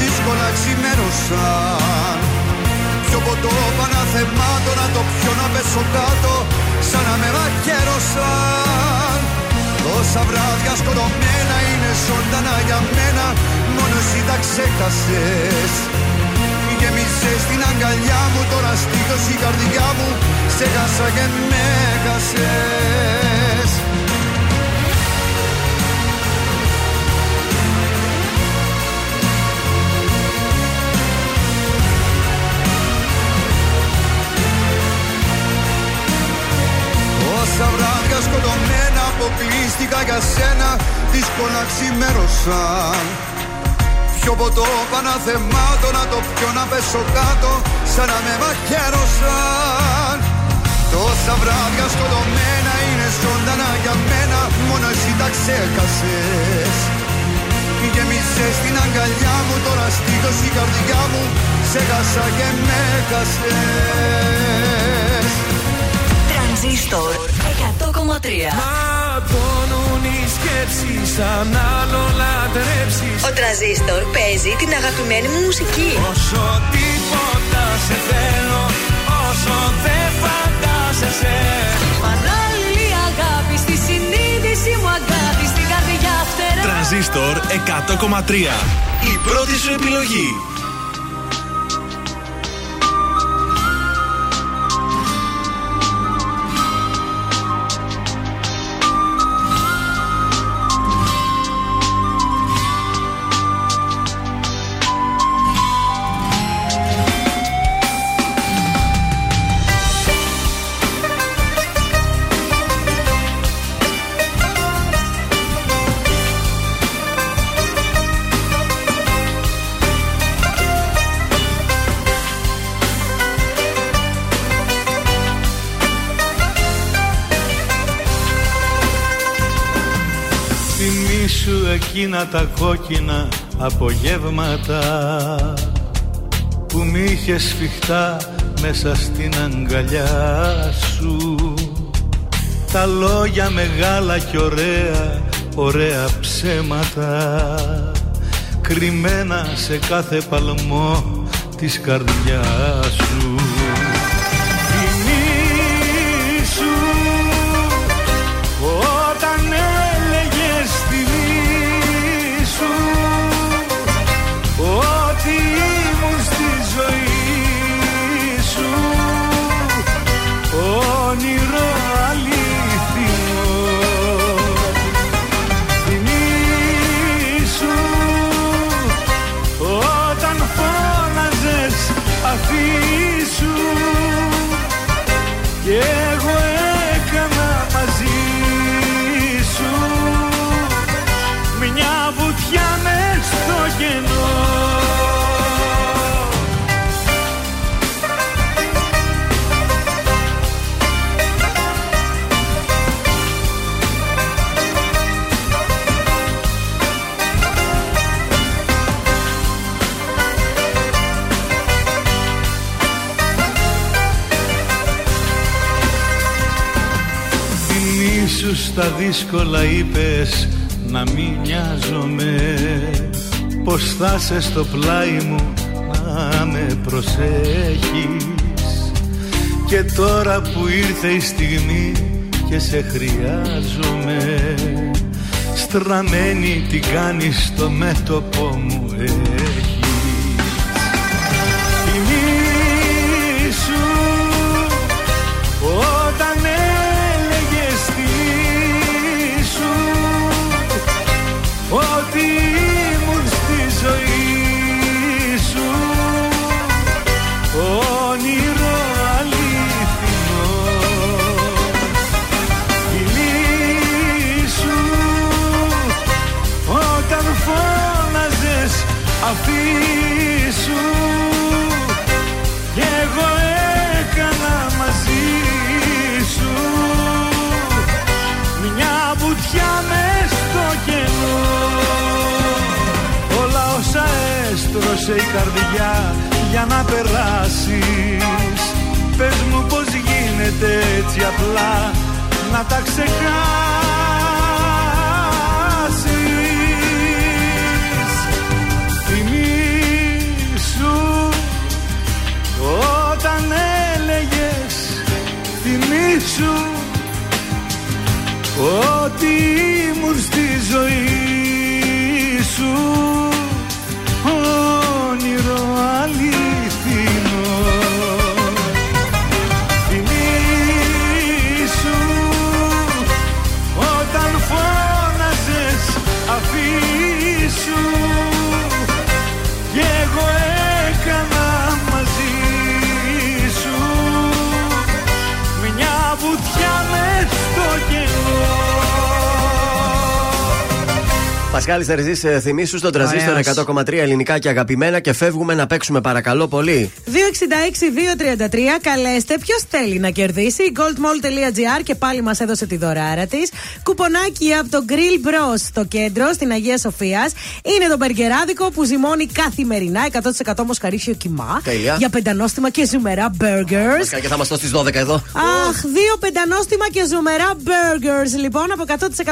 Speaker 19: Δύσκολα ξημέρωσαν Πιο ποτό παναθεμάτω να το πιω να πέσω κάτω Σαν να με μαχαίρωσαν Τόσα βράδια σκοτωμένα είναι ζωντανά για μένα Μόνο εσύ τα ξέχασες. Γέμισες την αγκαλιά μου Τώρα στήθος η καρδιά μου Σε χάσα και με χάσες αποκλείστηκα για σένα Δύσκολα ξημέρωσαν Πιο ποτό παναθεμάτω να το πιω να πέσω κάτω Σαν να με μαχαίρωσαν Τόσα βράδια σκοτωμένα είναι ζωντανά για μένα Μόνο εσύ τα ξέχασες. Γέμισες την αγκαλιά μου Τώρα στήθος η καρδιά μου Σε χάσα και με χάσες
Speaker 9: Τρανζίστορ 100,3
Speaker 8: Ματώνουν οι σκέψεις αν άλλο λατρέψεις
Speaker 16: Ο Τρανζίστορ παίζει την αγαπημένη μου μουσική.
Speaker 8: Όσο τίποτα σε θέλω Όσο δεν φαντάζεσαι
Speaker 24: Παράλληλη αγάπη στη συνείδηση μου αγάπη στην καρδιά φτερά.
Speaker 1: Τρανζίστορ 100,3. Η πρώτη σου επιλογή.
Speaker 7: Εκείνα τα κόκκινα απογεύματα που μ' είχες σφιχτά μέσα στην αγκαλιά σου. Τα λόγια μεγάλα και ωραία, ωραία ψέματα κρυμμένα σε κάθε παλμό της καρδιάς σου δύσκολα είπες να μην νοιάζομαι. Πως θα σε στο πλάι μου να με προσέχεις. Και τώρα που ήρθε η στιγμή και σε χρειάζομαι Στραμμένη τι κάνεις στο μέτωπο μου έχεις έστρωσε η καρδιά για να περάσεις. Πες μου πως γίνεται έτσι απλά να τα ξεχάσεις. Θυμήσου όταν έλεγες Θυμήσου ότι
Speaker 2: Πασχάλης Τερζή, ε, θυμίσου στον τραζίστορ
Speaker 3: Ωραίος.
Speaker 2: 100,3 ελληνικά και αγαπημένα και φεύγουμε να παίξουμε παρακαλώ πολύ.
Speaker 3: 266-233, καλέστε. Ποιος θέλει να κερδίσει. goldmall.gr και πάλι μας έδωσε τη δωράρα της. Κουπονάκι από το Grill Bros στο κέντρο, στην Αγία Σοφίας. Είναι το μπεργκεράδικο που ζυμώνει καθημερινά 100% μοσχαρίσιο κοιμά.
Speaker 2: Τέλεια.
Speaker 3: Για πεντανόστιμα και ζουμερά burgers.
Speaker 2: Πασχάλη, Και θα είμαστε στι 12 εδώ.
Speaker 3: Αχ, δύο πεντανόστιμα και ζουμερά burgers λοιπόν από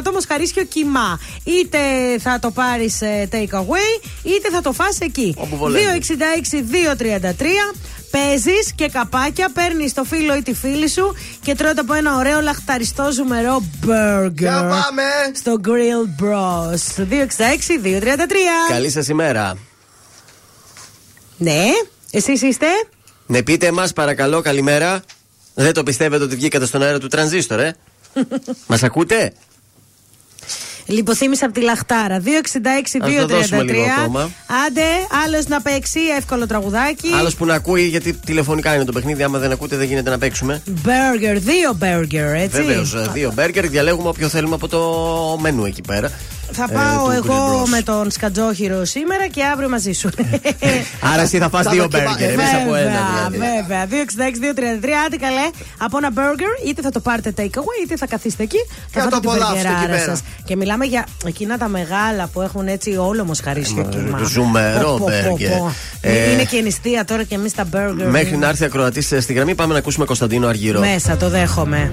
Speaker 3: 100% μοσχαρίσιο κοιμά. Είτε θα το πάρεις take away, είτε θα το φας εκεί.
Speaker 2: Όπου βολεύει.
Speaker 3: 266-233. Παίζεις και καπάκια, παίρνεις το φίλο ή τη φίλη σου και τρώτε από ένα ωραίο λαχταριστό ζουμερό burger.
Speaker 4: Για πάμε!
Speaker 3: Στο Grill Bros. 266-233.
Speaker 2: Καλή σας ημέρα.
Speaker 3: Ναι, εσείς είστε;
Speaker 2: Ναι, πείτε μας παρακαλώ, καλημέρα. Δεν το πιστεύετε ότι βγήκατε στον αέρα του τρανζίστορ, ε; Μας ακούτε;
Speaker 3: Λιποθύμησα από τη Λαχτάρα. 266-233.
Speaker 2: Ας το δώσουμε λίγο ακόμα.
Speaker 3: Άντε, άλλος να παίξει, εύκολο τραγουδάκι.
Speaker 2: Άλλος που να ακούει, γιατί τηλεφωνικά είναι το παιχνίδι. Άμα δεν ακούτε, δεν γίνεται να παίξουμε.
Speaker 3: Burger, δύο burger, έτσι.
Speaker 2: Βεβαίως, δύο μπέργκερ. Διαλέγουμε όποιο θέλουμε από το μενού εκεί πέρα.
Speaker 3: Θα
Speaker 2: Ε,
Speaker 3: πάω
Speaker 2: του
Speaker 3: εγώ
Speaker 2: Grill Bros.
Speaker 3: με τον Σκατζόχυρο σήμερα και αύριο μαζί σου.
Speaker 2: Άρα εσύ θα φας
Speaker 4: Θα
Speaker 2: δύο
Speaker 4: δοκιμα-
Speaker 2: μπέργκερ. Εμείς από ένα
Speaker 3: Βέβαια,
Speaker 2: δηλαδή.
Speaker 3: βέβαια. 266-233, άντε καλέ. Από ένα burger, είτε θα το πάρετε take away, είτε θα καθίσετε εκεί.
Speaker 4: Και να
Speaker 3: φάτε
Speaker 4: το
Speaker 3: την
Speaker 4: απολαύσετε εκεί
Speaker 3: μπεργκεράρα
Speaker 4: πέρα.
Speaker 3: σας. Και μιλάμε για εκείνα τα μεγάλα που έχουν έτσι όλο μοσχαρίσιο κύμα.
Speaker 2: ζουμερό
Speaker 3: Πω, πω, πω,
Speaker 2: μπέργκερ.
Speaker 3: πω.
Speaker 2: Ε,
Speaker 3: Είναι και νηστεία τώρα και εμείς τα burger.
Speaker 2: Μέχρι να έρθει ακροατής στη γραμμή, πάμε να ακούσουμε Κωνσταντίνο Αργυρό.
Speaker 3: Μέσα, το δέχομαι.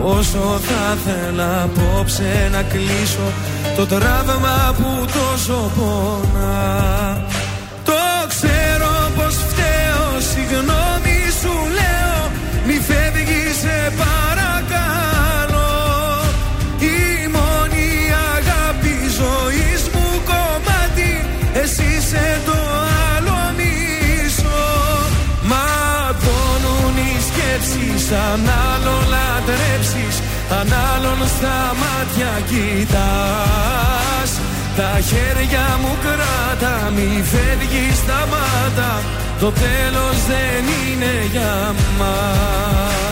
Speaker 7: Όσο θα θέλα απόψε να κλείσω Το τραύμα που τόσο πονά Το ξέρω πως φταίω Συγγνώμη σου λέω Μη φεύγεις σε παρακαλώ. Η μόνη αγάπη ζωής μου κομμάτι Εσύ είσαι το άλλο μισό. Μα πόνουν οι σκέψεις Αν άλλο λατρέψεις Αν άλλον στα μάτια κοιτάς. Τα χέρια μου κράτα Μη φεύγεις στα μάτα Το τέλος δεν είναι για μας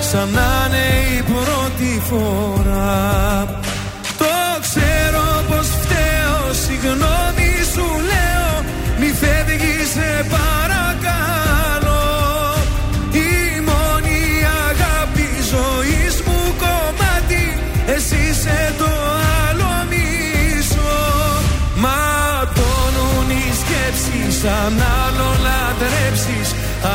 Speaker 7: σαν να είναι η πρώτη φορά. Το ξέρω πως φταίω, συγγνώμη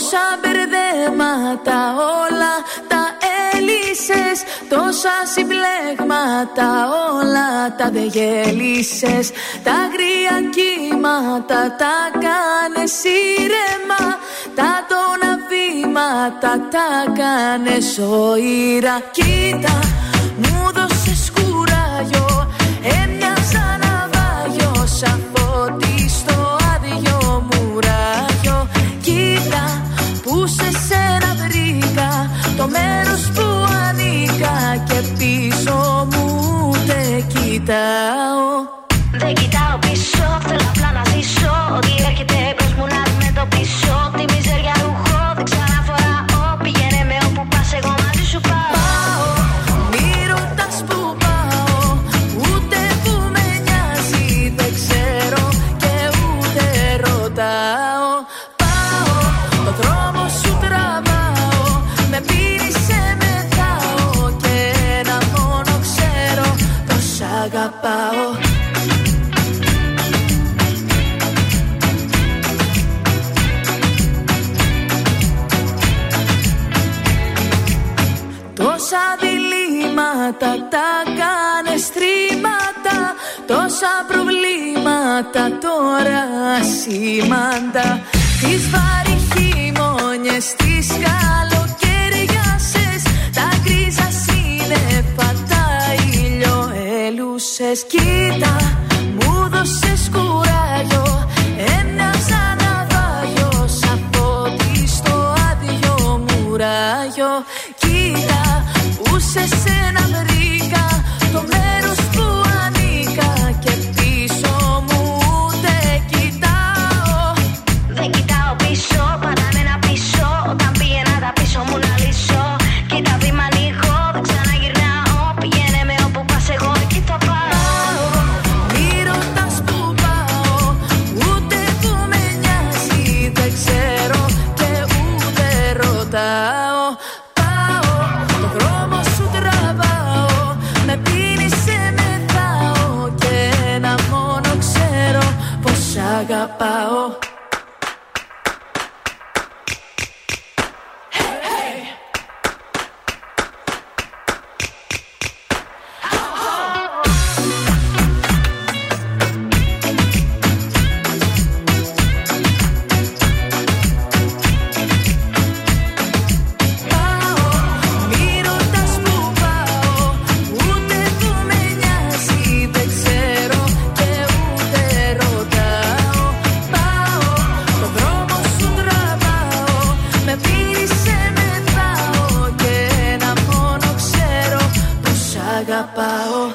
Speaker 17: Τόσα μπερδέματα όλα τα έλυσες. Τόσα συμπλέγματα όλα τα δε γέλυσες. Τα αγρία κύματα τα κάνες ήρεμα. Τα τόνα βήματα τα κάνες οήρα Κοίτα μου δώσες κουράγιο πίσω μου δεν κοιτάω.
Speaker 5: Δεν κοιτάω
Speaker 17: τα κάνες τρίματα Τόσα προβλήματα τώρα σήμαντα Τις βάρη χειμώνιες, τις καλοκαιριάσες Τα γκρίζα σύννεφα, τα ηλιοέλουσες Κοίτα, μου δώσες κουράγιο Έμοιαζα ναυάγιο σαν φωτιστό άδειο μουράγιο Κοίτα που σε σένα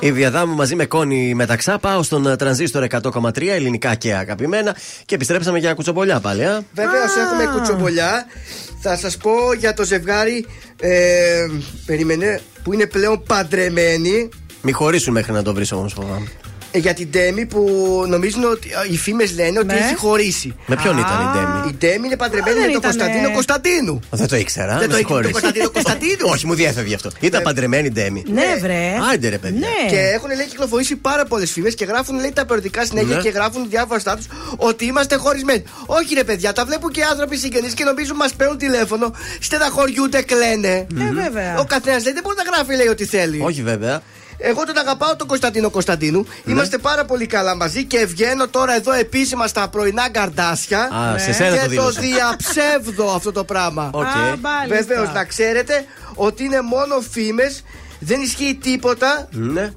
Speaker 2: Η Διαδάμου μαζί με Κόνη Μεταξά πάω στον ε, τρανζίστορ 100,3 ελληνικά και αγαπημένα και επιστρέψαμε για κουτσομπολιά πάλι. Α;
Speaker 4: Βεβαίως έχουμε κουτσομπολιά. Θα σας πω για το ζευγάρι. Ε, περίμενε, που είναι πλέον παντρεμένοι.
Speaker 2: Μη χωρίσουν μέχρι να το βρεις όμως, φοβάμαι.
Speaker 4: Ε, για την Ντέμι που νομίζουν ότι α, οι φήμες λένε ότι
Speaker 3: Ναι.
Speaker 4: έχει χωρίσει.
Speaker 2: Με ποιον ήταν η Ντέμι;
Speaker 4: Η Ντέμι είναι παντρεμένη
Speaker 3: Α,
Speaker 4: με
Speaker 3: δεν
Speaker 4: τον
Speaker 3: ήτανε.
Speaker 4: Κωνσταντίνο Κωνσταντίνου.
Speaker 2: Δεν το ήξερα.
Speaker 4: Δεν
Speaker 2: με
Speaker 4: το ήξερα
Speaker 2: συγχωρείς.
Speaker 4: τον Κωνσταντίνο Κωνσταντίνου.
Speaker 2: Όχι, μου διέφευγε αυτό. Ήταν παντρεμένη η Ντέμι.
Speaker 3: Ναι, βρε.
Speaker 2: Άντε ρε παιδιά.
Speaker 3: Ναι.
Speaker 4: Και έχουν λέει κυκλοφορήσει πάρα πολλές φήμες και γράφουν λέει τα περιοδικά συνέχεια
Speaker 2: Ναι.
Speaker 4: και γράφουν διάφορα στάτου ότι είμαστε χωρισμένοι. Όχι ρε παιδιά, τα βλέπουν και οι άνθρωποι συγγενείς και νομίζουν μας παίρνουν τηλέφωνο, στεναχωριούνται, κλαίνε.
Speaker 3: Ε, βέβαια.
Speaker 4: Ο καθένας λέει δεν μπορεί να γράφει λέει ό,τι θέλει.
Speaker 2: Όχι βέβαια.
Speaker 4: Εγώ τον αγαπάω τον Κωνσταντίνο Κωνσταντίνου.
Speaker 2: Ναι.
Speaker 4: Είμαστε πάρα πολύ καλά μαζί και βγαίνω τώρα εδώ επίσημα στα πρωινά καρντάσια.
Speaker 2: Α, σε σένα το
Speaker 4: και το
Speaker 2: δήλωσα.
Speaker 4: διαψεύδω αυτό το πράγμα.
Speaker 2: Οκ.
Speaker 3: Α, μάλιστα.
Speaker 4: Βεβαίως, να ξέρετε ότι είναι μόνο φήμες, δεν ισχύει τίποτα
Speaker 2: Ναι.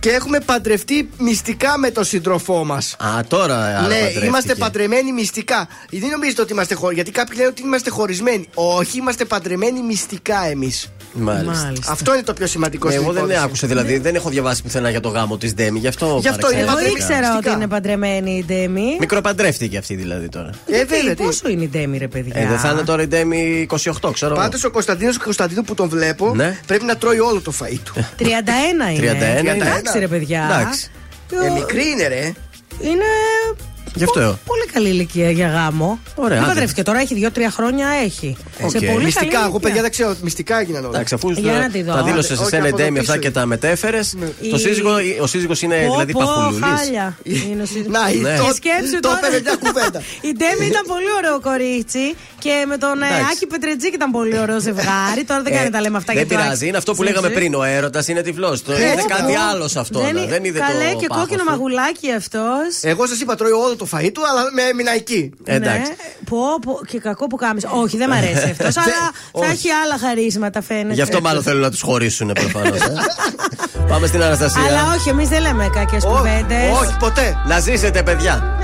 Speaker 4: Και έχουμε παντρευτεί μυστικά με τον σύντροφό μας.
Speaker 2: Α, τώρα άρα
Speaker 4: Ναι,
Speaker 2: παντρεύτηκε.
Speaker 4: είμαστε παντρεμένοι μυστικά. Δεν νομίζετε ότι είμαστε χωρισμένοι. Γιατί κάποιοι λένε ότι είμαστε χωρισμένοι. Όχι, είμαστε παντρεμένοι μυστικά εμείς.
Speaker 2: Μάλιστα.
Speaker 3: Μάλιστα.
Speaker 4: Αυτό είναι το πιο σημαντικό
Speaker 2: Ναι,
Speaker 4: στην
Speaker 2: εγώ δεν
Speaker 4: υπόθεση.
Speaker 2: άκουσα, δηλαδή δεν έχω διαβάσει πουθενά για το γάμο της Ντέμι, γι' αυτό.
Speaker 4: Γι' αυτό είναι
Speaker 3: Εγώ
Speaker 2: παρεξηγήθηκα.
Speaker 4: παντρεμένη.
Speaker 3: ήξερα
Speaker 4: Μυστικά.
Speaker 3: ότι είναι παντρεμένη η Ντέμι.
Speaker 2: Μικροπαντρεύτηκε αυτή δηλαδή τώρα.
Speaker 4: Ε,
Speaker 3: Γιατί,
Speaker 4: βέβαια, τι.
Speaker 3: πόσο είναι η Ντέμι, ρε παιδιά;
Speaker 2: Ε, δεν θα είναι τώρα η Ντέμι 28, ξέρω. εγώ.
Speaker 4: Πάντως ο Κωνσταντίνος Κωνσταντίνου που τον βλέπω
Speaker 2: Ναι.
Speaker 4: πρέπει να τρώει όλο το φαΐ του.
Speaker 3: 31 είναι.
Speaker 2: 31 είναι.
Speaker 3: Εντάξει, ρε παιδιά.
Speaker 2: Εντάξει.
Speaker 4: ε, μικρή είναι, ρε.
Speaker 3: Είναι
Speaker 2: Γι' αυτό.
Speaker 3: πο- πολύ καλή ηλικία για γάμο.
Speaker 2: Ωραία,
Speaker 3: Δεν
Speaker 2: άντε.
Speaker 3: παντρεύτηκε τώρα, έχει δύο-τρία χρόνια έχει.
Speaker 2: Οκ.
Speaker 3: Σε πολύ
Speaker 4: Μυστικά,
Speaker 3: καλή
Speaker 4: εγώ
Speaker 3: ηλικία.
Speaker 4: παιδιά δεν ξέρω, μυστικά έγιναν όλα.
Speaker 2: Εντάξει, αφού
Speaker 3: Για να τη δω.
Speaker 2: τα δήλωσε
Speaker 4: Όχι,
Speaker 2: σε ένα
Speaker 4: από εδώ
Speaker 2: Ντέμι αυτά
Speaker 4: πίσω
Speaker 2: και τα μετέφερες.
Speaker 3: Η-
Speaker 2: Το σύζυγο, ο σύζυγος είναι
Speaker 3: Πω,
Speaker 2: δηλαδή
Speaker 3: πω,
Speaker 2: παχουλούλη.
Speaker 3: χάλια. Είναι ο σύζυγος.
Speaker 4: Να,
Speaker 2: Ναι.
Speaker 4: το,
Speaker 3: Και σκέψου
Speaker 4: το
Speaker 3: τώρα.
Speaker 4: έπαιρνε μια κουβέντα.
Speaker 3: Η Ντέμι ήταν πολύ ωραίο κορίτσι και με τον ε,
Speaker 2: Εντάξει.
Speaker 3: Άκη Πετρετζίκ ήταν πολύ ωραίο ζευγάρι. Τώρα δεν
Speaker 2: Ε,
Speaker 3: κάνει τα λέμε αυτά
Speaker 2: Δεν
Speaker 3: για το
Speaker 2: πειράζει,
Speaker 3: Άκη.
Speaker 2: είναι αυτό που λέγαμε πριν. Ο έρωτας είναι τυφλός. Το
Speaker 4: Έτσι,
Speaker 2: είναι κάτι
Speaker 4: μπράβο.
Speaker 2: άλλος σε αυτό.
Speaker 3: Δεν
Speaker 2: να.
Speaker 3: είναι-
Speaker 2: Δεν είδε
Speaker 3: Καλέ
Speaker 2: το
Speaker 3: και
Speaker 2: πάχος
Speaker 3: κόκκινο
Speaker 2: του.
Speaker 3: μαγουλάκι αυτός.
Speaker 4: Εγώ σας είπα τρώει όλο το φαΐ του, αλλά με έμεινα εκεί.
Speaker 2: Εντάξει.
Speaker 3: Ναι. Πω, πω, και κακό που κάμισε. Όχι, δεν μ' αρέσει αυτός. αλλά θα
Speaker 2: όχι.
Speaker 3: έχει άλλα χαρίσματα, φαίνεται.
Speaker 2: Γι' αυτό μάλλον θέλουν να τους χωρίσουν προφανώς. Πάμε στην Αναστασία.
Speaker 3: Αλλά όχι, εμείς δεν λέμε κακές κουβέντες.
Speaker 4: Όχι, ποτέ.
Speaker 2: Να ζήσετε, παιδιά.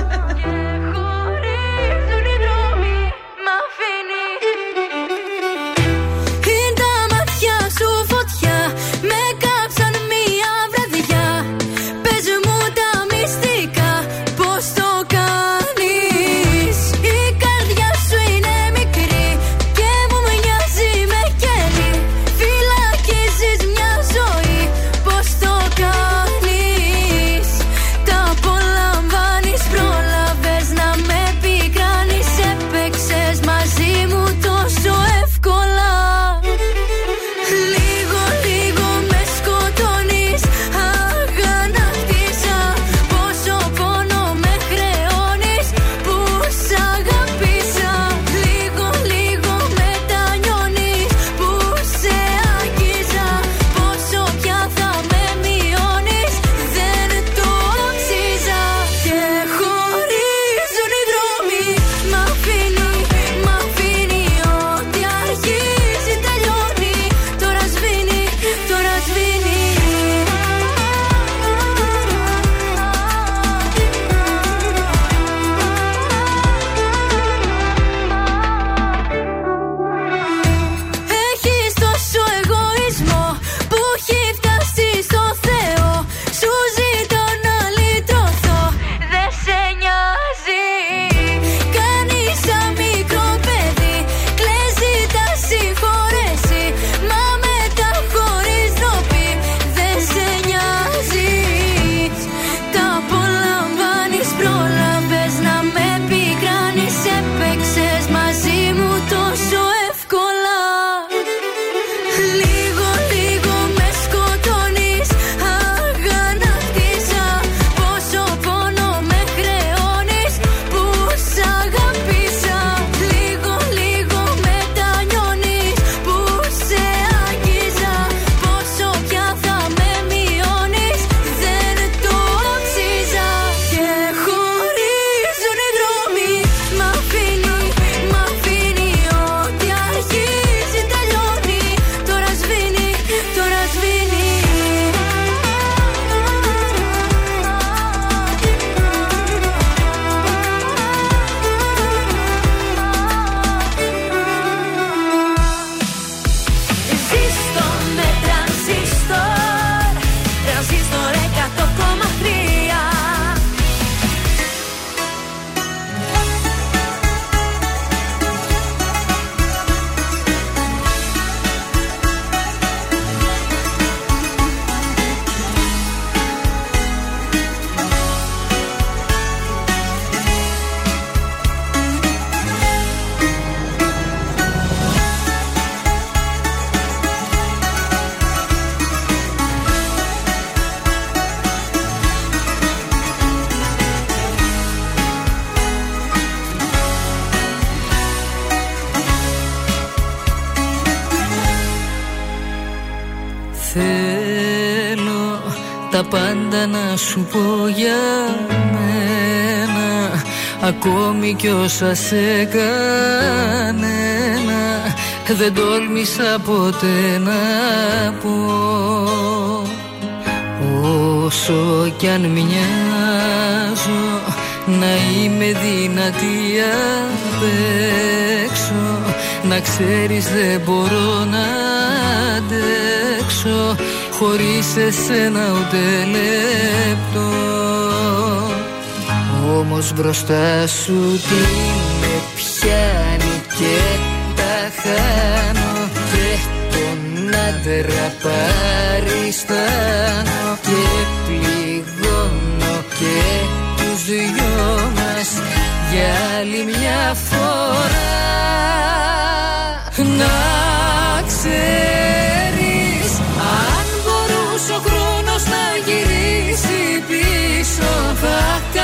Speaker 6: Ακόμη κι όσα σε κανένα Δεν τόλμησα ποτέ να πω. Όσο κι αν μοιάζω να είμαι δυνατή απ' έξω Να ξέρεις δεν μπορώ να αντέξω Χωρίς εσένα ούτε λεπτό Όμως μπροστά σου τι με πιάνει και τα χάνω Και τον άντρα παριστάνω Και πληγώνω και τους δυο μας Για άλλη μια φορά. Να ξέρεις αν μπορούσε ο χρόνος να γυρίσει πίσω Θα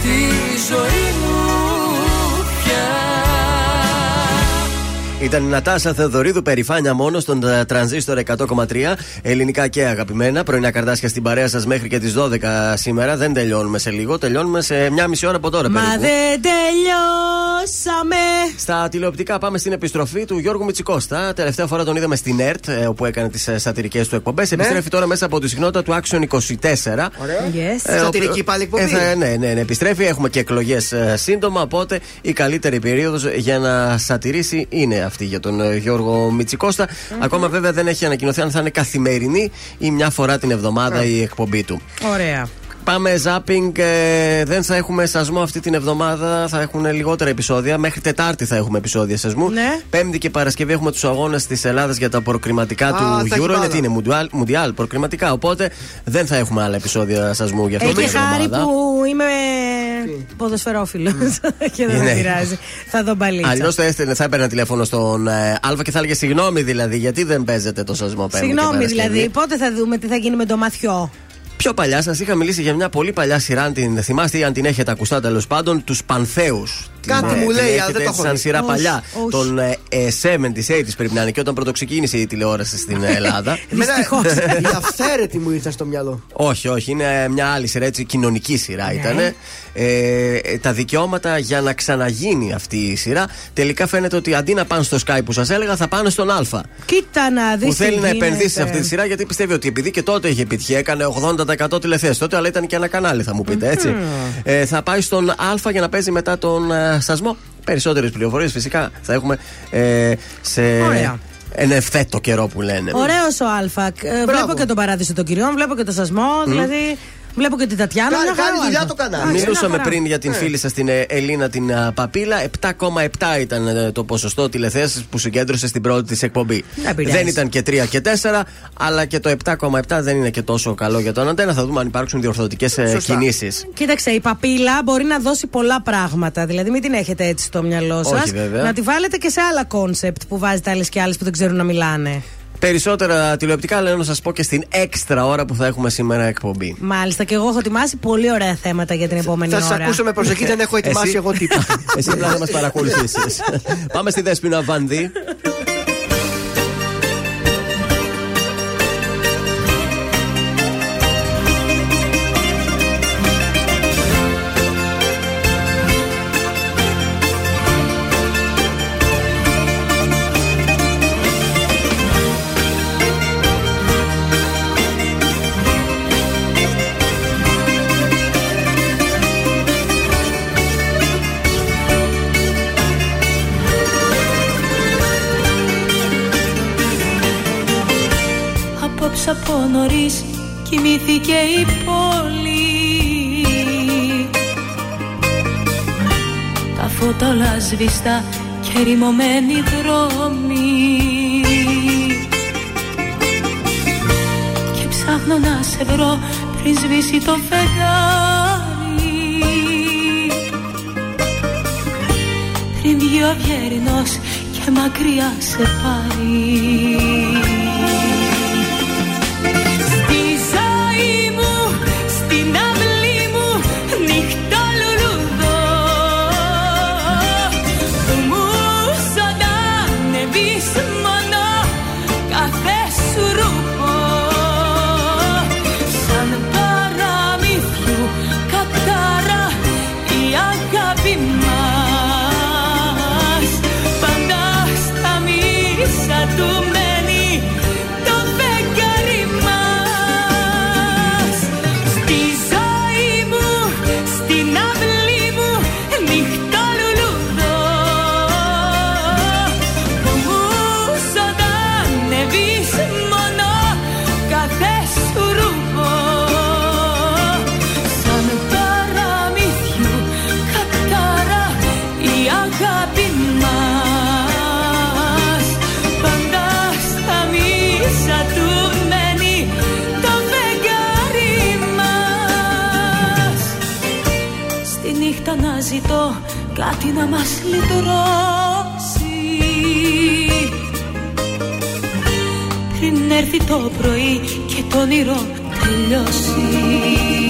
Speaker 6: στη ζωή μου
Speaker 2: Ήταν η Νατάσα Θεοδωρίδου, περηφάνεια μόνο στον ε, τρανζίστορ 100,3. Ελληνικά και αγαπημένα. Πρωινά καρτάσια στην παρέα σας μέχρι και τις 12 σήμερα. Δεν τελειώνουμε σε λίγο. Τελειώνουμε σε μια μισή ώρα από τώρα
Speaker 3: Μα
Speaker 2: περίπου.
Speaker 3: δεν τελειώσαμε.
Speaker 2: Στα τηλεοπτικά πάμε στην επιστροφή του Γιώργου Μητσικώστα. Τελευταία φορά τον είδαμε στην ΕΡΤ, ε, όπου έκανε τις σατυρικές του εκπομπές. Επιστρέφει τώρα μέσα από τη συχνότητα του Action 24.
Speaker 4: Ωραία.
Speaker 3: Yes.
Speaker 2: Ε,
Speaker 4: Σατυρική
Speaker 2: ο-
Speaker 4: πάλι εκπομπή.
Speaker 2: Ε, θα- ναι, ναι, ναι, επιστρέφει. Έχουμε και εκλογές σύντομα. Οπότε η καλύτερη περίοδος για να σατυρήσει είναι αυτή για τον ε, Γιώργο Μητσικώστα. Ακόμα βέβαια δεν έχει ανακοινωθεί αν θα είναι καθημερινή ή μια φορά την εβδομάδα η εκπομπή του.
Speaker 3: Ωραία.
Speaker 2: Πάμε ζάπινγκ. ε, δεν θα έχουμε σασμό αυτή την εβδομάδα. Θα έχουν λιγότερα επεισόδια. Μέχρι Τετάρτη θα έχουμε επεισόδια σασμού.
Speaker 3: Ναι.
Speaker 2: Πέμπτη και Παρασκευή έχουμε τους αγώνες της Ελλάδας για τα προκριματικά
Speaker 4: Α,
Speaker 2: του
Speaker 4: θα έχει
Speaker 2: Euro.
Speaker 4: μπάλα.
Speaker 2: Γιατί είναι Μουντιάλ, Μουντιάλ προκριματικά. Οπότε δεν θα έχουμε άλλα επεισόδια σασμού για αυτή την
Speaker 3: Έχει χάρη
Speaker 2: εβδομάδα.
Speaker 3: που είμαι ποδοσφαιρόφιλος και δεν
Speaker 2: Ναι.
Speaker 3: με πειράζει. Θα δω μπαλίτσα.
Speaker 2: Αλλιώς θα, έστελνε, θα έπαιρνα τηλέφωνο στον ε, Αλφα και θα έλεγε συγγνώμη δηλαδή, γιατί δεν παίζετε το σασμό Πέμπτη και
Speaker 3: Συγγνώμη
Speaker 2: Παρασκευή;
Speaker 3: δηλαδή, πότε θα δούμε τι θα γίνει με το μαθιό;
Speaker 2: Πιο παλιά σας είχα μιλήσει για μια πολύ παλιά σειρά, αν την θυμάστε ή αν την έχετε ακουστά τέλος πάντων, τους Πανθέους.
Speaker 4: Κάτι
Speaker 2: Ναι,
Speaker 4: μου
Speaker 2: την
Speaker 4: λέει,
Speaker 2: έχετε
Speaker 4: αλλά δεν το
Speaker 2: έτσι
Speaker 4: έχω
Speaker 2: Σαν
Speaker 4: δει.
Speaker 2: σειρά
Speaker 4: Όχι,
Speaker 2: παλιά.
Speaker 4: όχι.
Speaker 2: Των ε, ε, 70s, 80s πρέπει να είναι και όταν πρωτοξεκίνησε η τηλεόραση στην Ελλάδα.
Speaker 4: Εμένα η αυθαίρετη μου ήρθε στο μυαλό.
Speaker 2: όχι, όχι, είναι μια άλλη σειρά, έτσι, κοινωνική σειρά
Speaker 4: Ναι.
Speaker 2: ήταν. Ε, ε, τα δικαιώματα για να ξαναγίνει αυτή η σειρά. Τελικά φαίνεται ότι αντί να πάνε στο Sky που σας έλεγα, θα πάνε στον Α.
Speaker 3: Κοίτα να δεις.
Speaker 2: Που θέλει να επενδύσει σε αυτή τη σειρά γιατί πιστεύει ότι επειδή και τότε είχε επιτυχία, έκανε 80% τηλεθέσεις τότε, αλλά ήταν και ένα κανάλι, θα μου πείτε έτσι. Ε, θα πάει στον Α για να παίζει μετά τον ε, Σασμό. Περισσότερες πληροφορίες φυσικά θα έχουμε ε, σε.
Speaker 3: Ωραία.
Speaker 2: Εν ευθέτω καιρό που λένε.
Speaker 3: Ωραίος ο Α. Ε, βλέπω και τον παράδεισο των κυριών, βλέπω και το σασμό. Δηλαδή. Βλέπω και την Τατιάνα.
Speaker 4: Κάνει-
Speaker 3: μια χαρά
Speaker 4: κάνει
Speaker 3: ο
Speaker 4: δουλειά
Speaker 3: Α.
Speaker 4: το κανάλι.
Speaker 3: Εντάξει,
Speaker 2: Μιλούσαμε
Speaker 3: μια χαρά.
Speaker 2: πριν για την
Speaker 3: Ναι.
Speaker 2: φίλη σας την ε, Ελίνα την α, Παπίλα. 7,7 ήταν ε, το ποσοστό τηλεθέασης που συγκέντρωσε στην πρώτη της εκπομπή.
Speaker 3: Δεν πειράζει.
Speaker 2: Δεν ήταν και 3 και 4, αλλά και το 7,7 δεν είναι και τόσο καλό για τον αντένα. Θα δούμε αν υπάρξουν διορθωτικές
Speaker 3: Σωστά.
Speaker 2: κινήσεις.
Speaker 3: Κοίταξε, η παπίλα μπορεί να δώσει πολλά πράγματα. Δηλαδή, μην την έχετε έτσι στο μυαλό σας.
Speaker 2: Όχι, βέβαια.
Speaker 3: Να τη βάλετε και σε άλλα concept που βάζετε άλλες και άλλες που δεν ξέρουν να μιλάνε.
Speaker 2: Περισσότερα τηλεοπτικά λέω να σας πω και στην έξτρα ώρα που θα έχουμε σήμερα εκπομπή.
Speaker 3: Μάλιστα, και εγώ έχω ετοιμάσει πολύ ωραία θέματα για την επόμενη
Speaker 4: Θα
Speaker 3: ώρα.
Speaker 4: σα ακούσω με προσοχή, δεν έχω ετοιμάσει
Speaker 2: Εσύ-
Speaker 4: εγώ τίποτα.
Speaker 2: Εσύ απλά να μας παρακολουθήσεις. Πάμε στη Δέσποινα Βανδύ.
Speaker 5: Από νωρίς κοιμήθηκε η πόλη. Τα φώτα όλα σβηστά και ρημωμένοι δρόμοι. Και ψάχνω να σε βρω πριν σβήσει το φεγγάρι. Πριν βγει ο αυγερινός και μακριά σε πάρει κάτι να μας λυτρώσει. Πριν έρθει το πρωί και το όνειρο τελειώσει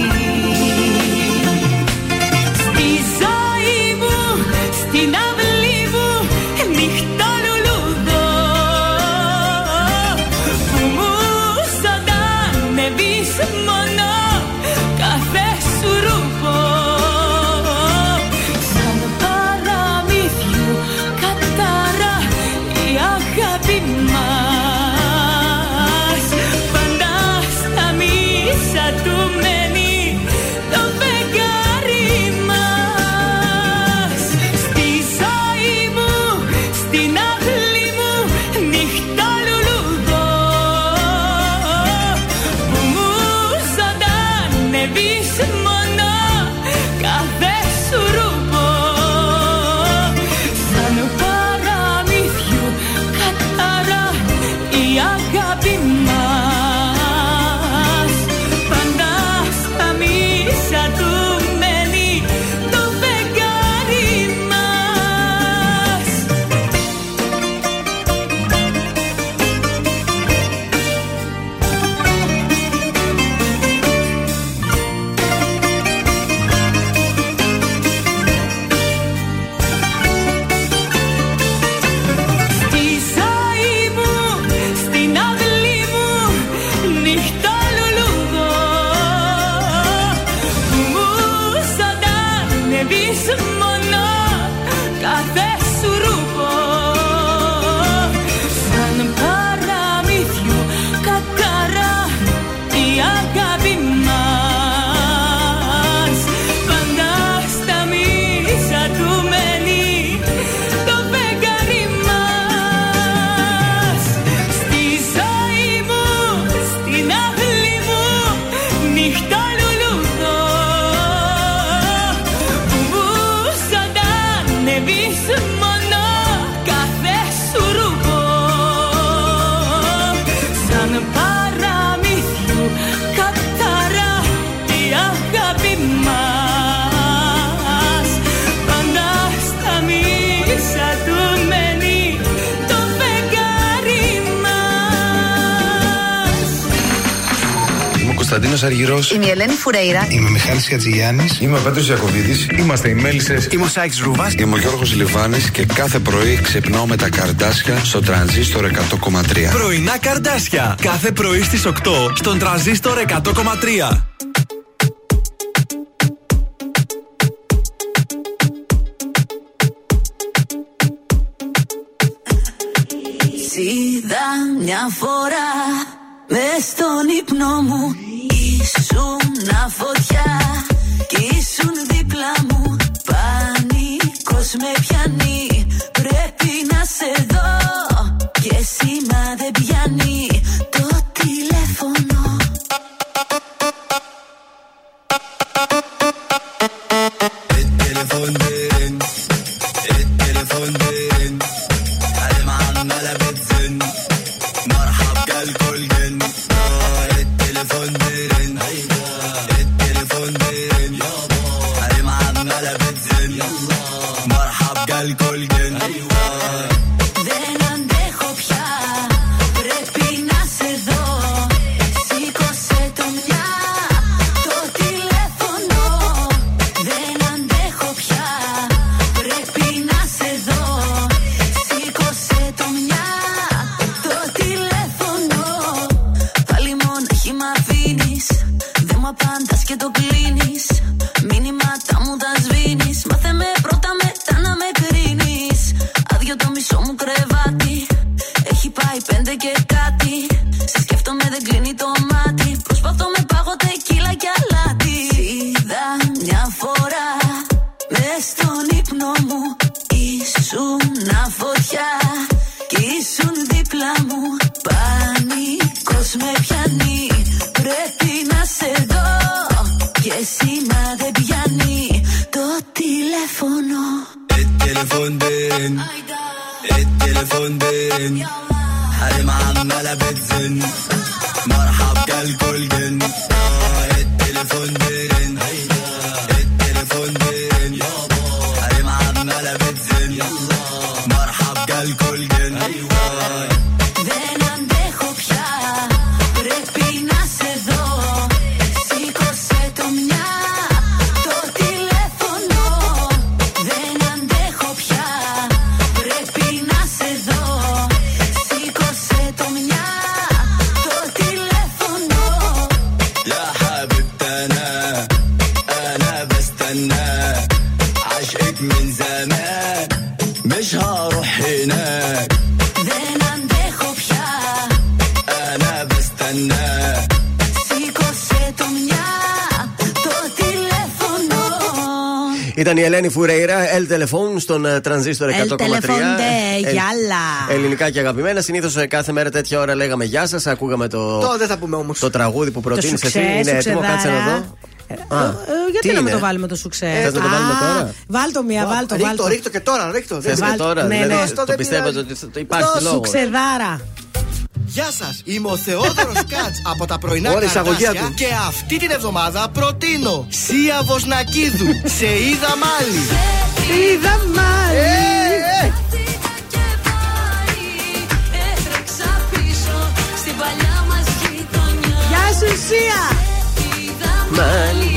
Speaker 23: Κωνσταντίνος Αργυρός.
Speaker 16: Είμαι η Ελένη Φουρέιρα.
Speaker 23: Είμαι ο Μιχάλης Χατζηγιάννης. Είμαι ο Πέτρος Ιακοβίδης. Είμαστε οι Μέλισσες. Είμαι ο Σάιξ Ρούβας. Είμαι ο Γιώργος Λιβάνης και κάθε πρωί ξυπνάω με τα καρδάσια στο τρανζίστορ 100,3.
Speaker 1: Πρωινά καρδάσια. Κάθε πρωί στις 8 στον τραζίστορ 100,3.
Speaker 17: Είδα μια φορά μες στον ύπνο μου Ήσουν φωτιά κι ήσουν δίπλα μου. Πανικός με πιάνει. Πρέπει να σε δω Και σήμα δεν πιάνει تليفونه
Speaker 8: التليفون دين التليفون دين حريم عمالة بتزن
Speaker 2: Ήταν η Ελένη Φουρέιρα, El Telephone στον ε, τρανζίστορ 100,3.
Speaker 3: El Telefonde,
Speaker 2: Ε,
Speaker 3: γιάλα.
Speaker 2: Ελληνικά και αγαπημένα. Συνήθως κάθε μέρα τέτοια ώρα λέγαμε Γεια σας. Ακούγαμε το,
Speaker 4: Το δεν θα πούμε όμως.
Speaker 2: το τραγούδι που προτείνεις
Speaker 3: σουξέ,
Speaker 2: εσύ. Είναι έτοιμο,
Speaker 3: σουξεδάρα.
Speaker 2: κάτσε να δω. Α,
Speaker 3: Ε, γιατί
Speaker 2: τι
Speaker 3: να
Speaker 2: είναι;
Speaker 3: με το βάλουμε το σουξέ.
Speaker 2: Θες να το βάλουμε τώρα;
Speaker 3: Βάλ το μία, βάλ το, βάλ
Speaker 4: Ρίχτω,
Speaker 3: το.
Speaker 4: ρίχτω και τώρα, ρίχτω.
Speaker 2: Θες και
Speaker 3: Βάλ-
Speaker 2: τώρα,
Speaker 3: ναι,
Speaker 2: δηλαδή,
Speaker 3: ναι.
Speaker 4: Αυτό
Speaker 2: το
Speaker 4: δεν
Speaker 2: πιστεύετε
Speaker 4: πειράζει.
Speaker 2: ότι θα- υπάρχει
Speaker 3: Το
Speaker 2: λόγος.
Speaker 3: σουξεδάρα.
Speaker 4: Γεια σας, είμαι ο Θεόδωρος Κάτς από τα πρωινά
Speaker 2: Ωραία, εισαγωγή
Speaker 4: καρτάσια
Speaker 2: του.
Speaker 4: και αυτή την εβδομάδα προτείνω Σία Βοσνακίδου, σε είδα μάλι.
Speaker 3: Είδα μάλι.
Speaker 4: Ε, ε.
Speaker 17: Έτρεξα πίσω στην παλιά μας γειτονιά
Speaker 3: Γεια σου, Σία.
Speaker 17: Είδα μάλι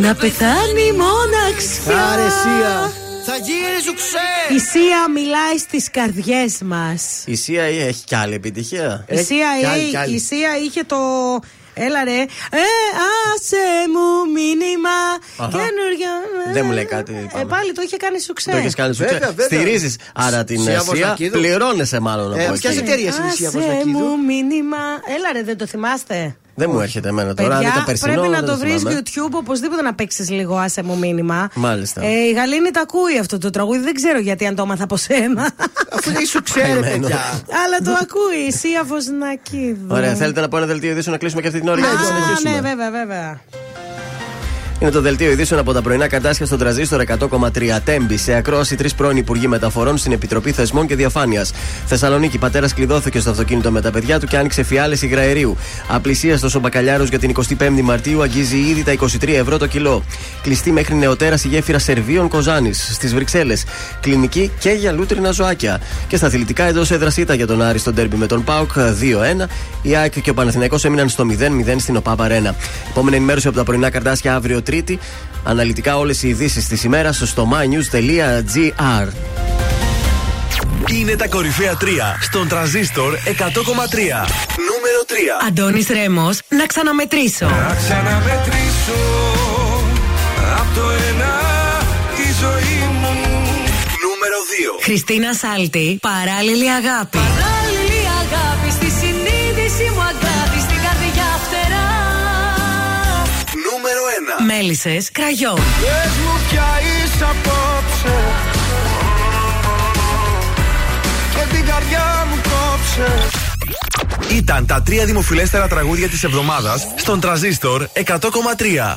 Speaker 17: Να πεθάνει μοναξιά.
Speaker 4: Άρε Σία, θα γίνει σου
Speaker 3: Η Σία μιλάει στις καρδιές μας.
Speaker 2: Η CIA έχει κι άλλη επιτυχία.
Speaker 3: Η Σία,
Speaker 4: κι άλλη,
Speaker 3: η-
Speaker 4: κι άλλη.
Speaker 3: η Σία είχε το. Έλα ρε. Ε, άσε μου μήνυμα.
Speaker 2: Αχα.
Speaker 3: Καινούργια.
Speaker 2: Δεν μου λέει κάτι.
Speaker 3: Ε,
Speaker 2: πάμε.
Speaker 3: πάλι το είχε κάνει σουξέ.
Speaker 2: Το έχεις κάνει σου
Speaker 4: Βέβαια, βέβαια.
Speaker 2: Στηρίζεις άρα την
Speaker 4: Σία
Speaker 2: Σία.
Speaker 4: Βοσνακίδου.
Speaker 2: Πληρώνεσαι μάλλον
Speaker 4: Ε,
Speaker 2: από
Speaker 4: ποιας
Speaker 2: εκεί.
Speaker 4: εταιρείας είναι η Σία
Speaker 3: Άσε
Speaker 4: Βοσνακίδου.
Speaker 3: μου μήνυμα. Έλα ρε, δεν το θυμάστε;
Speaker 2: Δεν μου έρχεται εμένα τώρα. αν
Speaker 3: Παιδιά,
Speaker 2: ήταν περσινό,
Speaker 3: πρέπει να
Speaker 2: δεν
Speaker 3: το βρεις
Speaker 2: θυμάμαι.
Speaker 3: YouTube οπωσδήποτε να παίξεις λίγο άσε μου μήνυμα.
Speaker 2: Μάλιστα.
Speaker 3: Ε, η Γαλήνη τα ακούει αυτό το τραγούδι. Δεν ξέρω γιατί αν το έμαθα από σένα.
Speaker 4: Αφού δεν σου ξέρει,
Speaker 2: Καημένο.
Speaker 4: παιδιά.
Speaker 3: Αλλά το ακούει. Η Σία Βοσνακίδου.
Speaker 2: Ωραία, θέλετε να πω ένα δελτίο ειδήσεων να κλείσουμε και αυτή την ώρα.
Speaker 3: Α,
Speaker 2: για να συνεχίσουμε.
Speaker 3: ναι, βέβαια, βέβαια.
Speaker 2: Είναι το δελτίο ειδήσεων από τα πρωινά καρτάσια στον τραζίστορ 100,3 τέμπη. Σε ακρόαση τρεις πρώην Υπουργοί Μεταφορών στην Επιτροπή Θεσμών και Διαφάνειας. Θεσσαλονίκη, πατέρας κλειδώθηκε στο αυτοκίνητο με τα παιδιά του και άνοιξε φιάλε υγραερίου. Απλησίαστο ο Μπακαλιάρο για την 25η Μαρτίου αγγίζει ήδη τα 23 ευρώ το κιλό. Κλειστή μέχρι νεοτέρας η γέφυρα Σερβίων Κοζάνης στις Βρυξέλλες. Κλινική και για λούτρινα ζωάκια. Και στα αθλητικά εντός έδρας ήταν για τον Άρη στον τέρμπι με τον Πάουκ 2-1. Η ΑΕΚ και ο Παναθηναϊκός έμειναν στο 0-0 στην ΟΠΑ Παρένα. Επόμενη ενημέρωση από τα πρωινά καρτάσια αύριο Τρίτη. Αναλυτικά όλες οι ειδήσεις της ημέρας στο mynews.gr.
Speaker 1: Είναι τα κορυφαία 3 στον τραζίστορ 100,3. Νούμερο 3.
Speaker 3: Αντώνης Ρέμος, να ξαναμετρήσω.
Speaker 8: Να ξαναμετρήσω από το ένα η ζωή μου.
Speaker 1: Νούμερο 2.
Speaker 3: Χριστίνα Σάλτη, παράλληλη αγάπη.
Speaker 5: Παράλληλη αγάπη στη συνείδηση μου αγάπη
Speaker 1: Νούμερο 1.
Speaker 3: Μέλισσες, κραγιόν.
Speaker 8: Πες μου πια είσαι απόψε Και την καρδιά μου κόψε
Speaker 1: Ήταν τα τρία δημοφιλέστερα τραγούδια της εβδομάδας στον τραζίστορ 100,3.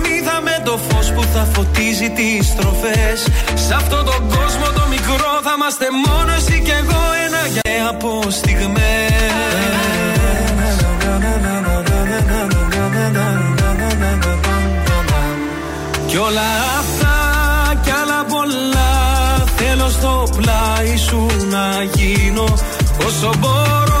Speaker 8: με το φως που θα φωτίζει τις στροφές. Σε αυτόν τον κόσμο το μικρό θα είμαστε μόνο εσύ και εγώ Ένα για από Κι όλα αυτά κι άλλα πολλά Θέλω στο πλάι σου να γίνω Όσο μπορώ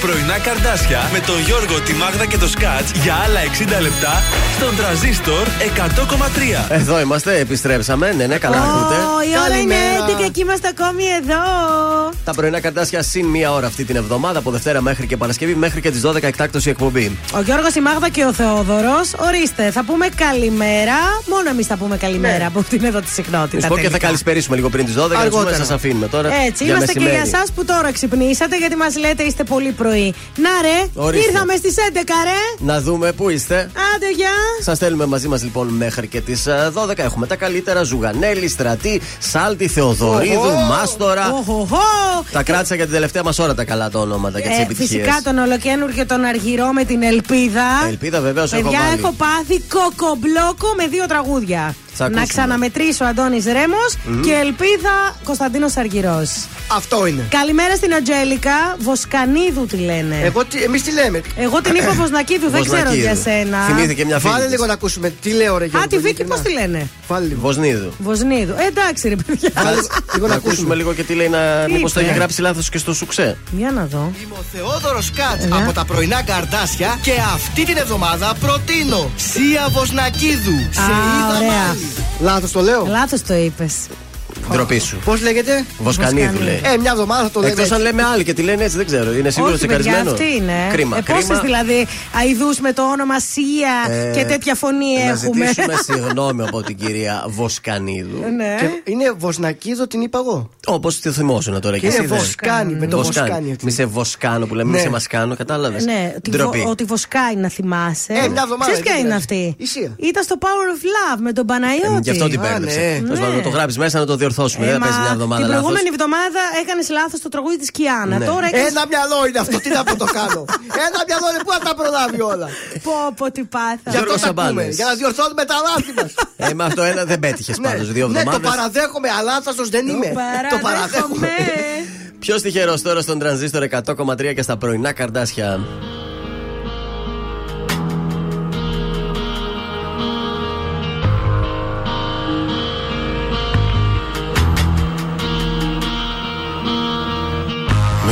Speaker 1: πρωινά καρδάσια με τον Γιώργο, τη Μάγδα και το Σκάτς για άλλα 60 λεπτά στον τραζίστορ 100,3.
Speaker 2: Εδώ είμαστε, επιστρέψαμε. Ναι, ναι, καλά ακούτε.
Speaker 3: Ω, η ώρα είναι
Speaker 2: Καλημέρα.
Speaker 3: 11 και είμαστε ακόμη εδώ.
Speaker 2: Τα πρωινά καρτάσια συν μία ώρα αυτή την εβδομάδα από Δευτέρα μέχρι και Παρασκευή μέχρι και τις 12 εκτάκτωση εκπομπή.
Speaker 3: Ο Γιώργος, η Μάγδα και ο Θεόδωρος. Ορίστε, θα πούμε καλημέρα. Μόνο εμείς θα πούμε καλημέρα
Speaker 2: Ναι.
Speaker 3: από αυτήν εδώ της συχνότητας.
Speaker 2: Να σου πω και θα
Speaker 3: τελικά.
Speaker 2: καλησπερίσουμε λίγο πριν τις 12 να
Speaker 3: Αργότερα.
Speaker 2: σας αφήνουμε τώρα.
Speaker 3: Έτσι,
Speaker 2: για
Speaker 3: είμαστε και
Speaker 2: μεσημέρι.
Speaker 3: για εσάς που τώρα ξυπνήσατε, γιατί μας λέτε είστε πολύ πρωί. Να ρε,
Speaker 2: Ορίστε.
Speaker 3: ήρθαμε στις 11 ρε.
Speaker 2: Να δούμε πού είστε.
Speaker 3: Άντε, γεια.
Speaker 2: Σας στέλνουμε μαζί μας λοιπόν μέχρι και τις 12. Έχουμε τα καλύτερα. Ζουγανέλη, Στρατή, Σάλτη, Θεοδωρίδου,
Speaker 3: Οχο.
Speaker 2: Μάστορα.
Speaker 3: Οχοχο.
Speaker 2: Τα κράτησα για την τελευταία μας ώρα τα καλά τα ονόματα και τις
Speaker 3: Ε,
Speaker 2: επιτυχίες.
Speaker 3: φυσικά τον ολοκένουργιο τον Αργυρό με την Ελπίδα.
Speaker 2: Ελπίδα βεβαίω έχω
Speaker 3: Παιδιά,
Speaker 2: βάλει.
Speaker 3: έχω πάθει κοκομπλόκο με δύο τραγούδια.
Speaker 2: Θα
Speaker 3: Να
Speaker 2: ακούσουμε.
Speaker 3: ξαναμετρήσω Αντώνης Ρέμος
Speaker 2: Μμμ.
Speaker 3: και Ελπίδα Κωνσταντίνος Αργυρός.
Speaker 4: Αυτό είναι.
Speaker 3: Καλημέρα στην Ατζέλικα. Βοσκανίδου τη λένε.
Speaker 4: Εγώ τι, εμείς τι λέμε;
Speaker 3: Εγώ την είπα Βοσνακίδου, δεν ξέρω
Speaker 2: Βοσνακίδου.
Speaker 3: για σένα.
Speaker 2: Θυμήθηκε μια φίλη
Speaker 4: Βάλε
Speaker 2: της.
Speaker 4: λίγο να ακούσουμε τι λέω ρε
Speaker 3: Α,
Speaker 4: Γιώργο,
Speaker 3: τη Βίκη
Speaker 4: ειλικρινά.
Speaker 3: πώς τη λένε;
Speaker 4: Βάλε λίγο.
Speaker 2: Βοσνίδου.
Speaker 3: Βοσνίδου. Ε, εντάξει, ρε παιδιά.
Speaker 4: λίγο
Speaker 2: να
Speaker 4: να
Speaker 2: ακούσουμε λίγο και τι λέει να.
Speaker 3: Τι
Speaker 2: Μήπως το
Speaker 3: είπε;
Speaker 2: έχει γράψει λάθος και στο σουξέ.
Speaker 3: Για να δω.
Speaker 4: Είμαι ο Θεόδωρος Κάτς
Speaker 3: Ναι.
Speaker 4: από τα πρωινά καρδάσια και αυτή την εβδομάδα προτείνω Σία Βοσνακίδου. Σε είδα
Speaker 3: ωραία.
Speaker 4: μάλι. Λάθος το λέω;
Speaker 3: Λάθος το είπες.
Speaker 2: Ντροπή σου.
Speaker 4: Πώς λέγεται;
Speaker 2: Βοσκανίδου λέει.
Speaker 4: Ε, μια εβδομάδα θα το λέμε.
Speaker 2: Εκτό αν λέμε άλλοι και τη λένε έτσι, δεν ξέρω. Είναι σίγουρο
Speaker 3: Όχι, παιδιά,
Speaker 2: τσεκαρισμένο.
Speaker 3: αυτή είναι.
Speaker 2: Κρίμα.
Speaker 3: Ε, πόσες
Speaker 2: κρίμα.
Speaker 3: δηλαδή αειδού με το όνομα Σία
Speaker 2: Ε,
Speaker 3: και τέτοια φωνή
Speaker 2: Να
Speaker 3: έχουμε.
Speaker 2: ζητήσουμε συγγνώμη από την κυρία Βοσκανίδου.
Speaker 3: ναι.
Speaker 4: Και είναι Βοσνακίδο την είπα εγώ.
Speaker 2: Όπως τη θυμόσουν τώρα
Speaker 4: Και
Speaker 2: και
Speaker 4: είναι
Speaker 2: εσύ. δε.
Speaker 4: Βοσκάνη, με το Βοσκάνη.
Speaker 2: Μη σε βοσκάνω που λέμε,
Speaker 4: Ναι.
Speaker 2: μη σε μασκάνω, κατάλαβες.
Speaker 3: Ναι, τη
Speaker 2: Ντροπή.
Speaker 3: βο- ότι βοσκάει να θυμάσαι.
Speaker 4: Ε, μια εβδομάδα,
Speaker 3: Ξέρεις ποια
Speaker 4: δεν
Speaker 3: είναι
Speaker 4: πειράζει.
Speaker 3: αυτή;
Speaker 4: Η Σία.
Speaker 3: Ήταν στο Power of Love με τον
Speaker 2: Ε,
Speaker 3: Παναγιώτη.
Speaker 2: Γι' αυτό την
Speaker 4: Α,
Speaker 2: πέμπτεψε.
Speaker 4: ναι.
Speaker 2: Τέλος πάντων,
Speaker 3: Ναι.
Speaker 2: Να το γράψεις μέσα να το διορθώσουμε.
Speaker 3: Ε,
Speaker 2: Δεν θα
Speaker 3: μα
Speaker 2: παίζει μια εβδομάδα
Speaker 3: Την
Speaker 2: λάθος.
Speaker 3: προηγούμενη εβδομάδα έκανες λάθος το τραγούδι της Κιάνα.
Speaker 2: Ναι.
Speaker 3: Τώρα έκανες...
Speaker 4: Ένα μυαλό είναι αυτό, τι να πω το κάνω. Ένα μυαλό είναι πού θα τα προλάβει όλα.
Speaker 3: Πω, πω, τι πάθα.
Speaker 4: Γι' αυτό
Speaker 2: Γιώργος
Speaker 4: τα ακούμε,
Speaker 2: Σαμπάνες.
Speaker 4: για να διορθώνουμε τα λάθη μας.
Speaker 2: Ε, με αυτό ένα δεν πέτυχες πάντως. Δύο
Speaker 4: ναι, το
Speaker 2: εβδομάδες.
Speaker 4: παραδέχομαι, αλλά άθαστο δεν είμαι. Το παραδέχομαι.
Speaker 2: Ποιος τυχερός τώρα στον τρανζίστορ 100,3 και στα πρωινά καρδάσια.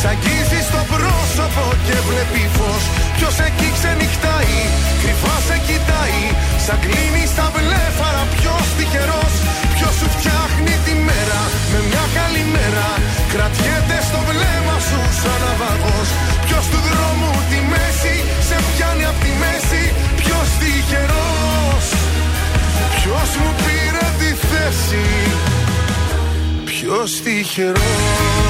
Speaker 14: Σ' αγγίζει στο πρόσωπο και βλέπει φως. Ποιος εκεί ξενυχτάει, κρυφά σε κοιτάει. Σαν κλείνει στα βλέφαρα ποιος τυχερός. Ποιος σου φτιάχνει τη μέρα με μια καλή μέρα. Κρατιέται στο βλέμμα σου σαν ναυαγός Ποιος του δρόμου τη μέση σε πιάνει απ' τη μέση. Ποιος τυχερός. Ποιος μου πήρε τη θέση. Ποιος τυχερός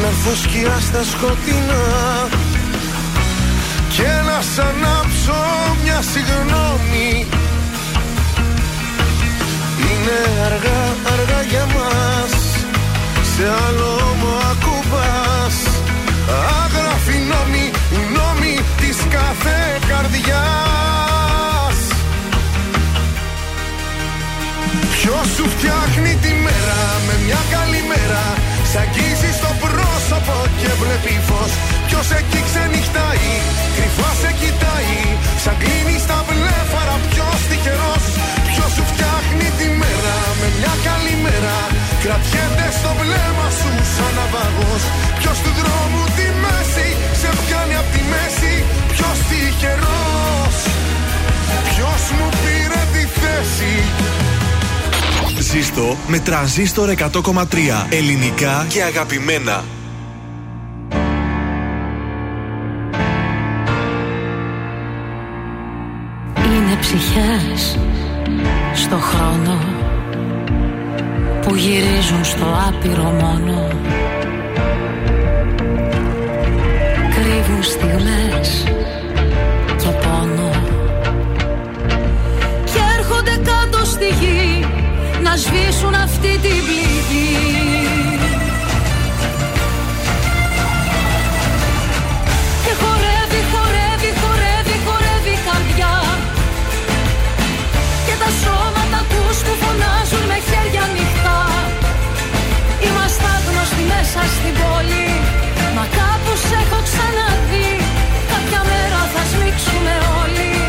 Speaker 14: να έρθω στα σκοτεινά. Και να σ' ανάψω μια συγγνώμη. Είναι αργά, αργά για μας. Σε άλλο μου ακουμπάς. Άγραφη νόμη, νόμη της κάθε καρδιάς. Ποιος σου φτιάχνει τη μέρα με μια καλή μέρα; Σ' αγγίζει στο πρόσωπο και βλέπει φως. Ποιος εκεί ξενυχτάει, κρυφά σε κοιτάει. Σαν κλείνει τα βλέφαρα, ποιος τυχερός. Ποιος σου φτιάχνει τη μέρα με μια καλή μέρα. Κρατιέται στο βλέμμα σου σαν ναυαγός. Ποιος του δρόμου τη μέση σε πιάνει από τη μέση. Ποιος τυχερός. Ποιος μου πήρε τη θέση.
Speaker 1: Ζήστο με τρανζίστορ 100,3 ελληνικά και αγαπημένα.
Speaker 5: Είναι ψυχές στο χρόνο που γυρίζουν στο άπειρο μόνο. Κρύβουν στιγμές και πόνο. Και έρχονται κάτω στη γη να σβήσουν αυτή την πληγή. Και χορεύει, χορεύει, χορεύει, χορεύει η καρδιά. Και τα σώματα ακούς που φωνάζουν με χέρια ανοιχτά. Είμαστε άγνωστοι μέσα στην πόλη. Μα κάπου σε έχω ξαναδεί. Κάποια μέρα θα σμίξουμε όλοι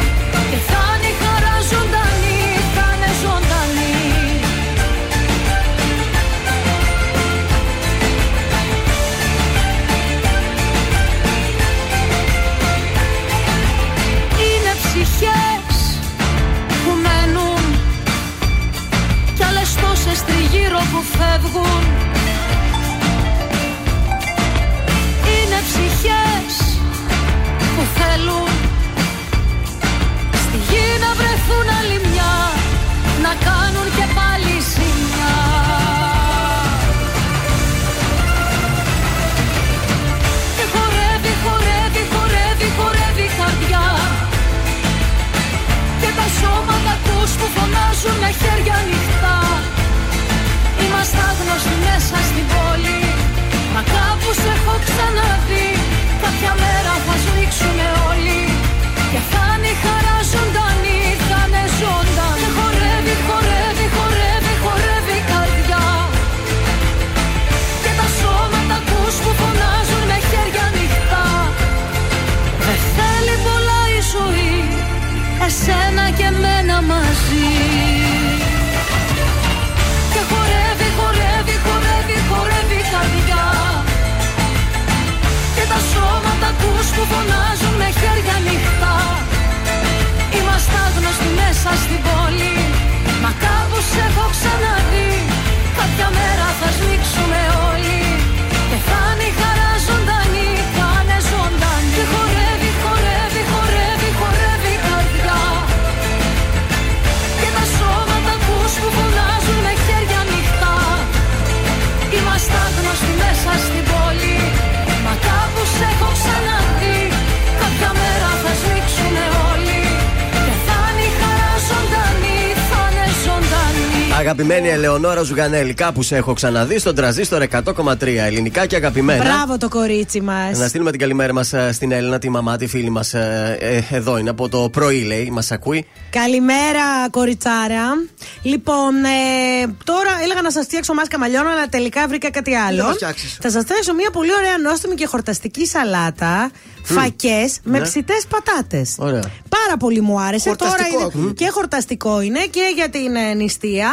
Speaker 5: χέρια ανοιχτά. Είμαστε άγνωστοι μέσα στην πόλη. Μα κάπου σε έχω ξαναδεί. Κάποια μέρα θα σμίξουμε όλοι. Και θα είναι η χαρά ζωντανή Θα είναι ζωντανή φωνάζουν με χέρια ανοιχτά. Είμαστε άγνωστοι μέσα στην πόλη. Μα κάπου σε έχω ξαναδεί. Κάποια μέρα θα σμίξουμε
Speaker 2: Αγαπημένη Ελεονόρα Ζουγανέλη, κάπου σε έχω ξαναδεί στον τραζίστορ 100,3 ελληνικά και αγαπημένα.
Speaker 3: Μπράβο το κορίτσι μας.
Speaker 2: Να στείλουμε την καλημέρα μας στην Έλληνα, τη μαμά, τη φίλη μας. εδώ είναι από το πρωί, λέει. Μας ακούει.
Speaker 3: Καλημέρα, κοριτσάρα. Λοιπόν, ε, τώρα έλεγα να σας φτιάξω μάσκα μαλλιών, αλλά τελικά βρήκα κάτι άλλο.
Speaker 4: θα το φτιάξεις.
Speaker 3: Θα σας φτιάξω μια πολύ ωραία νόστιμη και χορταστική σαλάτα. Φακές με
Speaker 2: Ναι.
Speaker 3: ψητές πατάτες.
Speaker 2: Ωραία.
Speaker 3: Πάρα πολύ μου άρεσε.
Speaker 4: Χορταστικό.
Speaker 3: Τώρα είναι
Speaker 4: Μμ.
Speaker 3: και χορταστικό είναι και για την ε, νηστεία.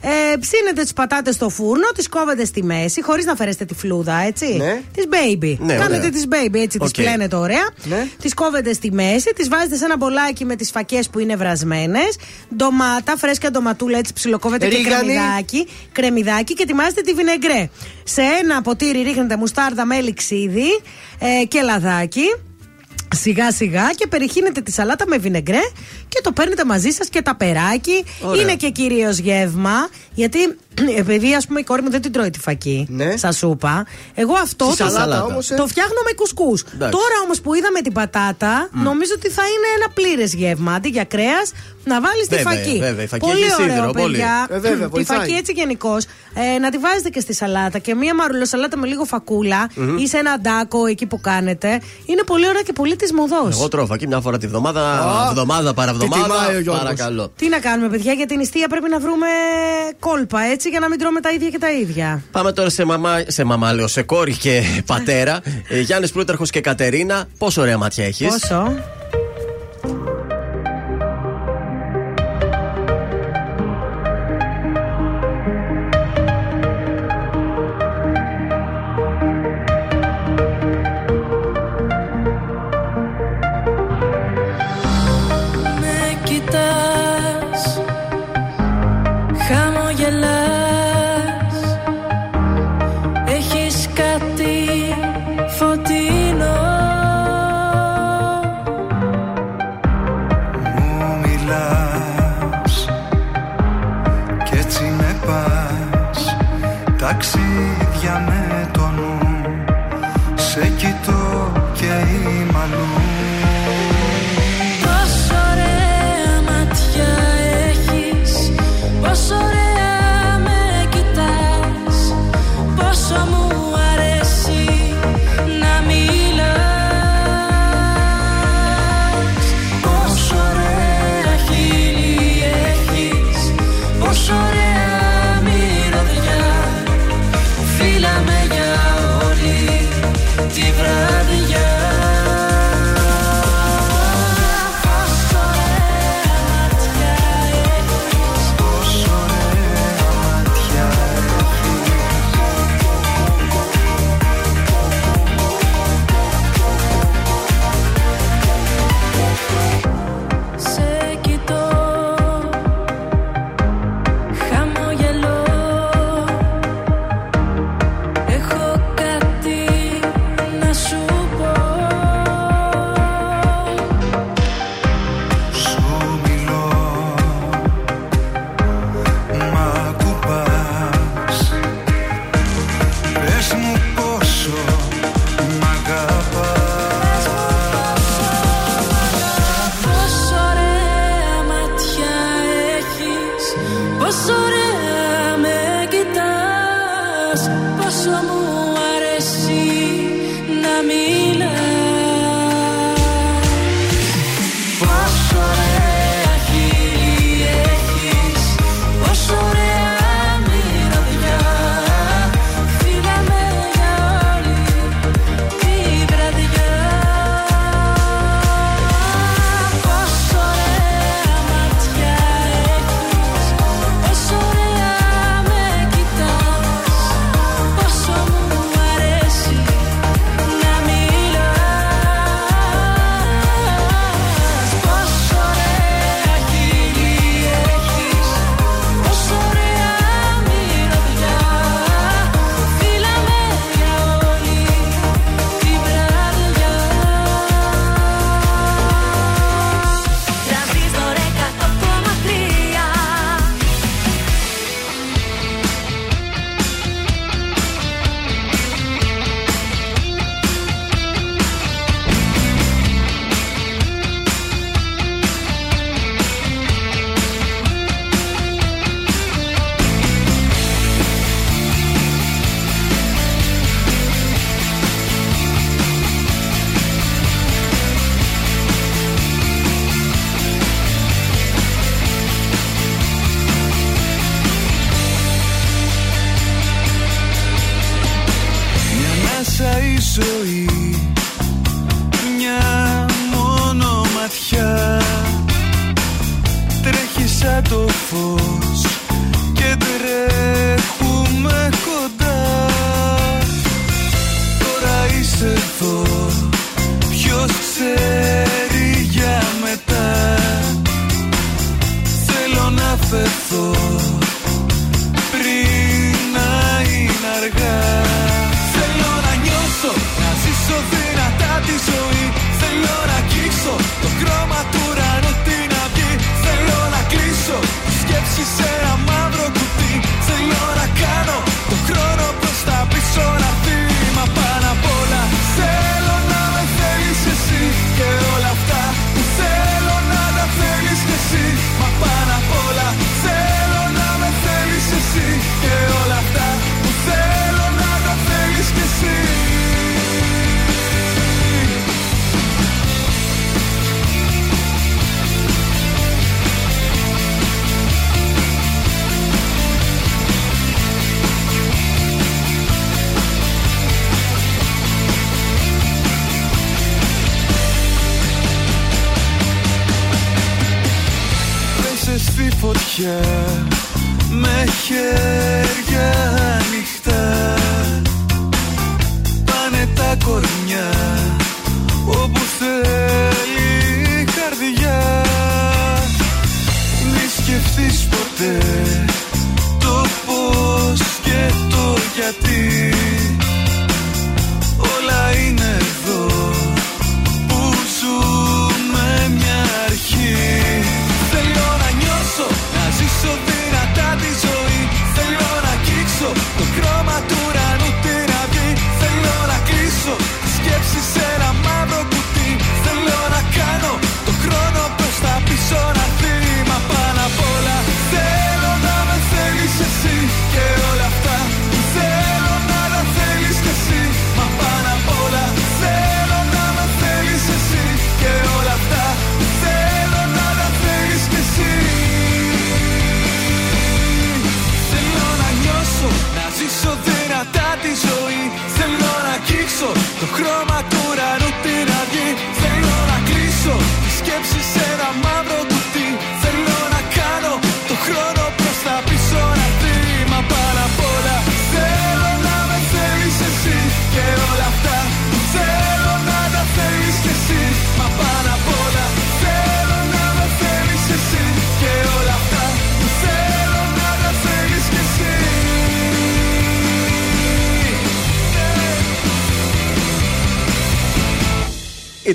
Speaker 3: Ε, ψήνετε τις πατάτες στο φούρνο, τις κόβετε στη μέση, χωρίς να αφαιρέσετε τη φλούδα, έτσι.
Speaker 4: Ναι.
Speaker 3: Τη baby.
Speaker 2: Ναι,
Speaker 3: Κάνετε
Speaker 2: ωραία.
Speaker 3: τις baby, έτσι,
Speaker 2: Οκ.
Speaker 3: τις πλένετε ωραία.
Speaker 4: Ναι.
Speaker 3: Τις κόβετε στη μέση, τις βάζετε σε ένα μπολάκι με τις φακές που είναι βρασμένες. Ντομάτα, φρέσκια ντοματούλα, έτσι ψιλοκόβετε και
Speaker 4: Ρίγανη.
Speaker 3: κρεμμυδάκι. Κρεμμυδάκι και ετοιμάζετε τη βινεγκρέ. Σε ένα ποτήρι ρίχνετε μουστάρδα, μέλι, ξύδι ε, και λαδάκι. Σιγά σιγά και περιχύνετε τη σαλάτα με βινεγκρέ και το παίρνετε μαζί σας και τα περάκι.
Speaker 2: Ωραία.
Speaker 3: Είναι και κυρίως γεύμα. Γιατί επειδή ας πούμε η κόρη μου δεν την τρώει τη φακή.
Speaker 4: Ναι.
Speaker 3: Σα σούπα. Εγώ αυτό
Speaker 4: Στη
Speaker 3: το,
Speaker 4: σαλάτα όμως, ε.
Speaker 3: το φτιάχνω με κουσκούς.
Speaker 2: Εντάξει.
Speaker 3: Τώρα όμως που είδαμε την πατάτα, νομίζω ότι θα είναι ένα πλήρες γεύμα. Αντί για κρέας, να βάλεις τη
Speaker 2: Βέβαια,
Speaker 3: φακή.
Speaker 2: βέβαια, η φακή
Speaker 3: πολύ
Speaker 2: έχει
Speaker 3: ωραίο,
Speaker 2: σίδερο, πολύ.
Speaker 3: παιδιά.
Speaker 4: Ε, βέβαια,
Speaker 3: τη
Speaker 4: βοηθάει.
Speaker 3: φακή έτσι γενικώς. Ε, να τη βάζετε και στη σαλάτα και μία μαρουλοσαλάτα με λίγο φακούλα
Speaker 2: Μμμ.
Speaker 3: ή σε ένα ντάκο εκεί που κάνετε. Είναι πολύ ωραία και πολύ τη μοδό.
Speaker 2: Εγώ τρώω φακή μια φορά τη βδομάδα,
Speaker 3: Α,
Speaker 2: εβδομάδα
Speaker 4: τι τιμάει ο
Speaker 2: παραβδομάδα.
Speaker 4: Γιώργος.
Speaker 2: Παρακαλώ.
Speaker 3: Τι να κάνουμε, παιδιά, για την νηστεία πρέπει να βρούμε κόλπα έτσι για να μην τρώμε τα ίδια και τα ίδια.
Speaker 2: Πάμε τώρα σε μαμά, σε μαμά λέω, σε κόρη και πατέρα. ε, Γιάννης Πλούταρχος και Κατερίνα. Πόσο ωραία μάτια
Speaker 5: έχεις; Πόσο;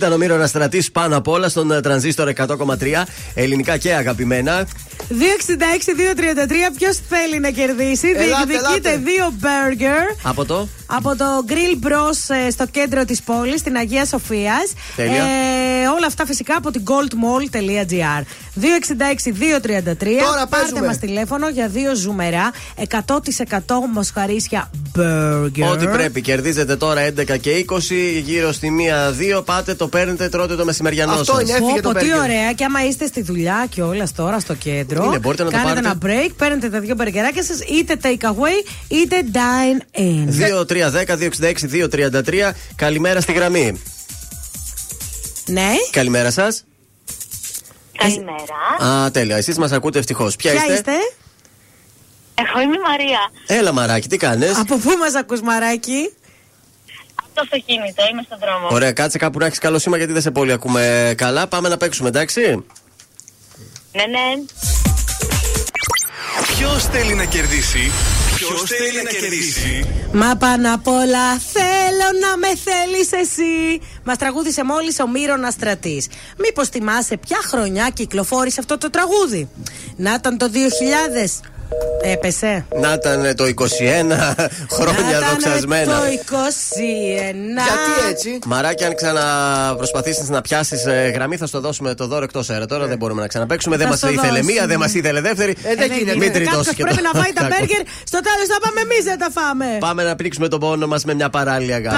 Speaker 2: Ήταν ο Μύρονα Στρατή πάνω απ' όλα στον ε, τρανζίστορ 100,3 ελληνικά και αγαπημένα.
Speaker 3: 266-233, ποιος θέλει να κερδίσει.
Speaker 2: Ελάτε,
Speaker 3: Διεκδικείτε
Speaker 2: ελάτε.
Speaker 3: δύο burger
Speaker 2: Από το;
Speaker 3: από το Grill Bros ε, στο κέντρο της πόλης, στην Αγία Σοφίας.
Speaker 2: Τέλεια.
Speaker 3: όλα αυτά φυσικά από την goldmall.gr. 266-233.
Speaker 4: Τώρα
Speaker 3: Πάρτε
Speaker 4: παίζουμε.
Speaker 3: μας τηλέφωνο για δύο ζουμερά. 100% μοσχαρίσια burger.
Speaker 2: Ό,τι πρέπει. Κερδίζετε τώρα 11 και 20, γύρω στη 1-2. Πάτε, το παίρνετε, τρώτε το μεσημεριανό
Speaker 4: Αυτό
Speaker 2: σας.
Speaker 4: είναι, έφυγε
Speaker 3: Πω,
Speaker 4: το
Speaker 3: τι
Speaker 4: burger.
Speaker 3: ωραία. Και άμα είστε στη δουλειά και όλας τώρα στο κέντρο,
Speaker 2: Είναι, μπορείτε να το
Speaker 3: κάνετε
Speaker 2: πάρετε.
Speaker 3: ένα break, παίρνετε τα δύο μπεργκεράκια σας, είτε take away είτε dine in.
Speaker 2: 2-3-10-266-233. Καλημέρα στη γραμμή.
Speaker 3: Ναι.
Speaker 2: Καλημέρα σας.
Speaker 25: Καλημέρα.
Speaker 2: Α, τέλεια. Εσείς μας ακούτε ευτυχώς. Ποια,
Speaker 3: Ποια
Speaker 2: είστε;
Speaker 3: είστε;
Speaker 25: Εγώ είμαι η Μαρία.
Speaker 2: Έλα, μαράκι, τι κάνεις;
Speaker 3: Από πού μας ακούς μαράκι;
Speaker 25: Από το αυτοκίνητο, είμαι στον δρόμο.
Speaker 2: Ωραία, κάτσε κάπου να έχεις καλό σήμα γιατί δεν σε πολύ ακούμε καλά. Πάμε να παίξουμε, εντάξει;
Speaker 25: Ναι, ναι.
Speaker 1: Ποιος θέλει να κερδίσει, Ποιος θέλει να κερδίσει;
Speaker 3: Μα πάνω απ' όλα θέλω να με θέλεις εσύ Μας τραγούδισε μόλις ο Μύρονας Στρατής Μήπως θυμάσαι ποια χρονιά κυκλοφόρησε αυτό το τραγούδι; Να ήταν το 2000 Έπεσε
Speaker 2: Να ήταν το 21 χρόνια
Speaker 3: Να ήταν
Speaker 2: δοξασμένα.
Speaker 3: το 21
Speaker 4: Γιατί έτσι;
Speaker 2: Μαράκι, αν ξαναπροσπαθήσεις να πιάσεις γραμμή, θα στο δώσουμε το δώρο εκτός αέρα. Τώρα δεν μπορούμε να ξαναπαίξουμε. Δεν
Speaker 3: Θα
Speaker 2: μας
Speaker 3: στο
Speaker 2: ήθελε
Speaker 3: δώσουμε.
Speaker 2: μία, δεν μας ήθελε δεύτερη.
Speaker 4: Ε, δεν γίνεται.
Speaker 2: Μην τριτώσει
Speaker 3: Κάποιος
Speaker 2: και
Speaker 3: πρέπει
Speaker 2: το-
Speaker 3: να φάει τα
Speaker 2: Κακό.
Speaker 3: μπέργκερ Στο τέλος θα πάμε εμείς να τα φάμε
Speaker 2: Πάμε να πνίξουμε τον πόνο μας με μια παράλληλη αγάπη.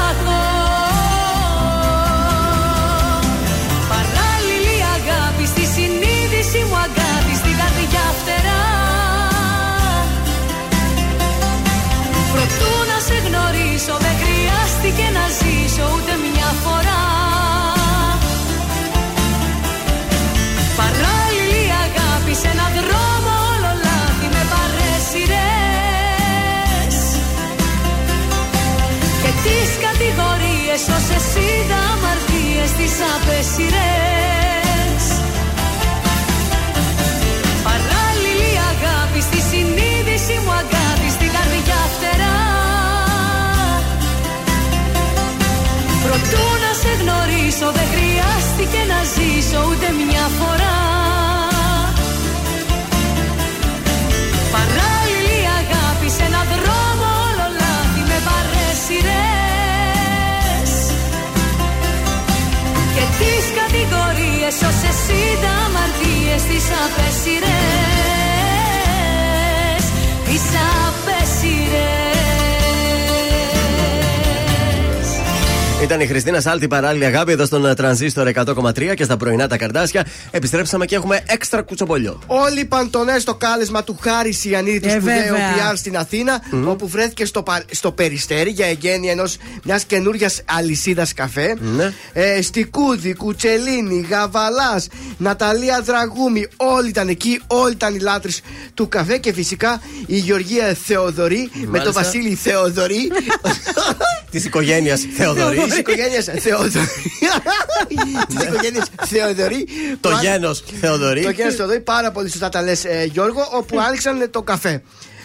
Speaker 5: γνωρίσω δεν χρειάστηκε να ζήσω ούτε μια φορά. Παράλληλη αγάπη σε έναν δρόμο όλο λάθη με παρέσιρες Και τις κατηγορίες όσες είδα αμαρτίες τις απέσιρες Παράλληλη αγάπη στη συνείδηση μου αγάπη να ζήσω ούτε μια φορά. Παράλληλη αγάπη σε έναν δρόμο όλο λάθη με παρέσιρες Και τις κατηγορίες όσες είδα αμαρτίες τις απέσιρες
Speaker 2: Ήταν η Χριστίνα Σάλτη παράλληλη αγάπη εδώ στον τρανζίστορ 100,3 και στα πρωινά τα καρδάσια. Επιστρέψαμε και έχουμε έξτρα κουτσομπολιό.
Speaker 4: Όλοι παντονέ στο κάλεσμα του Χάρη Ιαννίδη του
Speaker 3: Ε,
Speaker 4: σπουδαίου
Speaker 3: βέβαια.
Speaker 4: PR στην αθηνα όπου βρέθηκε στο, πα- στο περιστέρι για εγγένεια ενός μιας καινούργια αλυσίδας καφέ.
Speaker 2: Ναι.
Speaker 4: Ε, Στικούδη, Κουτσελίνη, Γαβαλάς, Ναταλία Δραγούμη, όλοι ήταν εκεί, όλοι ήταν οι λάτρε του καφέ και φυσικά η Γεωργία Θεοδωρή με
Speaker 2: Μάλιστα.
Speaker 4: τον Βασίλη Θεοδωρή.
Speaker 2: Της οικογένειας Θεοδωρής.
Speaker 4: Της οικογένειας Θεοδωρή. Της οικογένειας Θεοδωρή.
Speaker 2: Το
Speaker 4: Που αν-
Speaker 2: γένος Θεοδωρή.
Speaker 4: το γένος Θεοδωρή, πάρα πολύ σωστά τα λες, Γιώργο, όπου άνοιξαν το καφέ.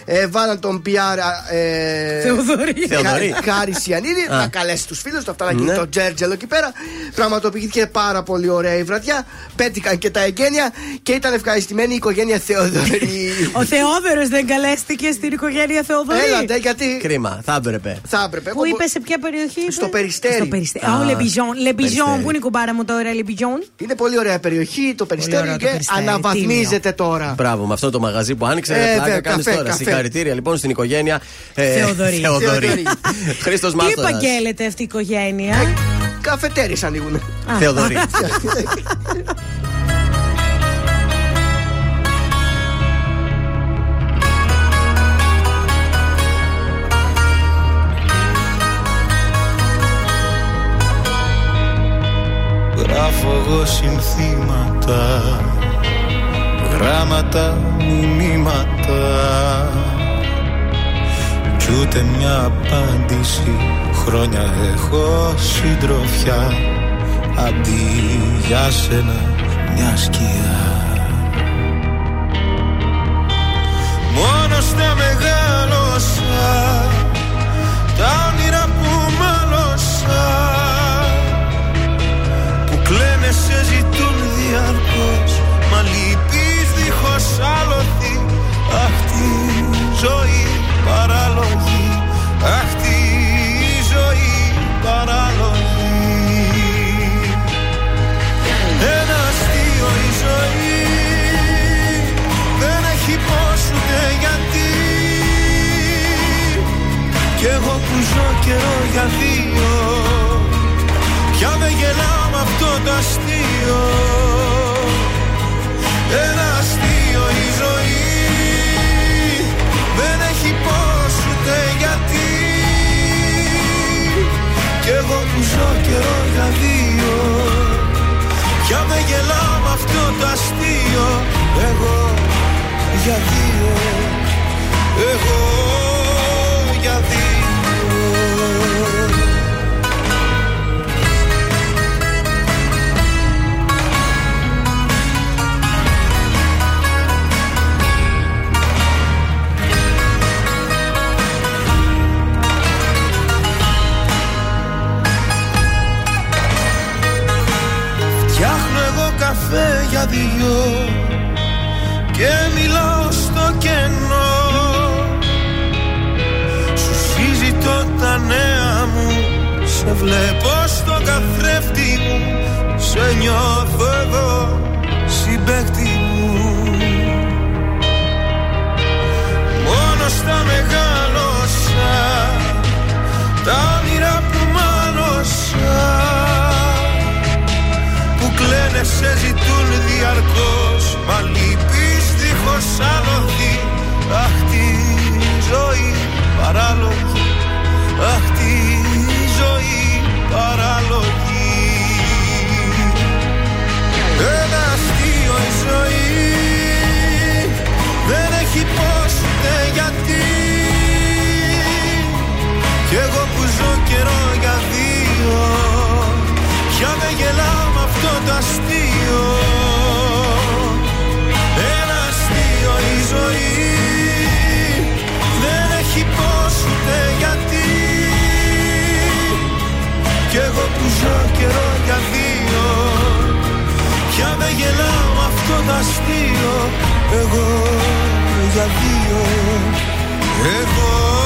Speaker 4: Ε, βάλαν τον PR ε,
Speaker 3: Θεοδωρή.
Speaker 2: Θεοδωρή.
Speaker 4: Χάρη- Χάρη Σιανίδη
Speaker 2: Α.
Speaker 4: να καλέσει τους φίλους του. Αυτά να γίνει
Speaker 2: Ναι.
Speaker 4: το Τζέρτζελο εκεί πέρα. Πραγματοποιήθηκε πάρα πολύ ωραία η βραδιά. Πέτυχαν και τα εγγένεια και ήταν ευχαριστημένη η οικογένεια Θεοδωρή.
Speaker 3: Ο Θεόδωρος δεν καλέστηκε στην οικογένεια Θεοδωρή.
Speaker 4: Έλατε, γιατί
Speaker 2: Κρίμα, θα έπρεπε.
Speaker 4: θα έπρεπε.
Speaker 3: Που είπες σε ποια περιοχή. είπες;
Speaker 4: Στο Περιστέρι.
Speaker 3: Στο Περιστέρι.
Speaker 2: Α,
Speaker 3: Α, ο Λεμπιζόν. Λεμπιζόν.
Speaker 2: Περιστέρι.
Speaker 3: Πού είναι η κουμπάρα μου τώρα, Λεμπιζόν;
Speaker 4: Είναι πολύ ωραία περιοχή το Περιστέρι
Speaker 3: ωραίο το
Speaker 4: και
Speaker 3: Περιστέρι,
Speaker 4: αναβαθμίζεται τώρα.
Speaker 2: Μπράβο, με αυτό το μαγαζί που άνοιξε.
Speaker 4: Ε,
Speaker 2: πλάκα
Speaker 4: δε,
Speaker 2: κάνεις
Speaker 4: καφέ,
Speaker 2: τώρα.
Speaker 4: καφέ.
Speaker 2: Συγχαρητήρια λοιπόν στην οικογένεια ε,
Speaker 3: Θεοδωρή.
Speaker 4: Θεοδωρή.
Speaker 2: Χρήστος
Speaker 3: Τι
Speaker 2: Μάστορας.
Speaker 3: επαγγέλλεται αυτή η οικογένεια;
Speaker 4: Καφετέρι ανοίγουν.
Speaker 2: Θεοδωρή.
Speaker 7: Γράφω εγώ συνθήματα Γράμματα, μηνύματα Κι ούτε μια απάντηση. Χρόνια έχω συντροφιά. Αντί για σένα μια σκιά. Μόνος στα μεγάλωσα Τα όνειρα που μάλωσα. Που κλαίνε σε ζητούν διαρκώς. Μα λυπείς δίχως άλοθη Αχ τη ζωή παράλογη Αχ τη ζωή παράλογη Ένα αστείο η ζωή. Δεν έχει πώς ούτε γιατί. Κι εγώ που ζω καιρό για δύο Πια δεν γελάω με αυτό το αστείο. Ένα εγώ που ζω καιρό για δύο Πια δεν γελάω με αυτό το αστείο. Εγώ
Speaker 8: για δύο. Εγώ δυο και μιλάω στο κενό. Σου συζητώ τα νέα μου Σε βλέπω στο καθρέφτη μου Σε νιώθω εδώ συμπέκτη μου. Μόνος στα μεγάλωσα Τα όνειρα που μάλωσα που κλαίνε σε ζητούν διαρκώς Μα λυπείς δίχως άλοθη Αχ τη ζωή παράλογη. Αχ τη ζωή παράλογη. Ένα αστείο η ζωή. Δεν έχει πώς ούτε γιατί. Κι εγώ που ζω καιρό για δύο Πια με γελάω με αυτό το αστείο με γελάω με αυτό το αστείο Εγώ για δύο. Εγώ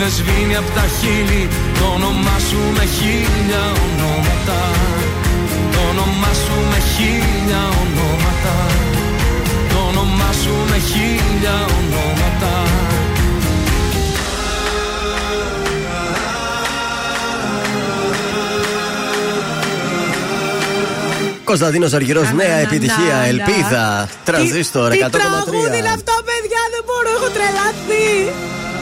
Speaker 7: δεν σβήνει από τα χείλη Το όνομά σου με χίλια ονόματα Το όνομά σου με χίλια ονόματα Το όνομά σου με χίλια ονόματα
Speaker 2: Κωνσταντίνος Αργυρός, νέα επιτυχία, ελπίδα. Τρανζίστορ 100,3.
Speaker 3: Τι τραγούδι είναι αυτό, παιδιά, δεν μπορώ, έχω τρελαθεί.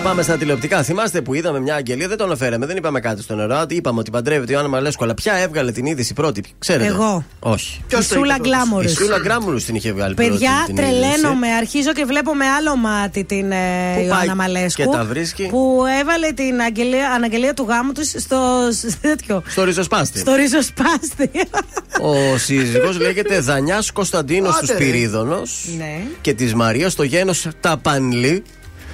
Speaker 2: Πάμε στα τηλεοπτικά. Θυμάστε που είδαμε μια αγγελία, δεν το αναφέραμε, δεν είπαμε κάτι στο νερό. Είπαμε ότι παντρεύεται η Ιωάννα Μαλέσκο, αλλά ποια έβγαλε την είδηση πρώτη, ξέρετε;
Speaker 3: Εγώ.
Speaker 2: Όχι.
Speaker 3: Η Σούλα Γκλάμορους.
Speaker 2: Η Σούλα Γκράμουρου την είχε βγάλει
Speaker 3: Παιδιά,
Speaker 2: πρώτη. την είδηση.
Speaker 3: τρελαίνομαι. Αρχίζω και βλέπω με άλλο μάτι την ε,
Speaker 2: Πού
Speaker 3: Ιωάννα
Speaker 2: πάει
Speaker 3: Μαλέσκου.
Speaker 2: και τα βρίσκει.
Speaker 3: Που έβαλε την αγγελία, αναγγελία του γάμου του στο. στο τέτοιο.
Speaker 2: Στο ριζοσπάστη.
Speaker 3: Στο ριζοσπάστη.
Speaker 2: Ο σύζυγος λέγεται Δανιάς Κωνσταντίνος του
Speaker 3: Άντε, ρε.
Speaker 2: Σπυρίδωνος
Speaker 3: ναι.
Speaker 2: και της Μαρίας στο γένος Ταπανλή.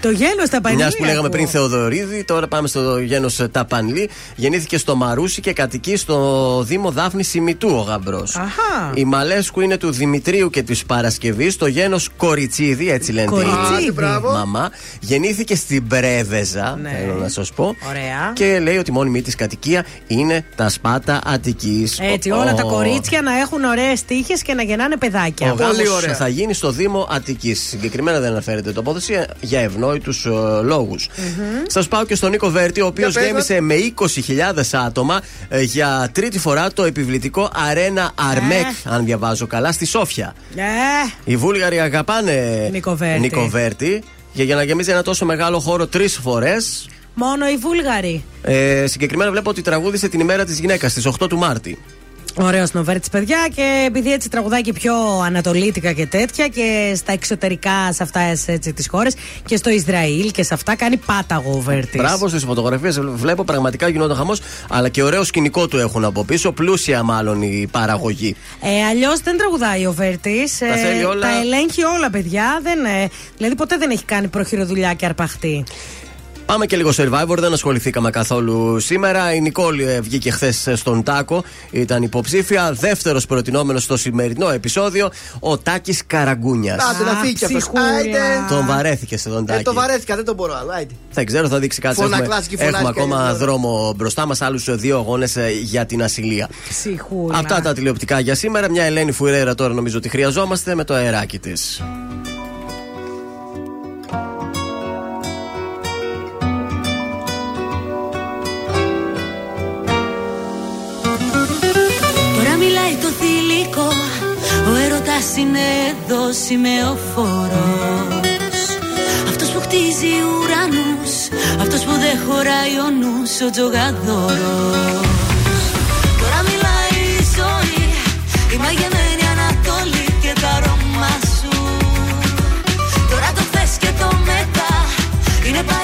Speaker 3: Το γένος στα πανίδια.
Speaker 2: Μιας που λέγαμε πριν Θεοδωρίδη, τώρα πάμε στο γένος Ταπανλή. Γεννήθηκε στο Μαρούσι και κατοικεί στο Δήμο Δάφνης Σιμητού ο γαμπρός.
Speaker 3: Αχά.
Speaker 2: Η Μαλέσκου είναι του Δημητρίου και της Παρασκευής, το γένος Κοριτσίδη, έτσι λένε.
Speaker 3: Κοριτσίδη.
Speaker 2: η
Speaker 3: Μπράβο.
Speaker 2: Μαμά. Γεννήθηκε στην Πρέβεζα,
Speaker 3: Ναι.
Speaker 2: θέλω να σας πω.
Speaker 3: Ωραία.
Speaker 2: Και λέει ότι η μόνιμη της κατοικία είναι τα Σπάτα Αττικής.
Speaker 3: Έτσι, όλα τα κορίτσια να έχουν ωραίες τύχες και να γεννάνε παιδάκια.
Speaker 2: Ο γάμος θα γίνει στο Δήμο Αττικής. Συγκεκριμένα δεν αναφέρεται τοποθεσία για ευνόητου λόγους. Σας πάω και στον Νίκο Βέρτη, ο οποίος
Speaker 4: Για πες
Speaker 2: γέμισε με 20.000 άτομα ε, για τρίτη φορά το επιβλητικό Αρένα Αρμέκ, αν διαβάζω καλά, στη Σόφια.
Speaker 3: Ε,
Speaker 2: Οι Βούλγαροι αγαπάνε
Speaker 3: Νίκο Βέρτη.
Speaker 2: Νίκο Βέρτη. Και για να γεμίζει ένα τόσο μεγάλο χώρο τρεις φορές.
Speaker 3: μόνο οι Βούλγαροι.
Speaker 2: Ε, συγκεκριμένα βλέπω ότι τραγούδισε την ημέρα της γυναίκας στις 8 του Μάρτη.
Speaker 3: Ωραίος νοβέρτης, παιδιά. Και επειδή έτσι τραγουδάει και πιο ανατολίτικα και τέτοια και στα εξωτερικά σε αυτά τις χώρες και στο Ισραήλ και σε αυτά κάνει πάταγο ο Βέρτης.
Speaker 2: Μπράβο στις φωτογραφίες. Βλέπω πραγματικά γινόταν χαμός. Αλλά και ωραίο σκηνικό του έχουν από πίσω. Πλούσια μάλλον η παραγωγή.
Speaker 3: Ε, Αλλιώς δεν τραγουδάει ο Βέρτης.
Speaker 2: Τα θέλει όλα.
Speaker 3: τα ελέγχει όλα, παιδιά. Δεν, ε, δηλαδή ποτέ δεν έχει κάνει προχειροδουλειά και αρπαχτή.
Speaker 2: Πάμε και λίγο survivor, δεν ασχοληθήκαμε καθόλου σήμερα. Η Νικόλ ε, βγήκε χθες στον Τάκο, ήταν υποψήφια. Δεύτερος προτινόμενος στο σημερινό επεισόδιο, ο Τάκης Καραγκούνιας.
Speaker 4: Άντε να φύγει κι αυτός. Άιντε.
Speaker 2: Τον βαρέθηκες σε τον
Speaker 4: Ε,
Speaker 2: Τάκη.
Speaker 4: το βαρέθηκα, δεν το μπορώ άλλο. Άιντε.
Speaker 2: Δεν ξέρω, θα δείξει κάτι.
Speaker 4: Φωνακλάς
Speaker 2: Έχουμε,
Speaker 4: και φωνάζει
Speaker 2: έχουμε
Speaker 4: και
Speaker 2: ακόμα
Speaker 4: άλλη
Speaker 2: δρόμο μπροστά μας, άλλους δύο αγώνες για την ασυλία.
Speaker 3: Ψυχούλα.
Speaker 2: Αυτά τα τηλεοπτικά για σήμερα. Μια Ελένη Φουρέρα τώρα νομίζω ότι χρειαζόμαστε με το αεράκι
Speaker 17: της. Μιλάει το θηλυκό. Ο έρωτας είναι εδώ σημεοφόρος. Αυτός που χτίζει ουρανούς Αυτός που δεν χωράει ο νους Ο τζογαδόρος. Τώρα μιλάει η ζωή Η μαγεμένη Ανατολή και τα αρώμα σου. Τώρα το χθες και το μετά Είναι παράθυρα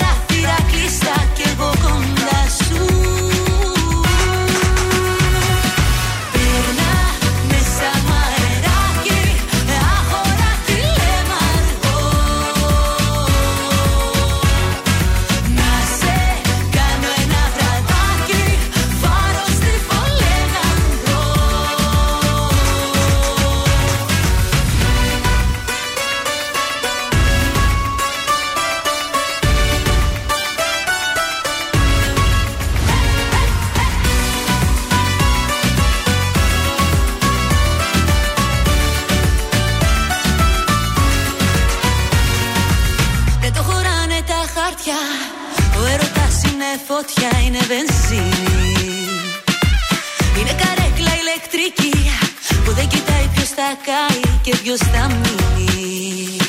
Speaker 17: είναι βενζίνη. Είναι καρέκλα ηλεκτρική Που δεν κοιτάει ποιος θα κάει και ποιος θα μείνει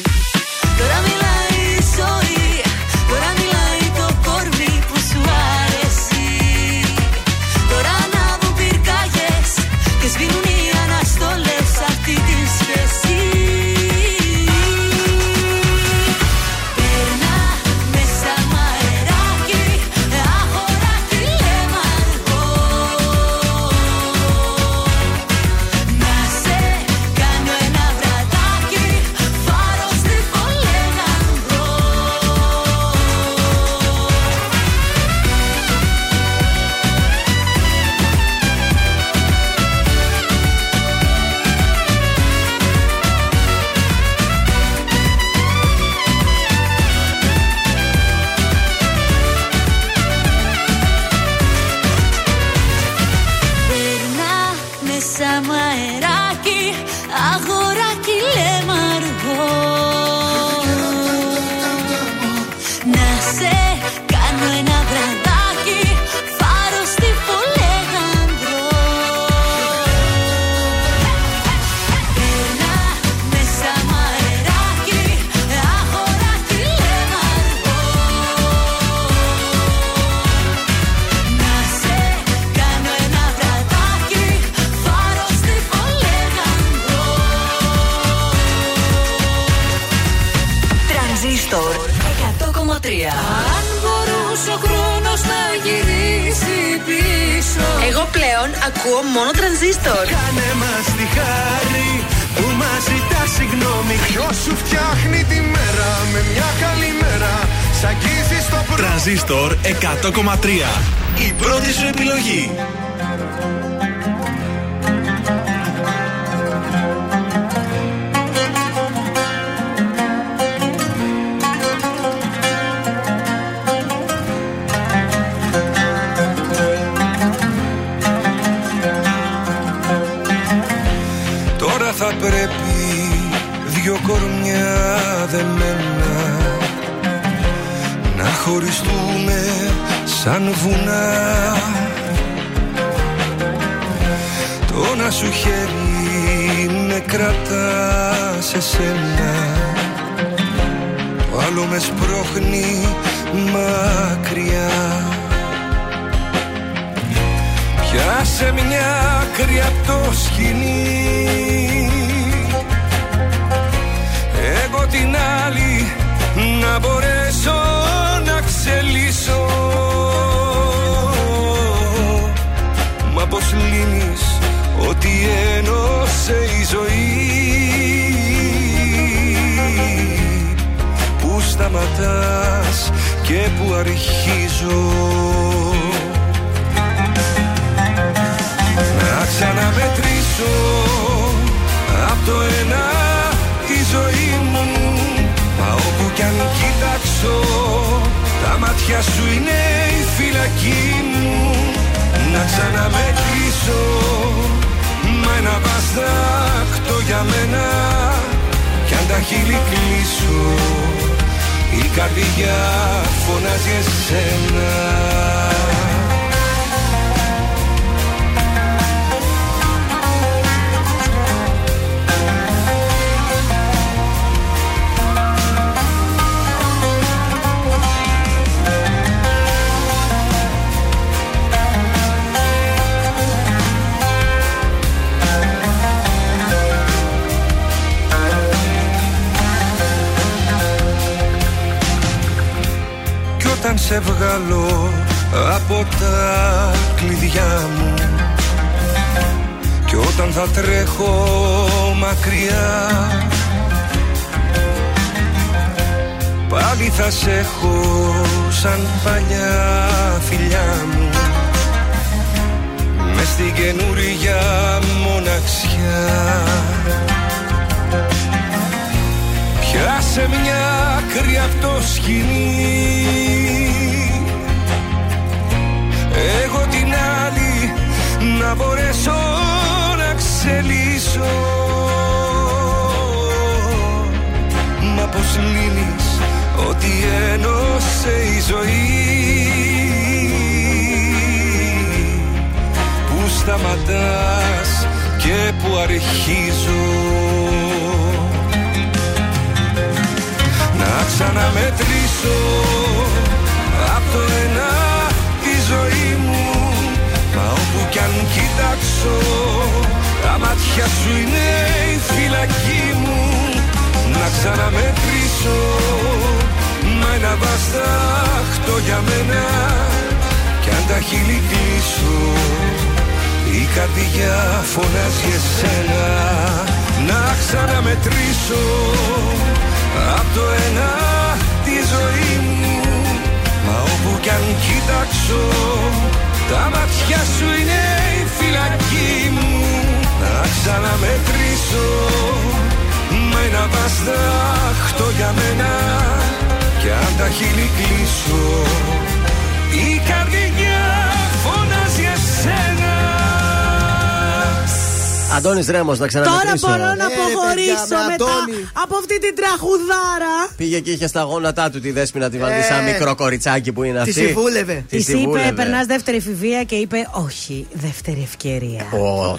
Speaker 17: Τώρα
Speaker 3: μπορώ να
Speaker 4: ε,
Speaker 3: αποχωρήσω
Speaker 4: ε,
Speaker 3: μετά από αυτή την τραχουδάρα.
Speaker 2: Πήγε και είχε στα γόνατά του τη δέσπινα τη βάλει
Speaker 4: ε,
Speaker 2: μικρό κοριτσάκι που είναι αυτή.
Speaker 4: Τη συμβούλευε.
Speaker 3: Τη είπε, περνάς δεύτερη εφηβεία και είπε, Όχι, δεύτερη ευκαιρία.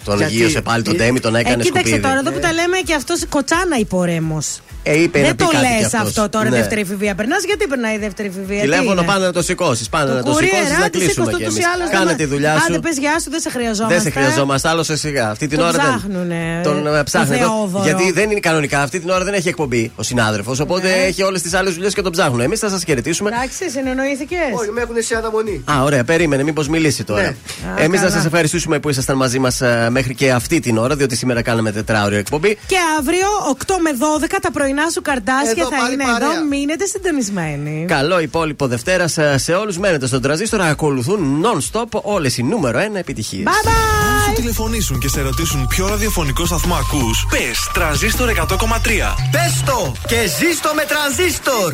Speaker 2: Τον γύρωσε πάλι τον Τέμι, τον έκανε
Speaker 3: ε,
Speaker 2: σκουπίδι.
Speaker 3: Κοίταξε τώρα, εδώ που τα λέμε και αυτός κοτσάνα υπορέμο.
Speaker 2: Ε, είπε να
Speaker 3: Δεν
Speaker 2: πει
Speaker 3: το
Speaker 2: κάτι κι
Speaker 3: λε
Speaker 2: αυτός.
Speaker 3: αυτό τώρα,
Speaker 2: Ναι.
Speaker 3: δεύτερη εφηβεία. Περνάς, γιατί περνάει η δεύτερη εφηβεία. τι
Speaker 2: Τηλέφωνο
Speaker 3: είναι;
Speaker 2: πάντα να το σηκώσεις. Πάντα να το
Speaker 3: Courier,
Speaker 2: σηκώσει να
Speaker 3: άντε,
Speaker 2: κλείσουμε
Speaker 3: σήκω
Speaker 2: κι
Speaker 3: το
Speaker 2: εμείς.
Speaker 3: ούτως ή άλλως
Speaker 2: Κάνε
Speaker 3: δεν
Speaker 2: τη
Speaker 3: με-
Speaker 2: δουλειά σου.
Speaker 3: Άντε, πες γεια σου, δεν σε χρειαζόμαστε.
Speaker 2: Δεν σε χρειαζόμαστε άλλο σε σιγά. Αυτή την
Speaker 3: Τον
Speaker 2: ώρα δεν.
Speaker 3: ψάχνουνε,
Speaker 2: Τον
Speaker 3: ε,
Speaker 2: ε, ψάχνετε.
Speaker 3: τον Θεόδωρο.
Speaker 2: Γιατί δεν είναι κανονικά. Αυτή την ώρα δεν έχει εκπομπή ο συνάδελφος. Οπότε
Speaker 3: Ναι.
Speaker 2: έχει όλες τις άλλες δουλειές και τον ψάχνουν. Εμείς θα σας χαιρετήσουμε.
Speaker 3: Εντάξει, συνεννοήθηκες;
Speaker 4: Όχι, με έχουν σε αναμονή.
Speaker 2: Α, ωραία, περίμενε, μήπως μιλήσει τώρα.
Speaker 4: Ναι.
Speaker 3: Α,
Speaker 2: Εμείς να
Speaker 3: καλά.
Speaker 2: σας ευχαριστήσουμε που ήσασταν μαζί μας μέχρι και αυτή την ώρα, διότι σήμερα κάναμε τετράωριο εκπομπή.
Speaker 3: Και αύριο 8 με 12 τα πρωινά σου καρτάσια
Speaker 4: Εδώ
Speaker 3: θα
Speaker 4: πάλι
Speaker 3: είναι
Speaker 4: παρέα.
Speaker 3: εδώ. Μείνετε συντονισμένοι.
Speaker 2: Καλό υπόλοιπο Δευτέρα σε όλους. Μένετε στον τραζίστορα. Ακολουθούν non-stop όλες οι νούμερο 1 επιτυχίες.
Speaker 3: Bye bye!
Speaker 1: Αν σου τηλεφωνήσουν και σε ρωτήσουν ποιο ραδιοφωνικό σταθμό ακούς, πες τρανζίστορ 100,3.
Speaker 4: Πες το και ζήστο με τρανζίστορ.